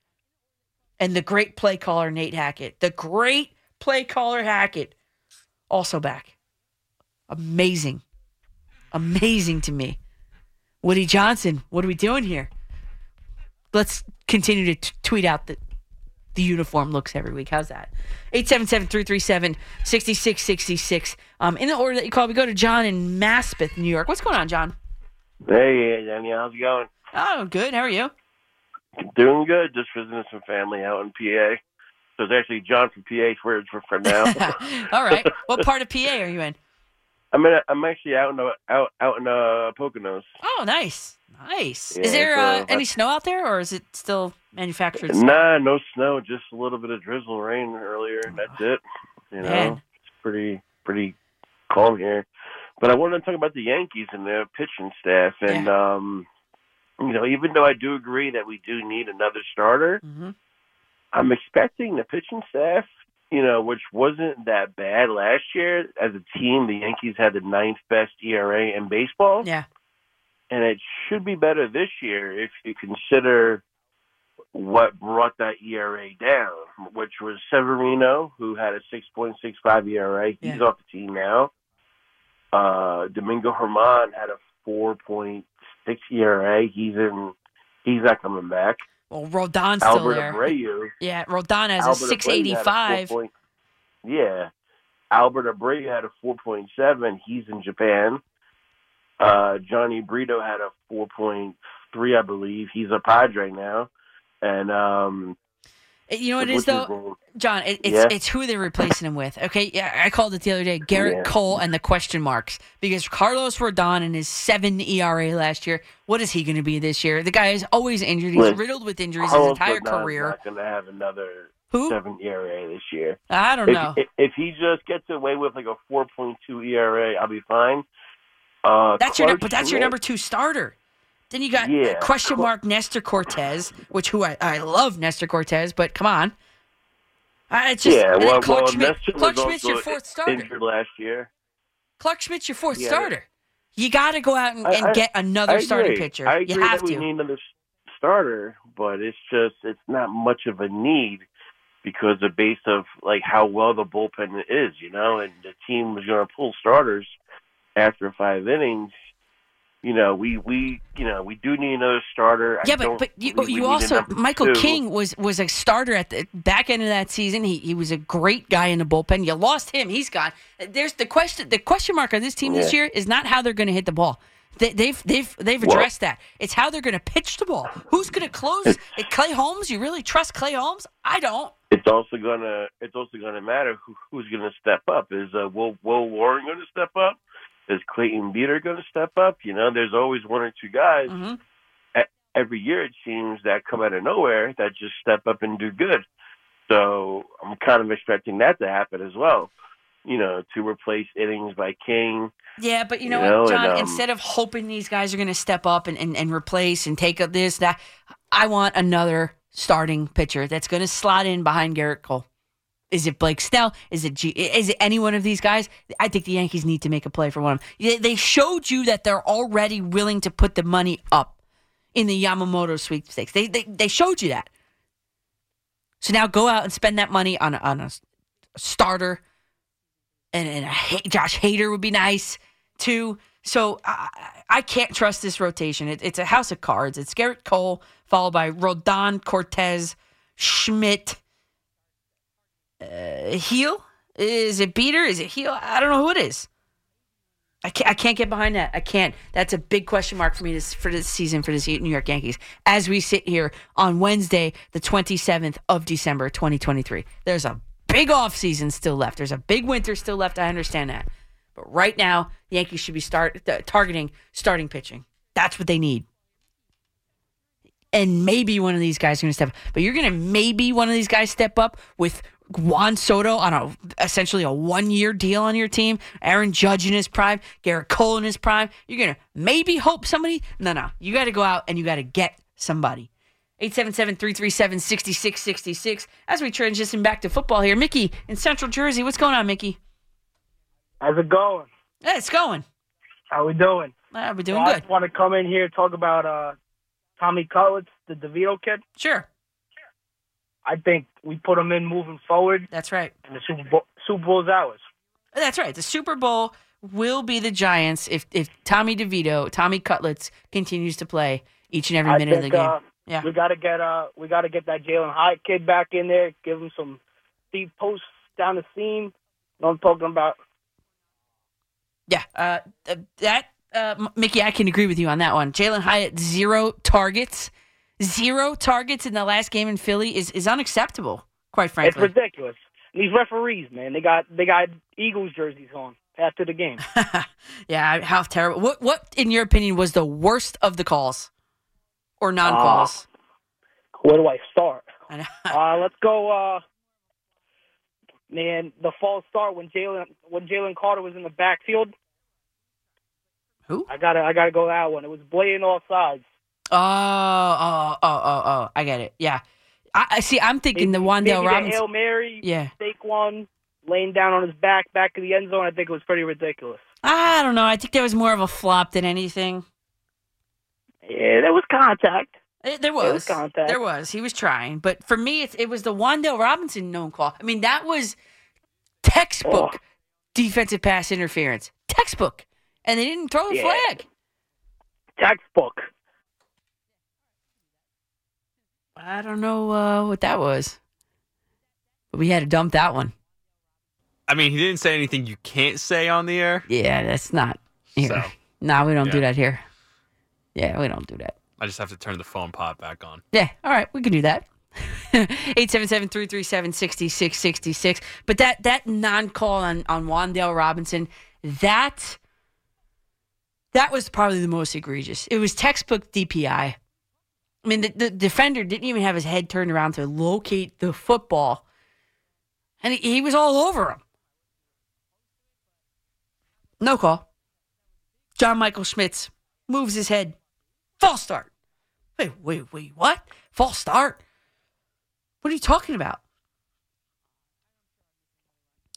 And the great play caller, Nate Hackett. The great play caller, Hackett, also back. Amazing. Amazing to me. Woody Johnson, what are we doing here? Let's continue to t- tweet out the, the uniform looks every week. How's that? 877-337-6666. Um, in the order that you call, we go to John in Maspeth, New York. What's going on, John? Hey, Danielle, how's it going? Oh, good. How are you? Doing good. Just visiting some family out in PA. So it's actually John from PA for for, for now. *laughs* All right. what part of PA are you in? I'm in. I'm actually out in the, out out in uh, Poconos. Oh, nice. Nice. Yeah, is there so uh, any snow out there, or is it still manufactured? snow? Nah, no snow. Just a little bit of drizzle rain earlier. and That's it. You know, Man. it's pretty pretty calm here. But I wanted to talk about the Yankees and their pitching staff, and um, you know, even though I do agree that we do need another starter, Mm-hmm. I'm expecting the pitching staff, you know, which wasn't that bad last year. As a team, the Yankees had the ninth best ERA in baseball. Yeah. And it should be better this year if you consider what brought that ERA down, which was Severino, who had a 6.65 ERA. He's Yeah. off the team now. Uh, Domingo Germán had a 4.6 ERA. He's in. He's not coming back. Well, Rodon's still Albert there. Abreu. Yeah, Rodon has Albert a 685. 4 point- yeah. Albert Abreu had a 4.7. He's in Japan. Uh, Jhony Brito had a 4.3, I believe. He's a Padre now. And, um, You know what it what's though? John. It, it's Yeah. it's who they're replacing him with. Okay, yeah, I called it the other day. Gerrit Yeah. Cole and the question marks because Carlos Rodon in his seven ERA last year. What is he going to be this year? The guy is always injured. He's Listen, riddled with injuries his entire Rodon's career. not going to have another Who? seven ERA this year. I don't if, know. If, if he just gets away with like a 4.2 ERA, I'll be fine. Uh, That's your, but that's your number two starter. Then you got Yeah. question mark Nestor Cortes, which who I, I love Nestor Cortes, but come on. Uh, it's just, yeah, well, Clark well, Schmidt, Clarke Schmidt's your fourth starter. Injured last year. Clarke Schmidt's your fourth Yeah. starter. You got to go out and, and I- get another I starting agree. pitcher. I you agree have that we to. need another starter, but it's just it's not much of a need because the base of like how well the bullpen is, you know, and the team was going to pull starters after five innings. You know, we we you know we do need another starter. Yeah, but but you, we you a also Michael two. King was was a starter at the back end of that season. He he was a great guy in the bullpen. You lost him; he's gone. There's the question. The question mark on this team this year is not how they're going to hit the ball. They, they've they've they've Well- addressed that. It's how they're going to pitch the ball. Who's going to close? it? Clay Holmes? You really trust Clay Holmes? I don't. It's also gonna it's also gonna matter who, who's gonna step up. Is uh, Will Will Warren going to step up? Is Clayton Beeter going to step up? You know, there's always one or two guys Mm-hmm. e- every year it seems that come out of nowhere that just step up and do good. So I'm kind of expecting that to happen as well. You know, to replace innings by King. Yeah, but you know, You know, what, John? and, um, instead of hoping these guys are going to step up and, and, and replace and take up this, that, I want another starting pitcher that's going to slot in behind Gerrit Cole. Is it Blake Snell? Is it G- is it any one of these guys? I think the Yankees need to make a play for one of them. They- showed you that they're already willing to put the money up in the Yamamoto sweepstakes. They they, they showed you that. So now go out and spend that money on a, on a starter and, and a, Josh Hader would be nice too. So I, I can't trust this rotation. It, it's a house of cards. It's Gerrit Cole followed by Rodon, Cortes, Schmidt, uh, Heel. Is it Beeter? Is it Heel? I don't know who it is. I can't, I can't get behind that. I can't. That's a big question mark for me this, for this season for the New York Yankees. As we sit here on Wednesday, the 27th of December, 2023. There's a big off season still left. There's a big winter still left. I understand that. But right now, the Yankees should be start uh, targeting starting pitching. That's what they need. And maybe one of these guys is going to step up. But you're going to maybe one of these guys step up with Juan Soto on a essentially a one year deal on your team, Aaron Judge in his prime, Gerrit Cole in his prime. You're going to maybe hope somebody. No, no. You got to go out and you got to get somebody. 877-337-6666 as we transition back to football here. Mickey in Central Jersey. What's going on, Mickey? How's it going? Yeah, it's going. How we doing? Uh, we're doing Well, I good. just want to come in here and talk about uh, Tommy Cutlets, the DeVito kid. Sure. I think we put them in moving forward. That's right. And the Super Bowl, Super Bowl's ours. That's right. The Super Bowl will be the Giants if if Tommy DeVito, Tommy Cutlets continues to play each and every minute of the game. Uh, Yeah. We gotta get uh we gotta get that Jalin Hyatt kid back in there, give him some deep posts down the seam. You know what I'm talking about? Yeah, uh, that uh, Mickey, I can agree with you on that one. Jalin Hyatt zero targets, zero targets in the last game in Philly is is unacceptable. Quite frankly. It's ridiculous. These referees, man, they got they got Eagles jerseys on after the game. *laughs* yeah, how terrible. What what in your opinion was the worst of the calls or non calls? Where do I start? *laughs* Uh, let's go. Uh, man, the false start when Jalen when Jalen Carter was in the backfield. Who? I gotta I gotta go that one. It was blatant offsides. Oh, oh, oh, oh, oh! I get it. Yeah, I, I see. I'm thinking the Wan'Dale Maybe the Robinson. Hail Mary, Yeah. fake one, laying down on his back, back of the end zone. I think it was pretty ridiculous. I don't know. I think there was more of a flop than anything. Yeah, there was contact. Eh, There There was. was contact. There was. He was trying, but for me, it, it was the Wan'Dale Robinson known call. I mean, that was textbook Oh. defensive pass interference. Textbook, and they didn't throw the Yeah. flag. Textbook. I don't know uh, what that was, but we had to dump that one. I mean, he didn't say anything you can't say on the air. Yeah, that's not here. *laughs* So, no, we don't do that here. Yeah, we don't do that. I just have to turn the phone pot back on. Yeah, all right, we can do that. *laughs* 877-337-6666. But that that non-call on on Wan'Dale Robinson, that that was probably the most egregious. It was textbook DPI. I mean, the, the defender didn't even have his head turned around to locate the football, and he, he was all over him. No call. John Michael Schmitz moves his head. False start. Wait, wait, wait, what? False start? What are you talking about?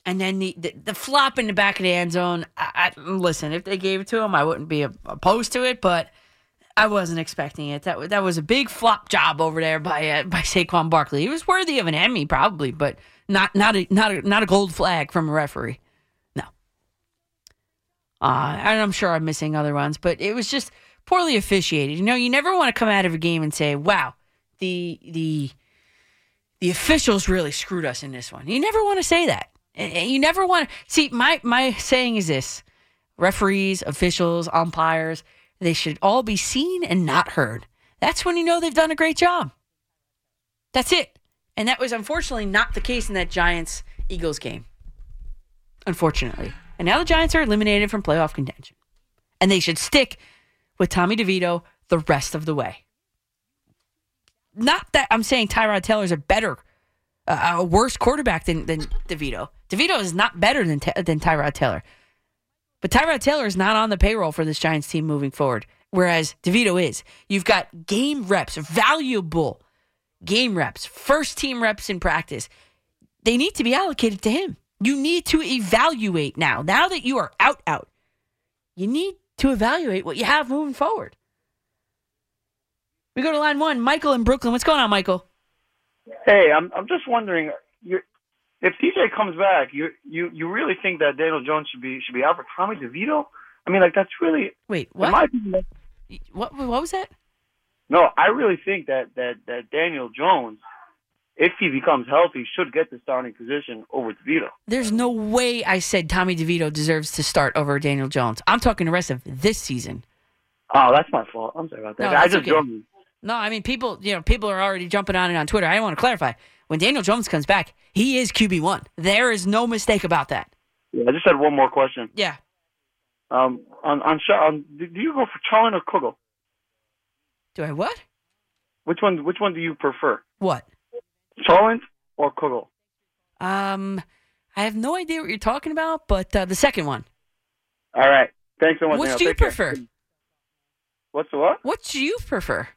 And then the, the, the flop in the back of the end zone. I, I, listen, if they gave it to him, I wouldn't be opposed to it, but I wasn't expecting it. That, that was a big flop job over there by uh, by Saquon Barkley. He was worthy of an Emmy, probably, but not not a not a not a gold flag from a referee. No. Uh, and I'm sure I'm missing other ones, but it was just poorly officiated. You know, you never want to come out of a game and say, "Wow, the the the officials really screwed us in this one." You never want to say that. You never want to see. My my saying is this: referees, officials, umpires, they should all be seen and not heard. That's when you know they've done a great job. That's it. And that was unfortunately not the case in that Giants Eagles game. Unfortunately. And now the Giants are eliminated from playoff contention. And they should stick with Tommy DeVito the rest of the way. Not that I'm saying Tyrod Taylor's a better, uh, a worse quarterback than, than DeVito. DeVito is not better than, than Tyrod Taylor. But Tyrod Taylor is not on the payroll for this Giants team moving forward, whereas DeVito is. You've got game reps, valuable game reps, first team reps in practice. They need to be allocated to him. You need to evaluate now. Now that you are out, out, you need to evaluate what you have moving forward. We go to line one, Michael in Brooklyn. What's going on, Michael? Hey, I'm I'm just wondering, you if TJ comes back, you you you really think that Daniel Jones should be should be out for Tommy DeVito? I mean, like that's really wait. What? Opinion, what what was that? No, I really think that that that Daniel Jones, if he becomes healthy, should get the starting position over DeVito. There's no way I said Tommy DeVito deserves to start over Daniel Jones. I'm talking the rest of this season. Oh, that's my fault. I'm sorry about that. No, I just okay. No, I mean people. You know, people are already jumping on it on Twitter. I want to clarify. When Daniel Jones comes back, he is QB one. There is no mistake about that. Yeah, I just had one more question. Yeah. Um, on on, on do you go for Charlin or Kugel? Do I what? Which one? Which one do you prefer? What? Charlin or Kugel? Um, I have no idea what you're talking about, but uh, the second one. All right. Thanks so much. Which do you Take care. prefer? What's the what? What do you prefer?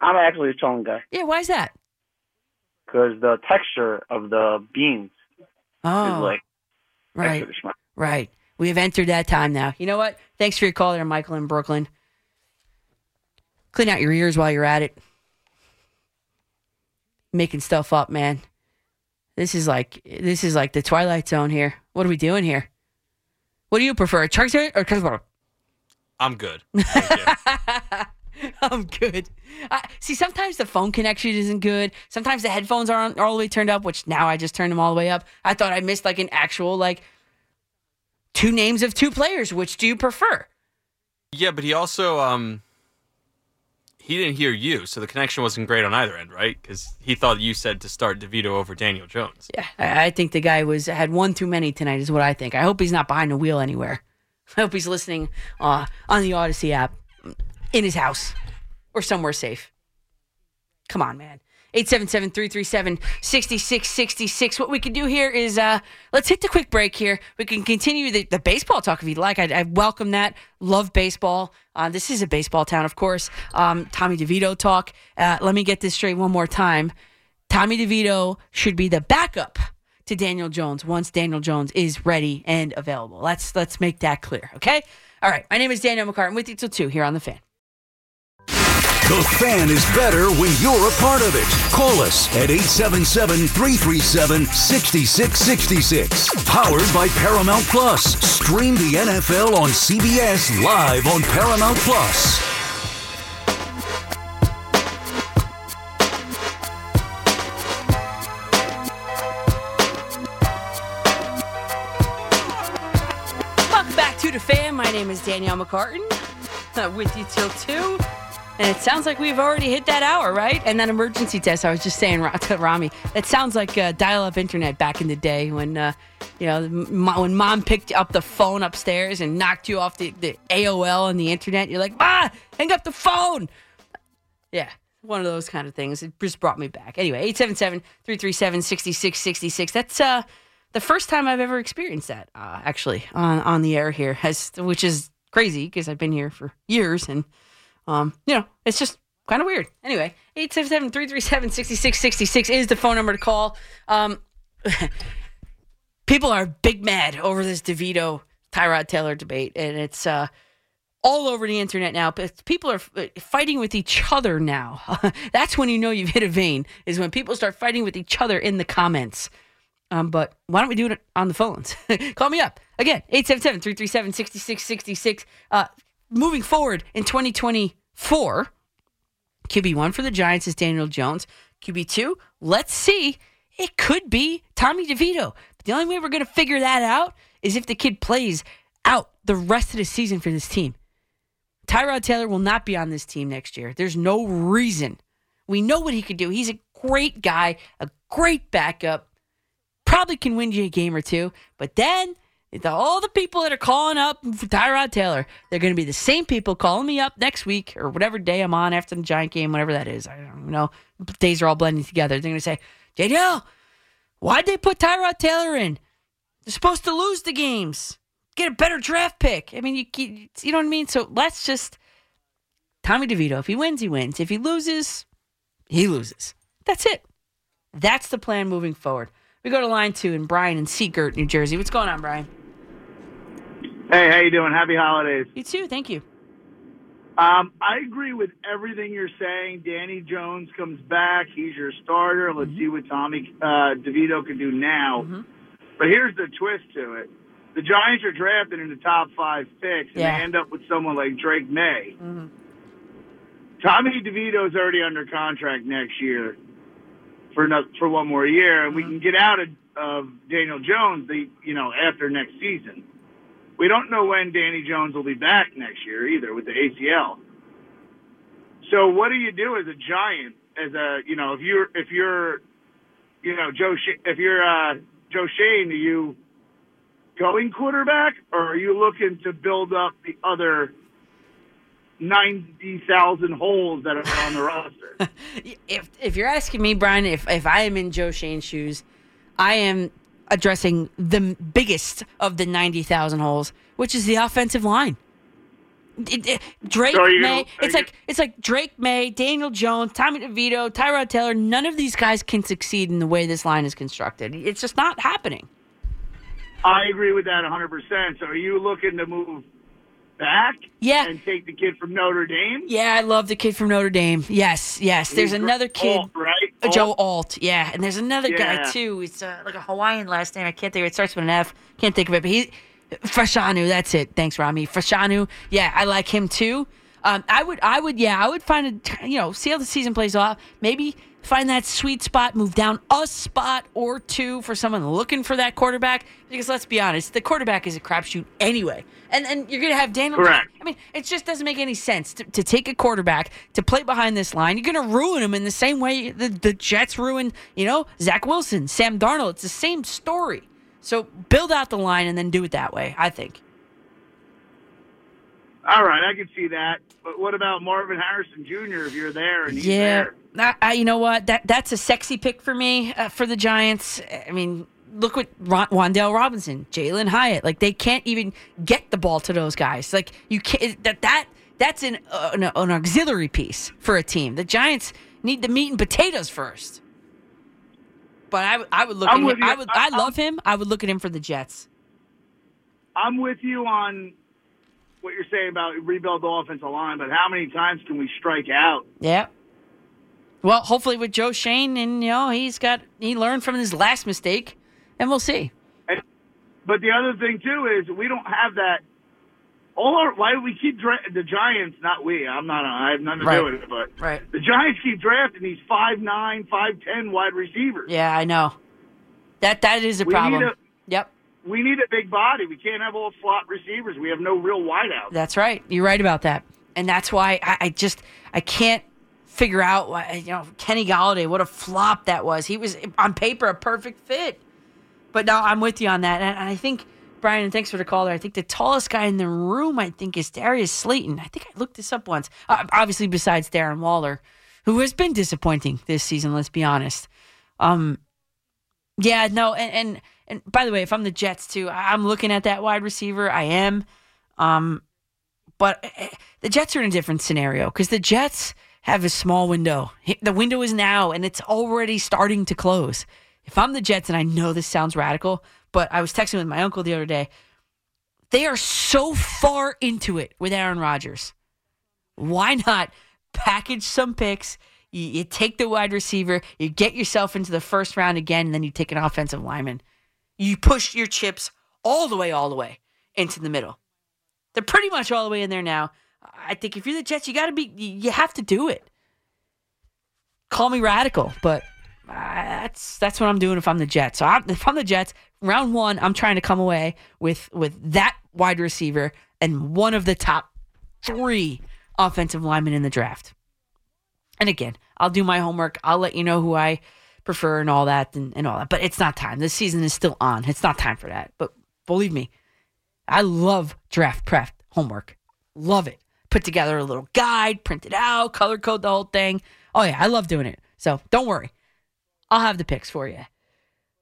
I'm actually a Chong guy Yeah, why is that? Because the texture of the beans Oh, is like right, right. We have entered that time now. You know what? Thanks for your call there, Michael in Brooklyn. Clean out your ears while you're at it. Making stuff up, man. This is like this is like the Twilight Zone here. What are we doing here? What do you prefer, Charcuterie or Casserole? I'm good. *laughs* *laughs* I'm good. I, see, sometimes the phone connection isn't good. Sometimes the headphones aren't all the way turned up, which now I just turned them all the way up. I thought I missed like an actual like two names of two players. Which do you prefer? Yeah, but he also um he didn't hear you, so the connection wasn't great on either end, right? Because he thought you said to start DeVito over Daniel Jones. Yeah, I, I think the guy was had one too many tonight. Is what I think. I hope he's not behind the wheel anywhere. *laughs* I hope he's listening uh, on the Audacy app in his house or somewhere safe. Come on, man. 877-337-6666. What we can do here is uh, let's hit the quick break here. We can continue the, the baseball talk if you'd like. I, I welcome that. Love baseball. Uh, this is a baseball town, of course. Um, Tommy DeVito talk. Uh, let me get this straight one more time. Tommy DeVito should be the backup to Daniel Jones once Daniel Jones is ready and available. Let's let's make that clear, okay? All right. My name is Danielle McCartan with you till two here on the fan. The fan is better when you're a part of it. Call us at 877 337 6666. Powered by Paramount Plus. Stream the NFL on CBS live on Paramount Plus. Welcome back to the fan. My name is Danielle McCartan uh, *laughs* with you till two. And it sounds like we've already hit that hour, right? And that emergency test, I was just saying *laughs* to Rami, that sounds like uh, dial-up internet back in the day when, uh, you know, when mom picked up the phone upstairs and knocked you off the, the AOL and the internet. You're like, Ma, hang up the phone. Yeah, one of those kind of things. It just brought me back. Anyway, 877-337-6666. That's uh, the first time I've ever experienced that, uh, actually, on, on the air here, has, which is crazy because I've been here for years and, um, you know, it's just kind of weird. Anyway, 877-337-6666 is the phone number to call. Um, *laughs* people are big mad over this DeVito Tyrod Taylor debate, and it's uh, all over the internet now. But people are fighting with each other now. *laughs* That's when you know you've hit a vein. Is when people start fighting with each other in the comments. Um, but why don't we do it on the phones? *laughs* Call me up again, 877-337-6666. Uh, moving forward in 2024, QB one for the Giants is Daniel Jones. QB two, let's see, it could be Tommy DeVito. But the only way we're going to figure that out is if the kid plays out the rest of the season for this team. Tyrod Taylor will not be on this team next year. There's no reason. We know what he could do. He's a great guy, a great backup. Probably can win you a game or two. But then the, all the people that are calling up for Tyrod Taylor, they're going to be the same people calling me up next week or whatever day I'm on after the Giant game, whatever that is. I don't know. Days are all blending together. They're going to say, JDL, why'd they put Tyrod Taylor in? They're supposed to lose the games. Get a better draft pick. I mean, you you know what I mean. So let's just Tommy DeVito. If he wins, he wins. If he loses, he loses. That's it. That's the plan moving forward. We go to line two and Brian and Sea Girt, New Jersey. What's going on, Brian? Hey, how you doing? Happy holidays. You too. Thank you. Um, I agree with everything you're saying. Danny Jones comes back. He's your starter. Let's see what Tommy uh, DeVito can do now. Mm-hmm. But here's the twist to it. The Giants are drafted in the top five picks, and Yeah. they end up with someone like Drake Maye. Mm-hmm. Tommy DeVito's already under contract next year for for one more year, and we can get out of, of Daniel Jones, the you know after next season. We don't know when Danny Jones will be back next year either with the ACL. So what do you do as a Giant? As a you know if you're if you're you know Joe if you're uh, Joe Schoen, are you going quarterback or are you looking to build up the other ninety thousand holes that are on the roster? *laughs* if if you're asking me, Brian, if if I am in Joe Schoen's shoes, I am addressing the biggest of the ninety thousand holes, which is the offensive line. It- it- Drake So Maye. gonna- it's like it's like Drake Maye, Daniel Jones, Tommy DeVito, Tyrod Taylor. None of these guys can succeed in the way this line is constructed. It's just not happening. I agree with that 100%. So are you looking to move back? Yeah. And take the kid from Notre Dame? Yeah, I love the kid from Notre Dame. Yes, yes. There's another kid, Alt, right? uh, Joe Alt. Alt. Yeah, and there's another guy too. It's uh, like a Hawaiian last name. I can't think of it. It starts with an F. Can't think of it. But he, Fashanu. That's it. Thanks, Rami. Fashanu. Yeah, I like him too. Um, I would, I would, yeah, I would find a, you know, see how the season plays off. Maybe find that sweet spot, move down a spot or two for someone looking for that quarterback. Because let's be honest, the quarterback is a crapshoot anyway. And and you're gonna have Daniel. Correct. I mean, it just doesn't make any sense to, to take a quarterback to play behind this line. You're going to ruin him in the same way the, the Jets ruined, you know, Zach Wilson, Sam Darnold. It's the same story. So build out the line and then do it that way, I think. All right, I can see that. But what about Marvin Harrison Jr. if you're there and he's yeah. there? I, you know what? That That's a sexy pick for me uh, for the Giants. I mean, look what Ron, Wan'Dale Robinson, Jalin Hyatt, like they can't even get the ball to those guys. Like you can't, that, that, that's an, uh, an, an auxiliary piece for a team. The Giants need the meat and potatoes first. But I, would- I would look I'm at him. I would. I love him. I would look at him for the Jets. I'm with you on what you're saying about rebuild the offensive line, but how many times can we strike out? Yeah. Well, hopefully with Joe Schoen, and you know he's got he learned from his last mistake, and we'll see. But the other thing too is we don't have that. All our why do we keep dra- the Giants? Not we. I'm not. I have nothing to Right. do with it. But Right. the Giants keep drafting these five nine, five ten wide receivers. Yeah, I know. That that is a We problem. a- yep, We need a big body. We can't have all slot receivers. We have no real wideouts. that's right. You're right about that, and that's why I, I just I can't figure out why you know Kenny Golladay. What a flop that was. He was on paper a perfect fit, but no, I'm with you on that, and I think. Brian, and thanks for the call there. I think the tallest guy in the room, I think, is Darius Slayton. I think I looked this up once. Uh, obviously, besides Darren Waller, who has been disappointing this season. Let's be honest. Um, yeah, no, and and and by the way, if I'm the Jets too, I'm looking at that wide receiver. I am, um, but eh, the Jets are in a different scenario because the Jets have a small window. The window is now, and it's already starting to close. If I'm the Jets, and I know this sounds radical, but I was texting with my uncle the other day. They are so far into it with Aaron Rodgers. Why not package some picks? You, you take the wide receiver, you get yourself into the first round again, and then you take an offensive lineman. You push your chips all the way, all the way into the middle. They're pretty much all the way in there now. I think if you're the Jets, you got to be, you you have to do it. Call me radical, but that's that's what I'm doing if I'm the Jets. So I'm, if I'm the Jets, round one, I'm trying to come away with with that wide receiver and one of the top three offensive linemen in the draft. And again, I'll do my homework. I'll let you know who I prefer and all that and, and all that. But it's not time. This season is still on. It's not time for that. But believe me, I love draft prep homework. Love it. Put together a little guide, print it out, color code the whole thing. Oh yeah, I love doing it. So don't worry. I'll have the picks for you.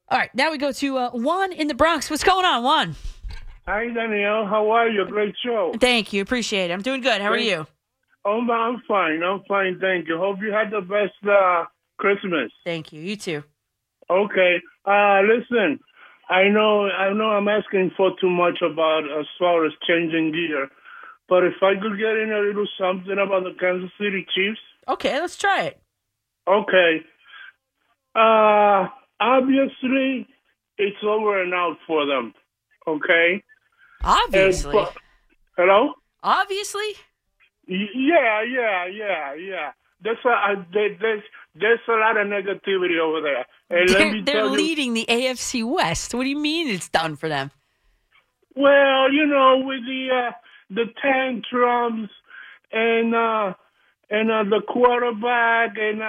All right, now we go to uh, Juan in the Bronx. What's going on, Juan? Hi, Danielle. How are you? Great show. Thank you. Appreciate it. I'm doing good. How are you? Oh, I'm fine. I'm fine. Thank you. Hope you had the best uh, Christmas. Thank you. You too. Okay. Uh, listen, I know, I know, I'm asking for too much about as far as changing gear, but if I could get in a little something about the Kansas City Chiefs. Okay, let's try it. Okay. Uh, obviously, it's over and out for them. Okay. Obviously. And, hello. Obviously. Yeah, yeah, yeah, yeah. There's a uh, there's there's a lot of negativity over there. And They're, me they're tell you, leading the AFC West. What do you mean it's done for them? well, you know, with the uh, the tantrums and uh, and uh, the quarterback and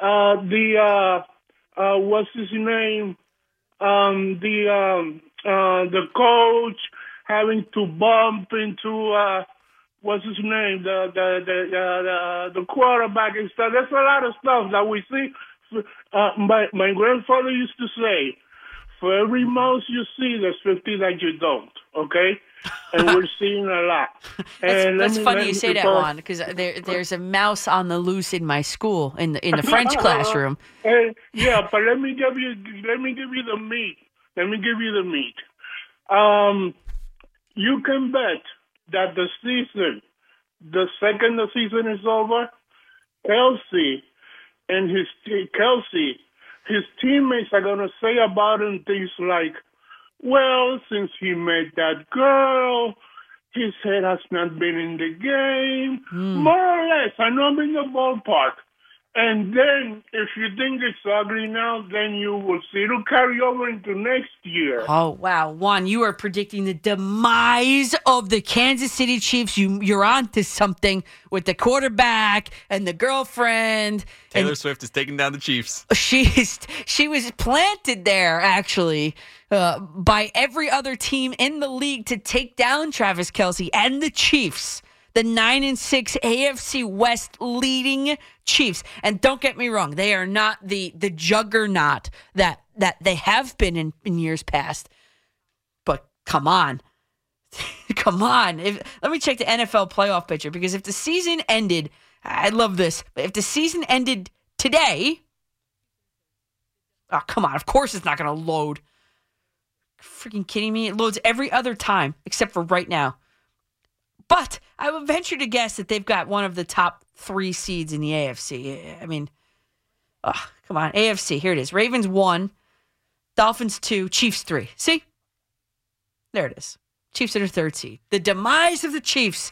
uh, the uh, uh, what's his name, um, the um, uh, the coach having to bump into. Uh, what's his name, the the the uh, the, quarterback and stuff. There's a lot of stuff that we see. Uh, my my grandfather used to say, for every mouse you see, there's fifty that you don't. Okay, and we're seeing a lot. *laughs* That's, And that's me- funny you say that, Juan, because there, there's a mouse on the loose in my school in the in the French *laughs* classroom. Hey, yeah, but let me give you let me give you the meat. Let me give you the meat. Um, you can bet that the season, the second the season is over, Kelce and his Kelce, his teammates are gonna say about him things like, "Well, since he met that girl." His head has not been in the game, hmm. more or less. I know I'm in the ballpark. And then, if you think it's ugly now, then you will see it'll carry over into next year. Oh wow, Juan, you are predicting the demise of the Kansas City Chiefs. You you're on to something with the quarterback and the girlfriend. Taylor Swift is taking down the Chiefs. *laughs* She's she was planted there actually uh, by every other team in the league to take down Travis Kelce and the Chiefs, the nine and six AFC West leading Chiefs. And don't get me wrong, they are not the the juggernaut that that they have been in, in years past. But come on. *laughs* come on. If, let me check the NFL playoff picture because if the season ended, I love this. But if the season ended today, Oh, come on. Of course it's not going to load. Freaking kidding me? It loads every other time except for right now. But I would venture to guess that they've got one of the top three seeds in the AFC. I mean, oh, come on. AFC. Here it is Ravens one, Dolphins two, Chiefs three. See? There it is. Chiefs are third seed. The demise of the Chiefs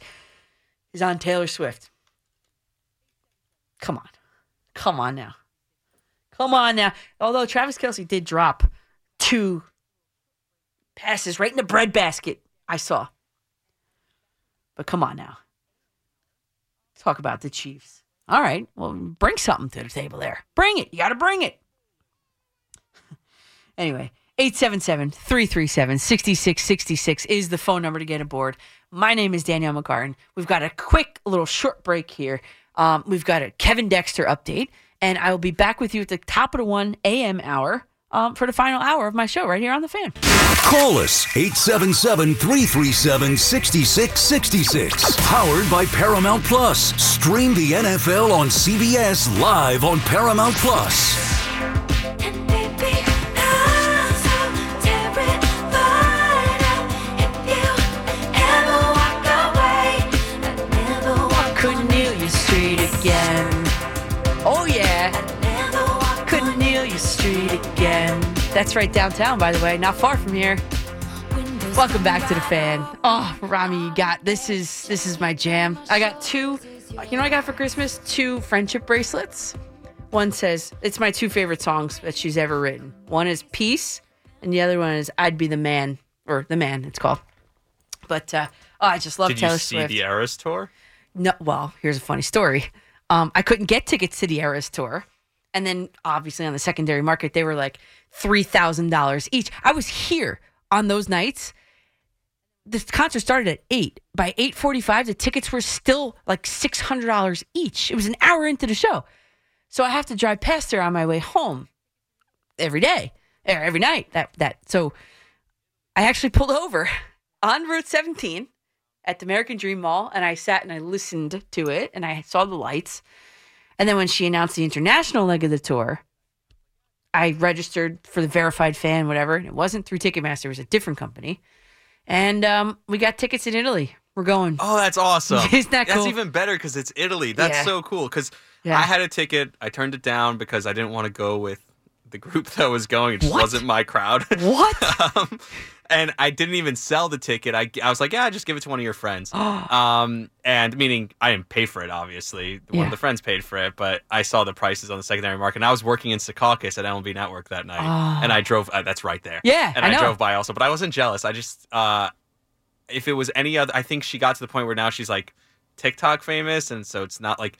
is on Taylor Swift. Come on. Come on now. Come on now. Although Travis Kelce did drop two passes right in the breadbasket, I saw. But come on now. Talk about the Chiefs. All right. Well, bring something to the table there. Bring it. You got to bring it. *laughs* anyway, 877 337 6666 is the phone number to get aboard. My name is Danielle McCartan. We've got a quick little short break here. Um, we've got a Kevin Dexter update, and I will be back with you at the top of the 1 a.m. hour um, for the final hour of my show right here on the fan. Call us 877 337 6666. Powered by Paramount Plus. Stream the NFL on CBS live on Paramount Plus. Cornelia Street again. Oh, yeah. Cornelia Street again. That's right downtown, by the way, not far from here. Welcome back to the fan. Oh, Rami, you got this is this is my jam. I got two. You know, what I got for Christmas two friendship bracelets. One says it's my two favorite songs that she's ever written. One is Peace, and the other one is I'd Be the Man or the Man. It's called. But uh, oh, I just love Did Taylor you see Swift. the Eras tour? No, well, here's a funny story. Um, I couldn't get tickets to the Eras tour, and then obviously on the secondary market they were like three thousand dollars each. I was here on those nights. The concert started at eight. By eight forty-five, the tickets were still like six hundred dollars each. It was an hour into the show, so I have to drive past there on my way home every day, or every night. That that so I actually pulled over on Route 17 at the American Dream Mall and I sat and I listened to it and I saw the lights. And then when she announced the international leg of the tour, I registered for the verified fan, whatever. And it wasn't through Ticketmaster, it was a different company. And um, we got tickets in Italy. We're going. Oh, that's awesome. *laughs* Isn't that That's even better because it's Italy. That's Yeah. so cool. Because Yeah. I had a ticket, I turned it down because I didn't want to go with the group *laughs* that was going. It just What? wasn't my crowd. What? *laughs* um, and I didn't even sell the ticket. I, I was like, yeah, just give it to one of your friends. *gasps* um, and meaning I didn't pay for it, obviously. One Yeah. of the friends paid for it, but I saw the prices on the secondary market. And I was working in Secaucus at MLB Network that night. Oh. And I drove, uh, that's right there. Yeah, And I I, drove by also, but I wasn't jealous. I just, uh, if it was any other, I think she got to the point where now she's like TikTok famous, and so it's not like,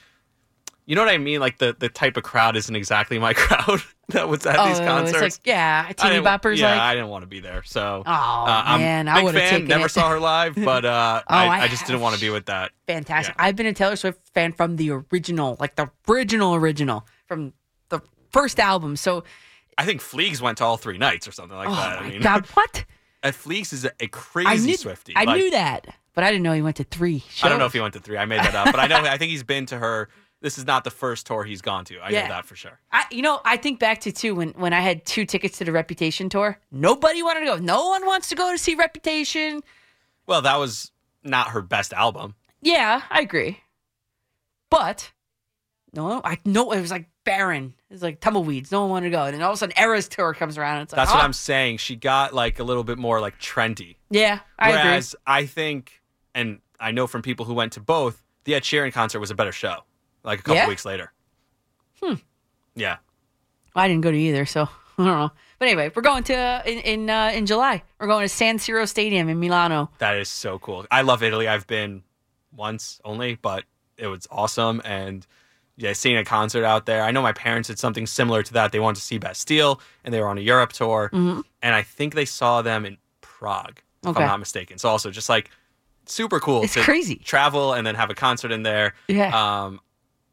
you know what I mean? Like the the type of crowd isn't exactly my *laughs* crowd that was at oh, these concerts. it's like, yeah, I teeny boppers yeah, like. I didn't want to be there. So, Oh, uh, I'm man, I would've fan. taken Never it. saw her live, *laughs* but uh, Oh, I, I I, just didn't want to be with that. fantastic. I've been a Taylor Swift fan from the original, like the original original from the first album. So, I think Fleegs went to all three nights or something like oh that. I mean, God, *laughs* what? uh, Fleeks is a, a crazy I knew, Swifty. I Like, knew that, but I didn't know he went to three. Shows. I don't know if he went to three. I made that up, but I know. I think he's been to her. This is not the first tour he's gone to. I Yeah. know that for sure. I, you know, I think back to too when when I had two tickets to the Reputation tour. Nobody wanted to go. No one wants to go to see Reputation. Well, that was not her best album. Yeah, I agree. But no, I know it was like barren. It was like tumbleweeds. No one wanted to go. And then all of a sudden, Eras tour comes around. And it's like, That's what oh, I'm saying. She got like a little bit more like trendy. Yeah, I agree. Whereas I think, and I know from people who went to both, the Ed Sheeran concert was a better show. Like a couple Yeah? weeks later. Hmm. Yeah. I didn't go to either, so *laughs* I don't know. But anyway, we're going to uh, in in, uh, in July. We're going to San Siro Stadium in Milano. That is so cool. I love Italy. I've been once only, but it was awesome. And yeah, seeing a concert out there. I know my parents did something similar to that. They wanted to see Bastille, and they were on a Europe tour. Mhm. And I think they saw them in Prague, if Okay. I'm not mistaken. So also just like super cool. It's to crazy. Travel and then have a concert in there. Yeah. Um,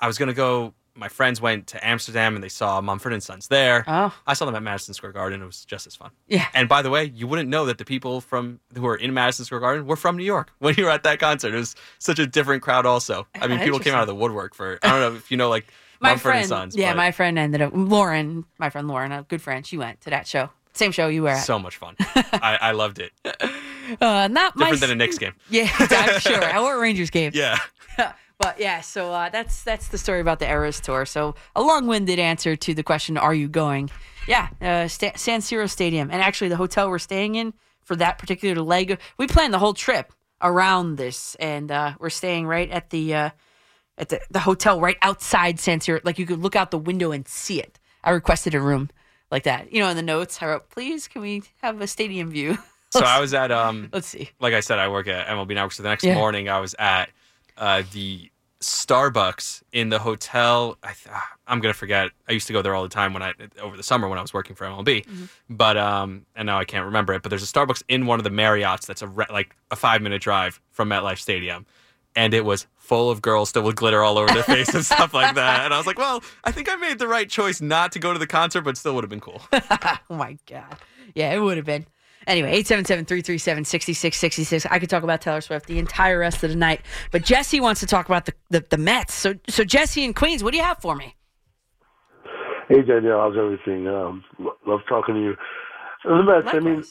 I was gonna go. My friends went to Amsterdam and they saw Mumford and Sons there. Oh. I saw them at Madison Square Garden. It was just as fun. Yeah. And by the way, you wouldn't know that the people from who are in Madison Square Garden were from New York *laughs* when you were at that concert. It was such a different crowd. Also, I mean, people came out of the woodwork for. I don't know if you know, like *laughs* My Mumford friend, and Sons. yeah, but my friend ended up Lauren, my friend Lauren, a good friend. She went to that show, same show you were at. so much fun. *laughs* I, I loved it. uh, not my Different than a Knicks game. Yeah, I'm sure. I were a Rangers game. Yeah. But yeah, so uh, that's that's the story about the Eras tour. So a long-winded answer to the question, "Are you going?" Yeah, uh, Sta- San Siro Stadium, and actually the hotel we're staying in for that particular leg. We planned the whole trip around this, and uh, we're staying right at the uh, at the, the hotel right outside San Siro. Like you could look out the window and see it. I requested a room like that. You know, in the notes I wrote, "Please, can we have a stadium view?" So I was at um. *laughs* Let's see. Like I said, I work at MLB Network. So the next Yeah. morning, I was at uh, the Starbucks in the hotel. I th- I'm gonna forget. I used to go there all the time when I over the summer when I was working for MLB. But um, and now I can't remember it. But there's a Starbucks in one of the Marriotts that's a re- like a five minute drive from MetLife Stadium, and it was full of girls still with glitter all over their face and stuff like that. And I was like, well, I think I made the right choice not to go to the concert, but still would have been cool. *laughs* oh my god. Yeah, it would have been. Anyway, 877-337-6666. I could talk about Taylor Swift the entire rest of the night. But Jesse wants to talk about the, the, the Mets. So so Jesse in Queens, what do you have for me? Hey Danielle, how's everything? Um, love talking to you. The Mets. I mean,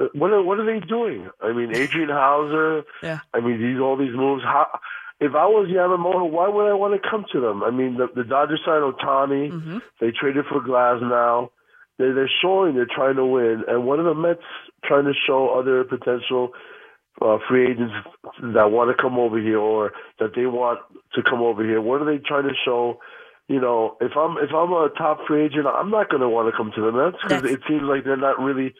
uh, what are what are they doing? I mean, *laughs* Adrian Houser. Yeah. I mean, these all these moves. How? If I was Yamamoto, why would I want to come to them? I mean, the, the Dodgers signed Ohtani. They traded for Glasnow. They're, they're showing they're trying to win. And what are the Mets trying to show other potential uh, free agents that want to come over here or that they want to come over here? What are they trying to show? You know, if I'm if I'm a top free agent, I'm not going to want to come to the Mets because it seems like they're not really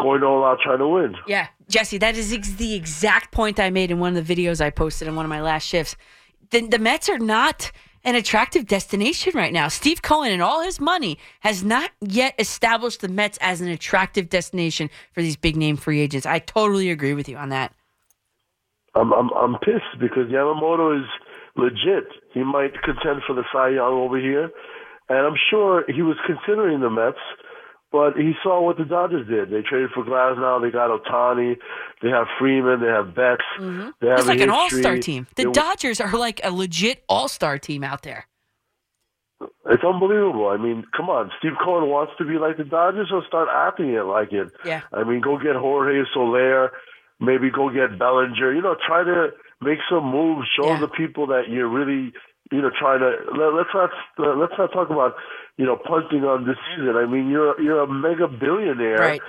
going all out trying to win. Yeah, Jesse, that is ex- the exact point I made in one of the videos I posted in one of my last shifts. The, the Mets are not an attractive destination right now. Steve Cohen and all his money has not yet established the Mets as an attractive destination for these big name free agents. I totally agree with you on that. I'm I'm I'm pissed because Yamamoto is legit. He might contend for the Cy Young over here, and I'm sure he was considering the Mets, but he saw what the Dodgers did. They traded for Glasnow. They got Ohtani. They have Freeman. They have Betts. Mm-hmm. They have It's like an all star team. The They- Dodgers are like a legit all star team out there. It's unbelievable. I mean, come on. Steve Cohen wants to be like the Dodgers, so start acting it like it. Yeah. I mean, go get Jorge Soler, maybe go get Bellinger. You know, try to make some moves. Show the people that you're really, you know, trying to. Let, let's not let's not talk about, you know, punting on this season. I mean, you're you're a mega billionaire. Right.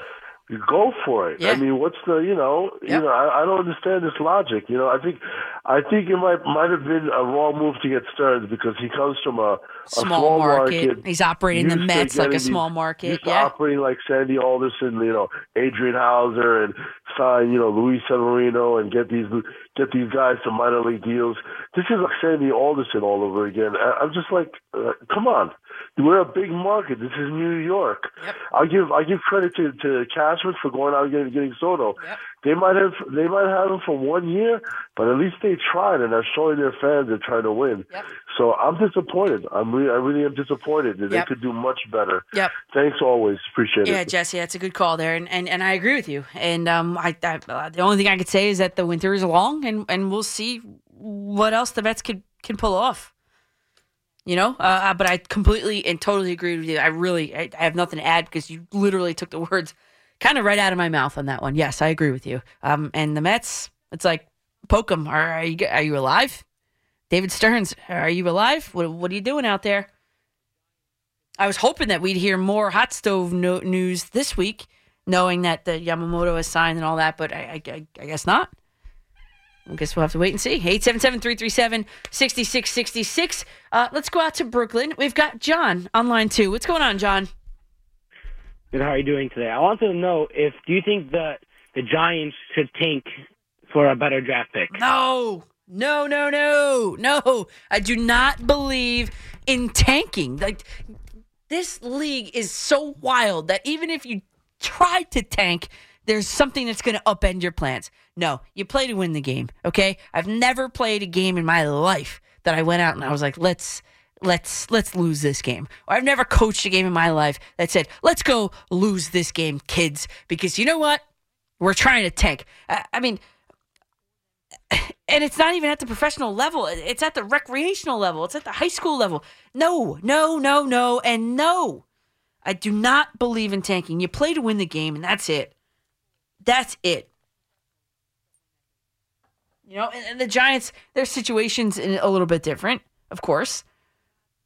You go for it. Yeah. I mean, what's the you know you know I, I don't understand this logic. You know, I think I think it might might have been a wrong move to get Stearns because he comes from a, a Small, small market. He's operating the Mets like a small these- market. Yeah. operating like Sandy Alderson, you know, Adrian Houser, and sign, you know, Luis Severino, and get these get these guys to minor league deals. This is like Sandy Alderson all over again. I, I'm just like, uh, come on, we're a big market. This is New York. I give I give credit to to Cashman for going out and getting, getting Soto. They might have they might have him for one year, but at least they tried and are showing their fans they're trying to win. So I'm disappointed. I'm really, I really am disappointed that they could do much better. Yep. Thanks always. Appreciate Yeah, it. Yeah, Jesse, that's a good call there, and and, and I agree with you. And um, I, I uh, the only thing I could say is that the winter is long, and and we'll see what else the Mets can can pull off. You know, uh, uh, but I completely and totally agree with you. I really, I, I have nothing to add because you literally took the words kind of right out of my mouth on that one. Yes, I agree with you. Um, and the Mets, it's like poke 'em. Are, are you are you alive? David Stearns, are you alive? What what are you doing out there? I was hoping that we'd hear more hot stove no- news this week, knowing that the Yamamoto has signed and all that, but I, I, I- guess not. I guess we'll have to wait and see. 877 337 6666. Uh, Let's go out to Brooklyn. We've got John on line two. What's going on, John? Good. How are you doing today? I wanted to know if do you think that the Giants should tank for a better draft pick? No, no, no, no, no. I do not believe in tanking. Like this league is so wild that even if you try to tank, there's something that's going to upend your plans. No, you play to win the game. Okay, I've never played a game in my life that I went out and I was like, let's. Let's let's lose this game. Or I've never coached a game in my life that said, "Let's go lose this game, kids," because you know what? We're trying to tank. I, I mean, and it's not even at the professional level. It's at the recreational level. It's at the high school level. No, no, no, no, and no. I do not believe in tanking. You play to win the game, and that's it. That's it. You know, and, and the Giants, their situation's in a little bit different, of course.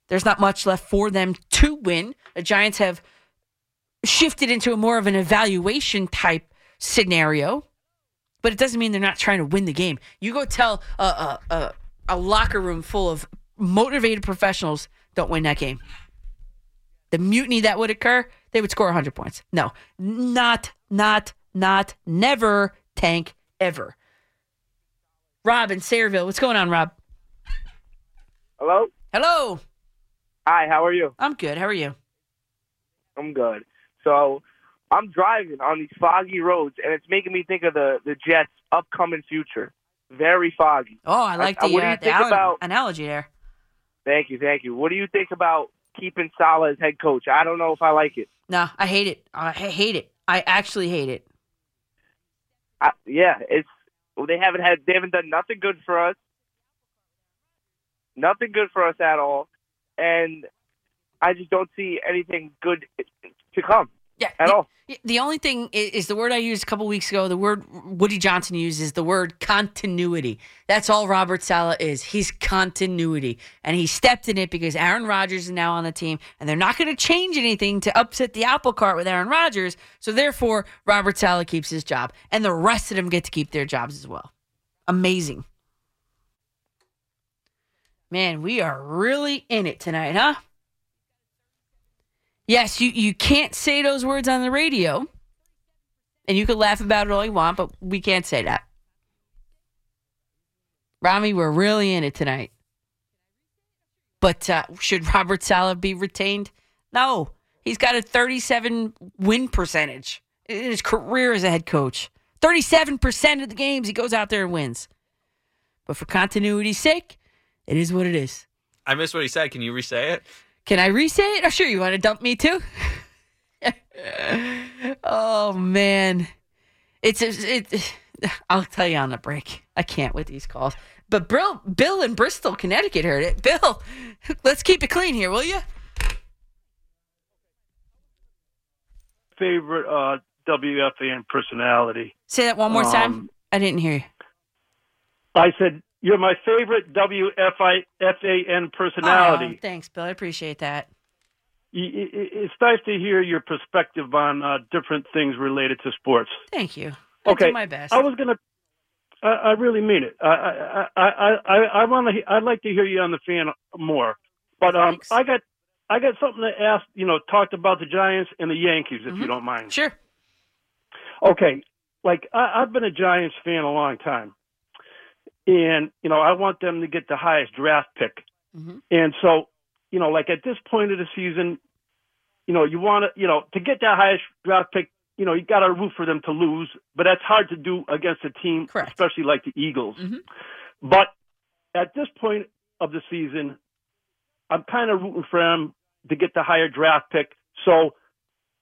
There's not much left for them to win. The Giants have shifted into a more of an evaluation type scenario but it doesn't mean they're not trying to win the game. You go tell a, a, a, a locker room full of motivated professionals don't win that game. The mutiny that would occur, they would score 100 points. No, not, not, not, never tank ever. Rob in Sayreville. What's going on, Rob? Hello? Hello. Hi, how are you? I'm good. How are you? I'm good. So I'm driving on these foggy roads, and it's making me think of the the Jets' upcoming future. Very foggy. Oh, I like Uh, the, what do uh, you the think al- about? analogy there. Thank you, thank you. What do you think about keeping Saleh as head coach? I don't know if I like it. No, I hate it. I hate it. I actually hate it. I, yeah, it's well, they haven't had they haven't done nothing good for us. Nothing good for us at all, and I just don't see anything good to come. Yeah, at the, all. The only thing i- is the word I used a couple weeks ago. The word Woody Johnson used is the word continuity. That's all Robert Saleh is. He's continuity, and he stepped in it because Aaron Rodgers is now on the team, and they're not going to change anything to upset the apple cart with Aaron Rodgers. So therefore, Robert Saleh keeps his job, and the rest of them get to keep their jobs as well. Amazing. Man, we are really in it tonight, huh? Yes, you, you can't say those words on the radio. And you can laugh about it all you want, but we can't say that. Rami, we're really in it tonight. But uh, should Robert Saleh be retained? No. He's got a 37 win percentage in his career as a head coach. 37% of the games he goes out there and wins. But for continuity's sake, it is what it is. I missed what he said. Can you re-say it? Can I re-say it? Oh, sure. You want to dump me too? oh man, it's it. I'll tell you on the break. I can't with these calls. But Bill, Bill in Bristol, Connecticut heard it. Bill, let's keep it clean here, will you? Favorite uh, WFAN personality. Say that one more time. Um, I didn't hear you. I said you're my favorite WFAN personality. Oh, thanks, Bill. I appreciate that. It's nice to hear your perspective on uh, different things related to sports. Thank you. I okay, do my best. I was gonna. I, I really mean it. I I I I I, want to. I'd like to hear you on the fan more, but um, I got I got something to ask. You know, talked about the Giants and the Yankees, if you don't mind. Mm-hmm. Sure. Okay, like I, I've been a Giants fan a long time, and you know I want them to get the highest draft pick, Mm-hmm. and so you know, like at this point of the season, you know, you want to, you know, to get that highest draft pick, you know, you got to root for them to lose, but that's hard to do against a team, especially like the Eagles. But at this point of the season, I'm kind of rooting for them to get the higher draft pick. So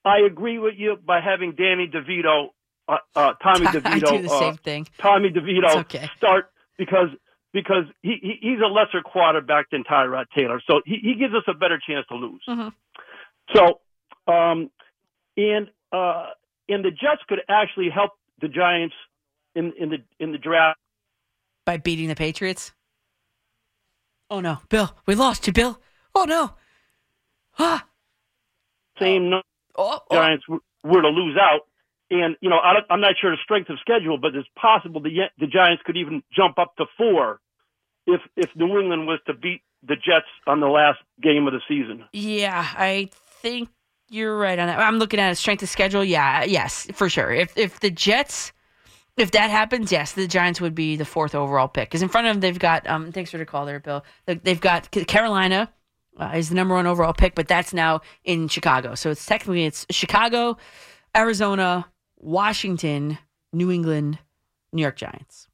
I agree with you by having Danny DeVito, uh, uh, Tommy *laughs* I DeVito, do the uh, same thing. Tommy DeVito okay. start because because he, he he's a lesser quarterback than Tyrod Taylor, so he, he gives us a better chance to lose. So, um, and uh, and the Jets could actually help the Giants in in the in the draft. By beating the Patriots? Oh no, Bill, we lost you, Bill. Oh no. Ah. Same number Giants w- were to lose out, and you know I'm not sure the strength of schedule, but it's possible the the Giants could even jump up to four if if New England was to beat the Jets on the last game of the season. Yeah, I think you're right on that. I'm looking at a strength of schedule. Yeah, yes, for sure. If if the Jets, if that happens, yes, the Giants would be the fourth overall pick. Because in front of them, they've got. Um, thanks for the call there, Bill. They- They've got Carolina uh, is the number one overall pick, but that's now in Chicago. So it's technically it's Chicago, Arizona, Washington, New England, New York Giants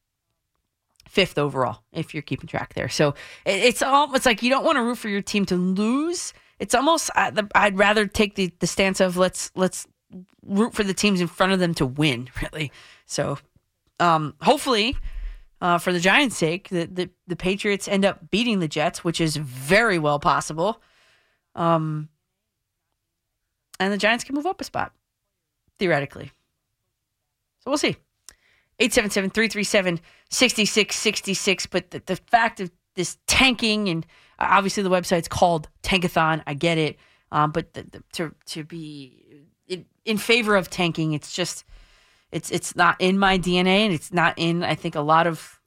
fifth overall if you're keeping track there. So it- it's it's like you don't want to root for your team to lose. It's almost uh, the- I'd rather take the the stance of let's let's root for the teams in front of them to win. *laughs* Really. So um, hopefully. Uh, for the Giants' sake, the, the the Patriots end up beating the Jets, which is very well possible. Um, and the Giants can move up a spot, theoretically. So we'll see. 877-337-6666 but the, the fact of this tanking and obviously the website's called tankathon. I get it. Um, but the, the, to to be in, in favor of tanking it's just it's it's not in my dna and it's not in i think a lot of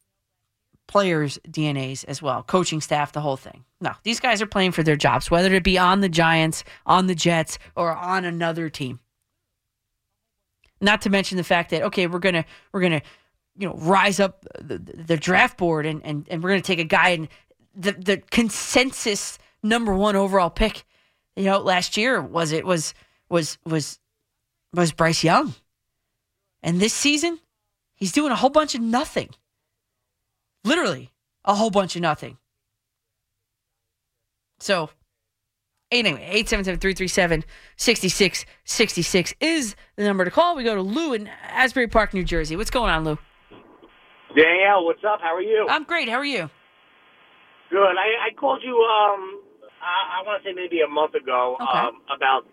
players dnas as well coaching staff the whole thing. No these guys are playing for their jobs whether it be on the giants on the jets or on another team not to mention the fact that okay, we're gonna we're gonna you know rise up the, the draft board and, and and we're gonna take a guy and the the consensus number one overall pick, you know, last year was it was was was was Bryce Young, and this season he's doing a whole bunch of nothing. Literally a whole bunch of nothing. So Anyway, 877-337-6666 is the number to call. We go to Lou in Asbury Park, New Jersey. What's going on, Lou? Danielle, what's up? How are you? I'm great. How are you? Good. I, I called you. Um, I, I want to say maybe a month ago um, about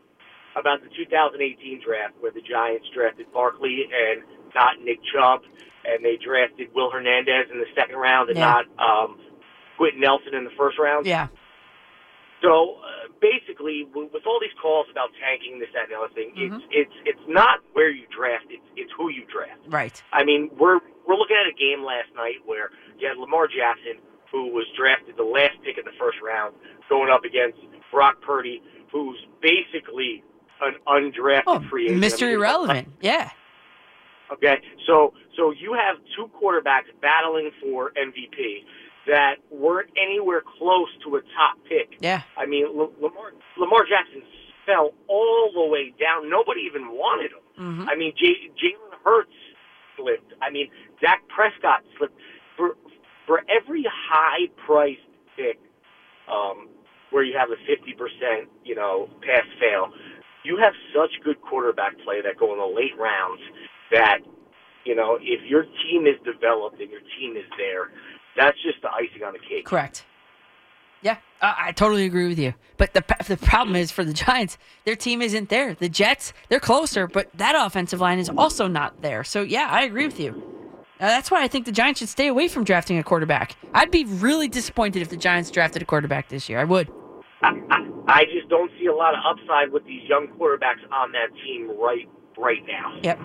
about the 2018 draft where the Giants drafted Barkley and not Nick Chubb, and they drafted Will Hernandez in the second round and Yeah. not um, Quenton Nelson in the first round. Yeah. So uh, basically, with, with all these calls about tanking, this, that, and the other thing, Mm-hmm. it's it's it's not where you draft; it's it's who you draft. Right. I mean, we're we're looking at a game last night where you had Lamar Jackson, who was drafted the last pick in the first round, going up against Brock Purdy, who's basically an undrafted Oh, free agent. Mr. I mean, Irrelevant. Yeah. Okay, so so you have two quarterbacks battling for MVP that weren't anywhere close to a top pick. Yeah. I mean, L- Lamar Lamar Jackson fell all the way down. Nobody even wanted him. Mm-hmm. I mean, J- Jalen Hurts slipped. I mean, Dak Prescott slipped. For for every high priced pick, um, where you have a fifty percent, you know, pass fail, you have such good quarterback play that go in the late rounds that you know if your team is developed and your team is there, that's just the icing on the cake. Correct. Yeah, I, I totally agree with you. But the the problem is for the Giants, their team isn't there. The Jets, they're closer, but that offensive line is also not there. So yeah, I agree with you. Uh, that's why I think the Giants should stay away from drafting a quarterback. I'd be really disappointed if the Giants drafted a quarterback this year. I would. I just don't see a lot of upside with these young quarterbacks on that team right right now. Yep.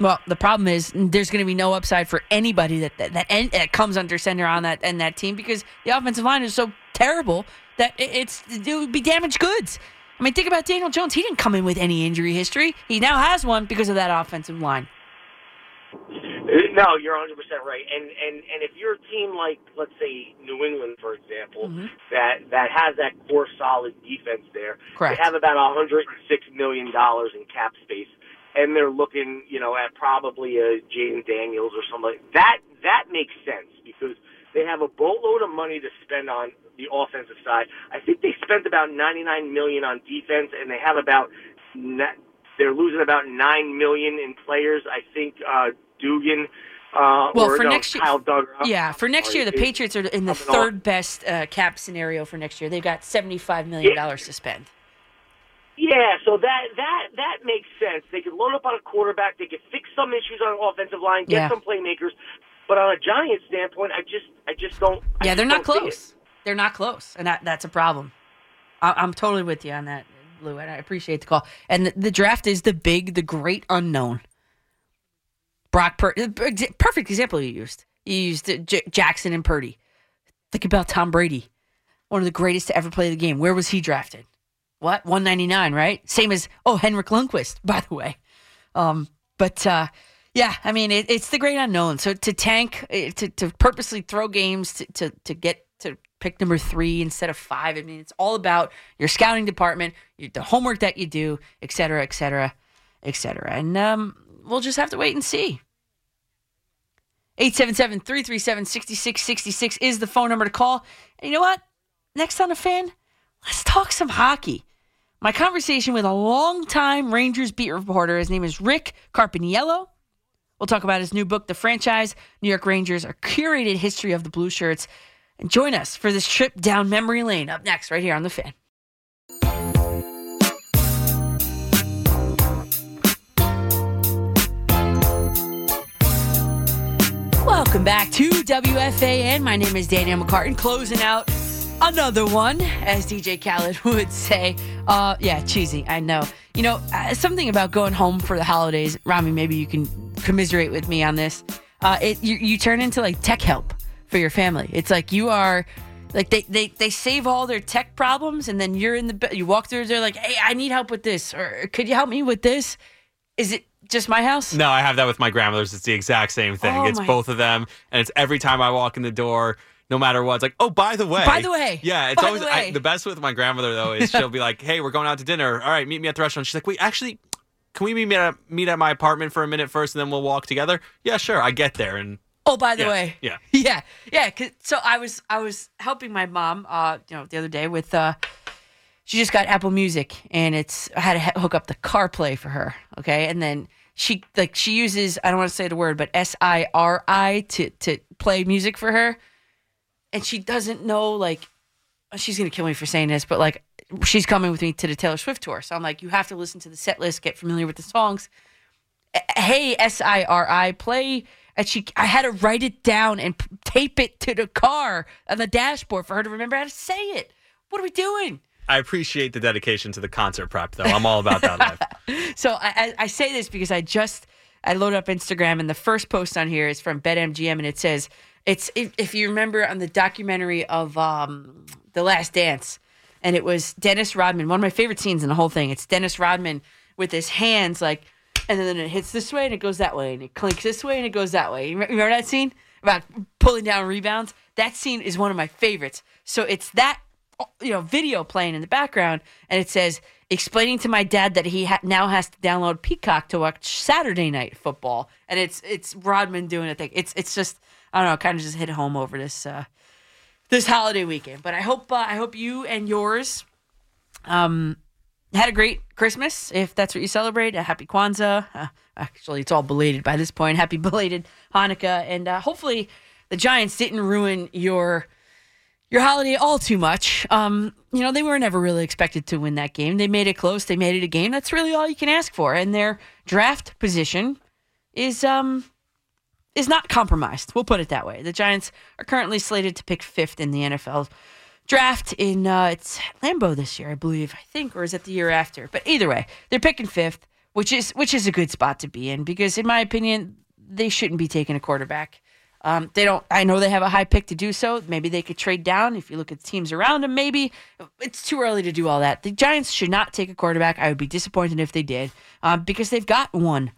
Well, the problem is there's going to be no upside for anybody that that that, en- that comes under center on that and that team because the offensive line is so terrible that it, it's it would be damaged goods. I mean, think about Daniel Jones. He didn't come in with any injury history. He now has one because of that offensive line. Uh, No, you're 100 percent right. And and and if you're a team like let's say New England, for example, that that has that core solid defense there, Correct. they have about 106 million dollars in cap space, and they're looking, you know, at probably a Jayden Daniels or something. Like That that makes sense because they have a boatload of money to spend on the offensive side. I think they spent about 99 million on defense, and they have about. They're losing about nine million in players. I think uh, Dugan. Uh, Well, or for no, next year, yeah, for next year, the Patriots are in the third best uh, cap scenario for next year. They've got seventy-five million dollars to spend. Yeah, so that that that makes sense. They could load up on a quarterback. They could fix some issues on the offensive line, get Yeah. some playmakers. But on a Giants standpoint, I just I just don't. Yeah, just they're not don't see it. close. They're not close, and that, that's a problem. I, I'm totally with you on that, Lou, and I appreciate the call. And the, the draft is the big, the great unknown. Brock, Pur- uh, perfect example you used. You used uh, J- Jackson and Purdy. Think about Tom Brady, one of the greatest to ever play the game. Where was he drafted? What 199, right? Same as oh Henrik Lundqvist, *laughs* by the way. Um, but uh, yeah, I mean it, it's the great unknown. So to tank, eh, to to purposely throw games to, to to get to pick number three instead of five. I mean it's all about your scouting department, your, the homework that you do, et cetera, et cetera, et cetera. And um, we'll just have to wait and see. 877-337-6666 is the phone number to call. And you know what? Next on the fan, let's talk some hockey. My conversation with a longtime Rangers beat reporter. His name is Rick Carpiniello. We'll talk about his new book, The Franchise New York Rangers, a curated history of the Blue Shirts. And join us for this trip down memory lane up next, right here on The Fan. Welcome back to WFAN. My name is Danielle McCartan, closing out another one, as DJ Khaled *laughs* would say. Uh, yeah, cheesy. I know. You know, uh, something about going home for the holidays. Rami, maybe you can commiserate with me on this. Uh, it you, you turn into like tech help for your family. It's like you are. Like they, they, they save all their tech problems and then you're in the you walk through they're like hey I need help with this or could you help me with this is it just my house No, I have that with my grandmothers. It's the exact same thing. Oh, it's my- both of them, and it's every time I walk in the door. No matter what, it's like, oh, by the way, By the way. yeah, it's always the I, the best with my grandmother though is *laughs* she'll be like, hey, we're going out to dinner. All right, meet me at the restaurant. She's like, wait, actually, can we meet at meet at my apartment for a minute first, and then we'll walk together? Yeah, sure. I get there, and Oh, by the Yeah, way, yeah. *laughs* yeah, yeah. 'cause- so I was I was helping my mom, uh, you know, the other day with. uh She just got Apple Music, and it's I had to hook up the CarPlay for her. Okay, and then she like she uses I don't want to say the word, but S I R I to to play music for her, and she doesn't know like oh, she's gonna kill me for saying this, but like she's coming with me to the Taylor Swift tour, so I'm like, you have to listen to the set list, get familiar with the songs eh, eh, hey S I R I play and she I had to write it down and p- tape it to the car on the dashboard for her to remember how to say it. What are we doing? I appreciate the dedication to the concert prep, though. I'm all about that life. *laughs* So I, I, I say this because I just I loaded up Instagram and the first post on here is from BetMGM and it says it's if, if you remember on the documentary of um, The Last Dance and it was Dennis Rodman one of my favorite scenes in the whole thing. It's Dennis Rodman with his hands like and then it hits this way and it goes that way and it clinks this way and it goes that way. You remember that scene about pulling down rebounds? That scene is one of my favorites. So it's that you know video playing in the background and it says explaining to my dad that he ha- now has to download peacock to watch saturday night football. And it's it's rodman doing a thing. It's it's just i don't know kind of just hit home over this uh this holiday weekend but i hope uh, i hope you and yours um had a great christmas if that's what you celebrate a happy kwanzaa uh, actually it's all belated by this point happy *laughs* belated hanukkah and uh, hopefully the giants didn't ruin your your holiday all too much. Um, you know, they were never really expected to win that game. They made it close. They made it a game. That's really all you can ask for. And their draft position is um is not compromised. We'll put it that way. The Giants are currently slated to pick fifth in the NFL draft in uh, it's Lambeau this year, I believe. I think, or is it the year after? But either way, they're picking fifth, which is which is a good spot to be in because, in my opinion, they shouldn't be taking a quarterback. Um, they don't. I know they have a high pick to do so. Maybe they could trade down if you look at teams around them. Maybe it's too early to do all that. The Giants should not take a quarterback. I would be disappointed if they did, um, because they've got one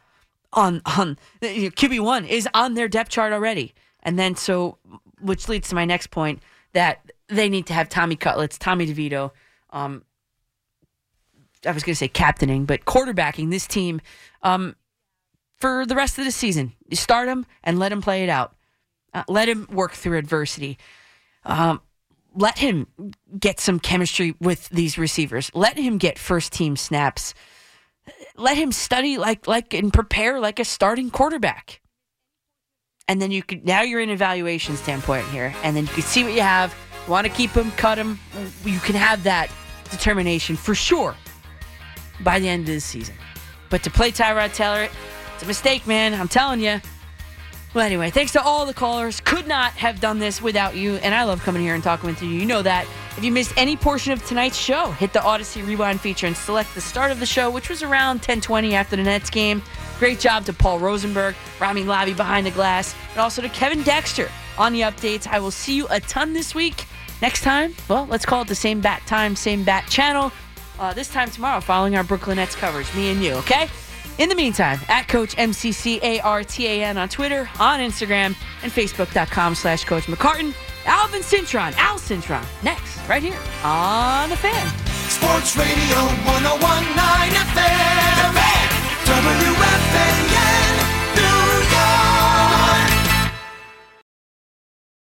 on on QB one is on their depth chart already, and then so which leads to my next point that they need to have Tommy Cutlets, Tommy DeVito. Um, I was going to say captaining, but quarterbacking this team um, for the rest of the season. You start him and let him play it out. Uh, let him work through adversity. Um, let him get some chemistry with these receivers. Let him get first team snaps. Let him study like like and prepare like a starting quarterback. And then you could now you're in evaluation standpoint here, and then you can see what you have. You want to keep him, cut him. You can have that determination for sure by the end of the season. But to play Tyrod Taylor, it's a mistake, man. I'm telling you. Well, anyway, thanks to all the callers. Could not have done this without you. And I love coming here and talking with you. You know that. If you missed any portion of tonight's show, hit the Audacy Rewind feature and select the start of the show, which was around 1020 after the Nets game. Great job to Paul Rosenberg, Rami Lavi behind the glass, and also to Kevin Dexter on the updates. I will see you a ton this week. Next time, well, let's call it the same bat time, same bat channel. Uh, this time tomorrow, following our Brooklyn Nets coverage, me and you, okay? In the meantime, at Coach MCCARTAN on Twitter, on Instagram, and Facebook.com slash Coach McCartan. Alvin Cintron, Al Cintron, next, right here on The Fan. Sports Radio 1019 FM. The Fan. WFN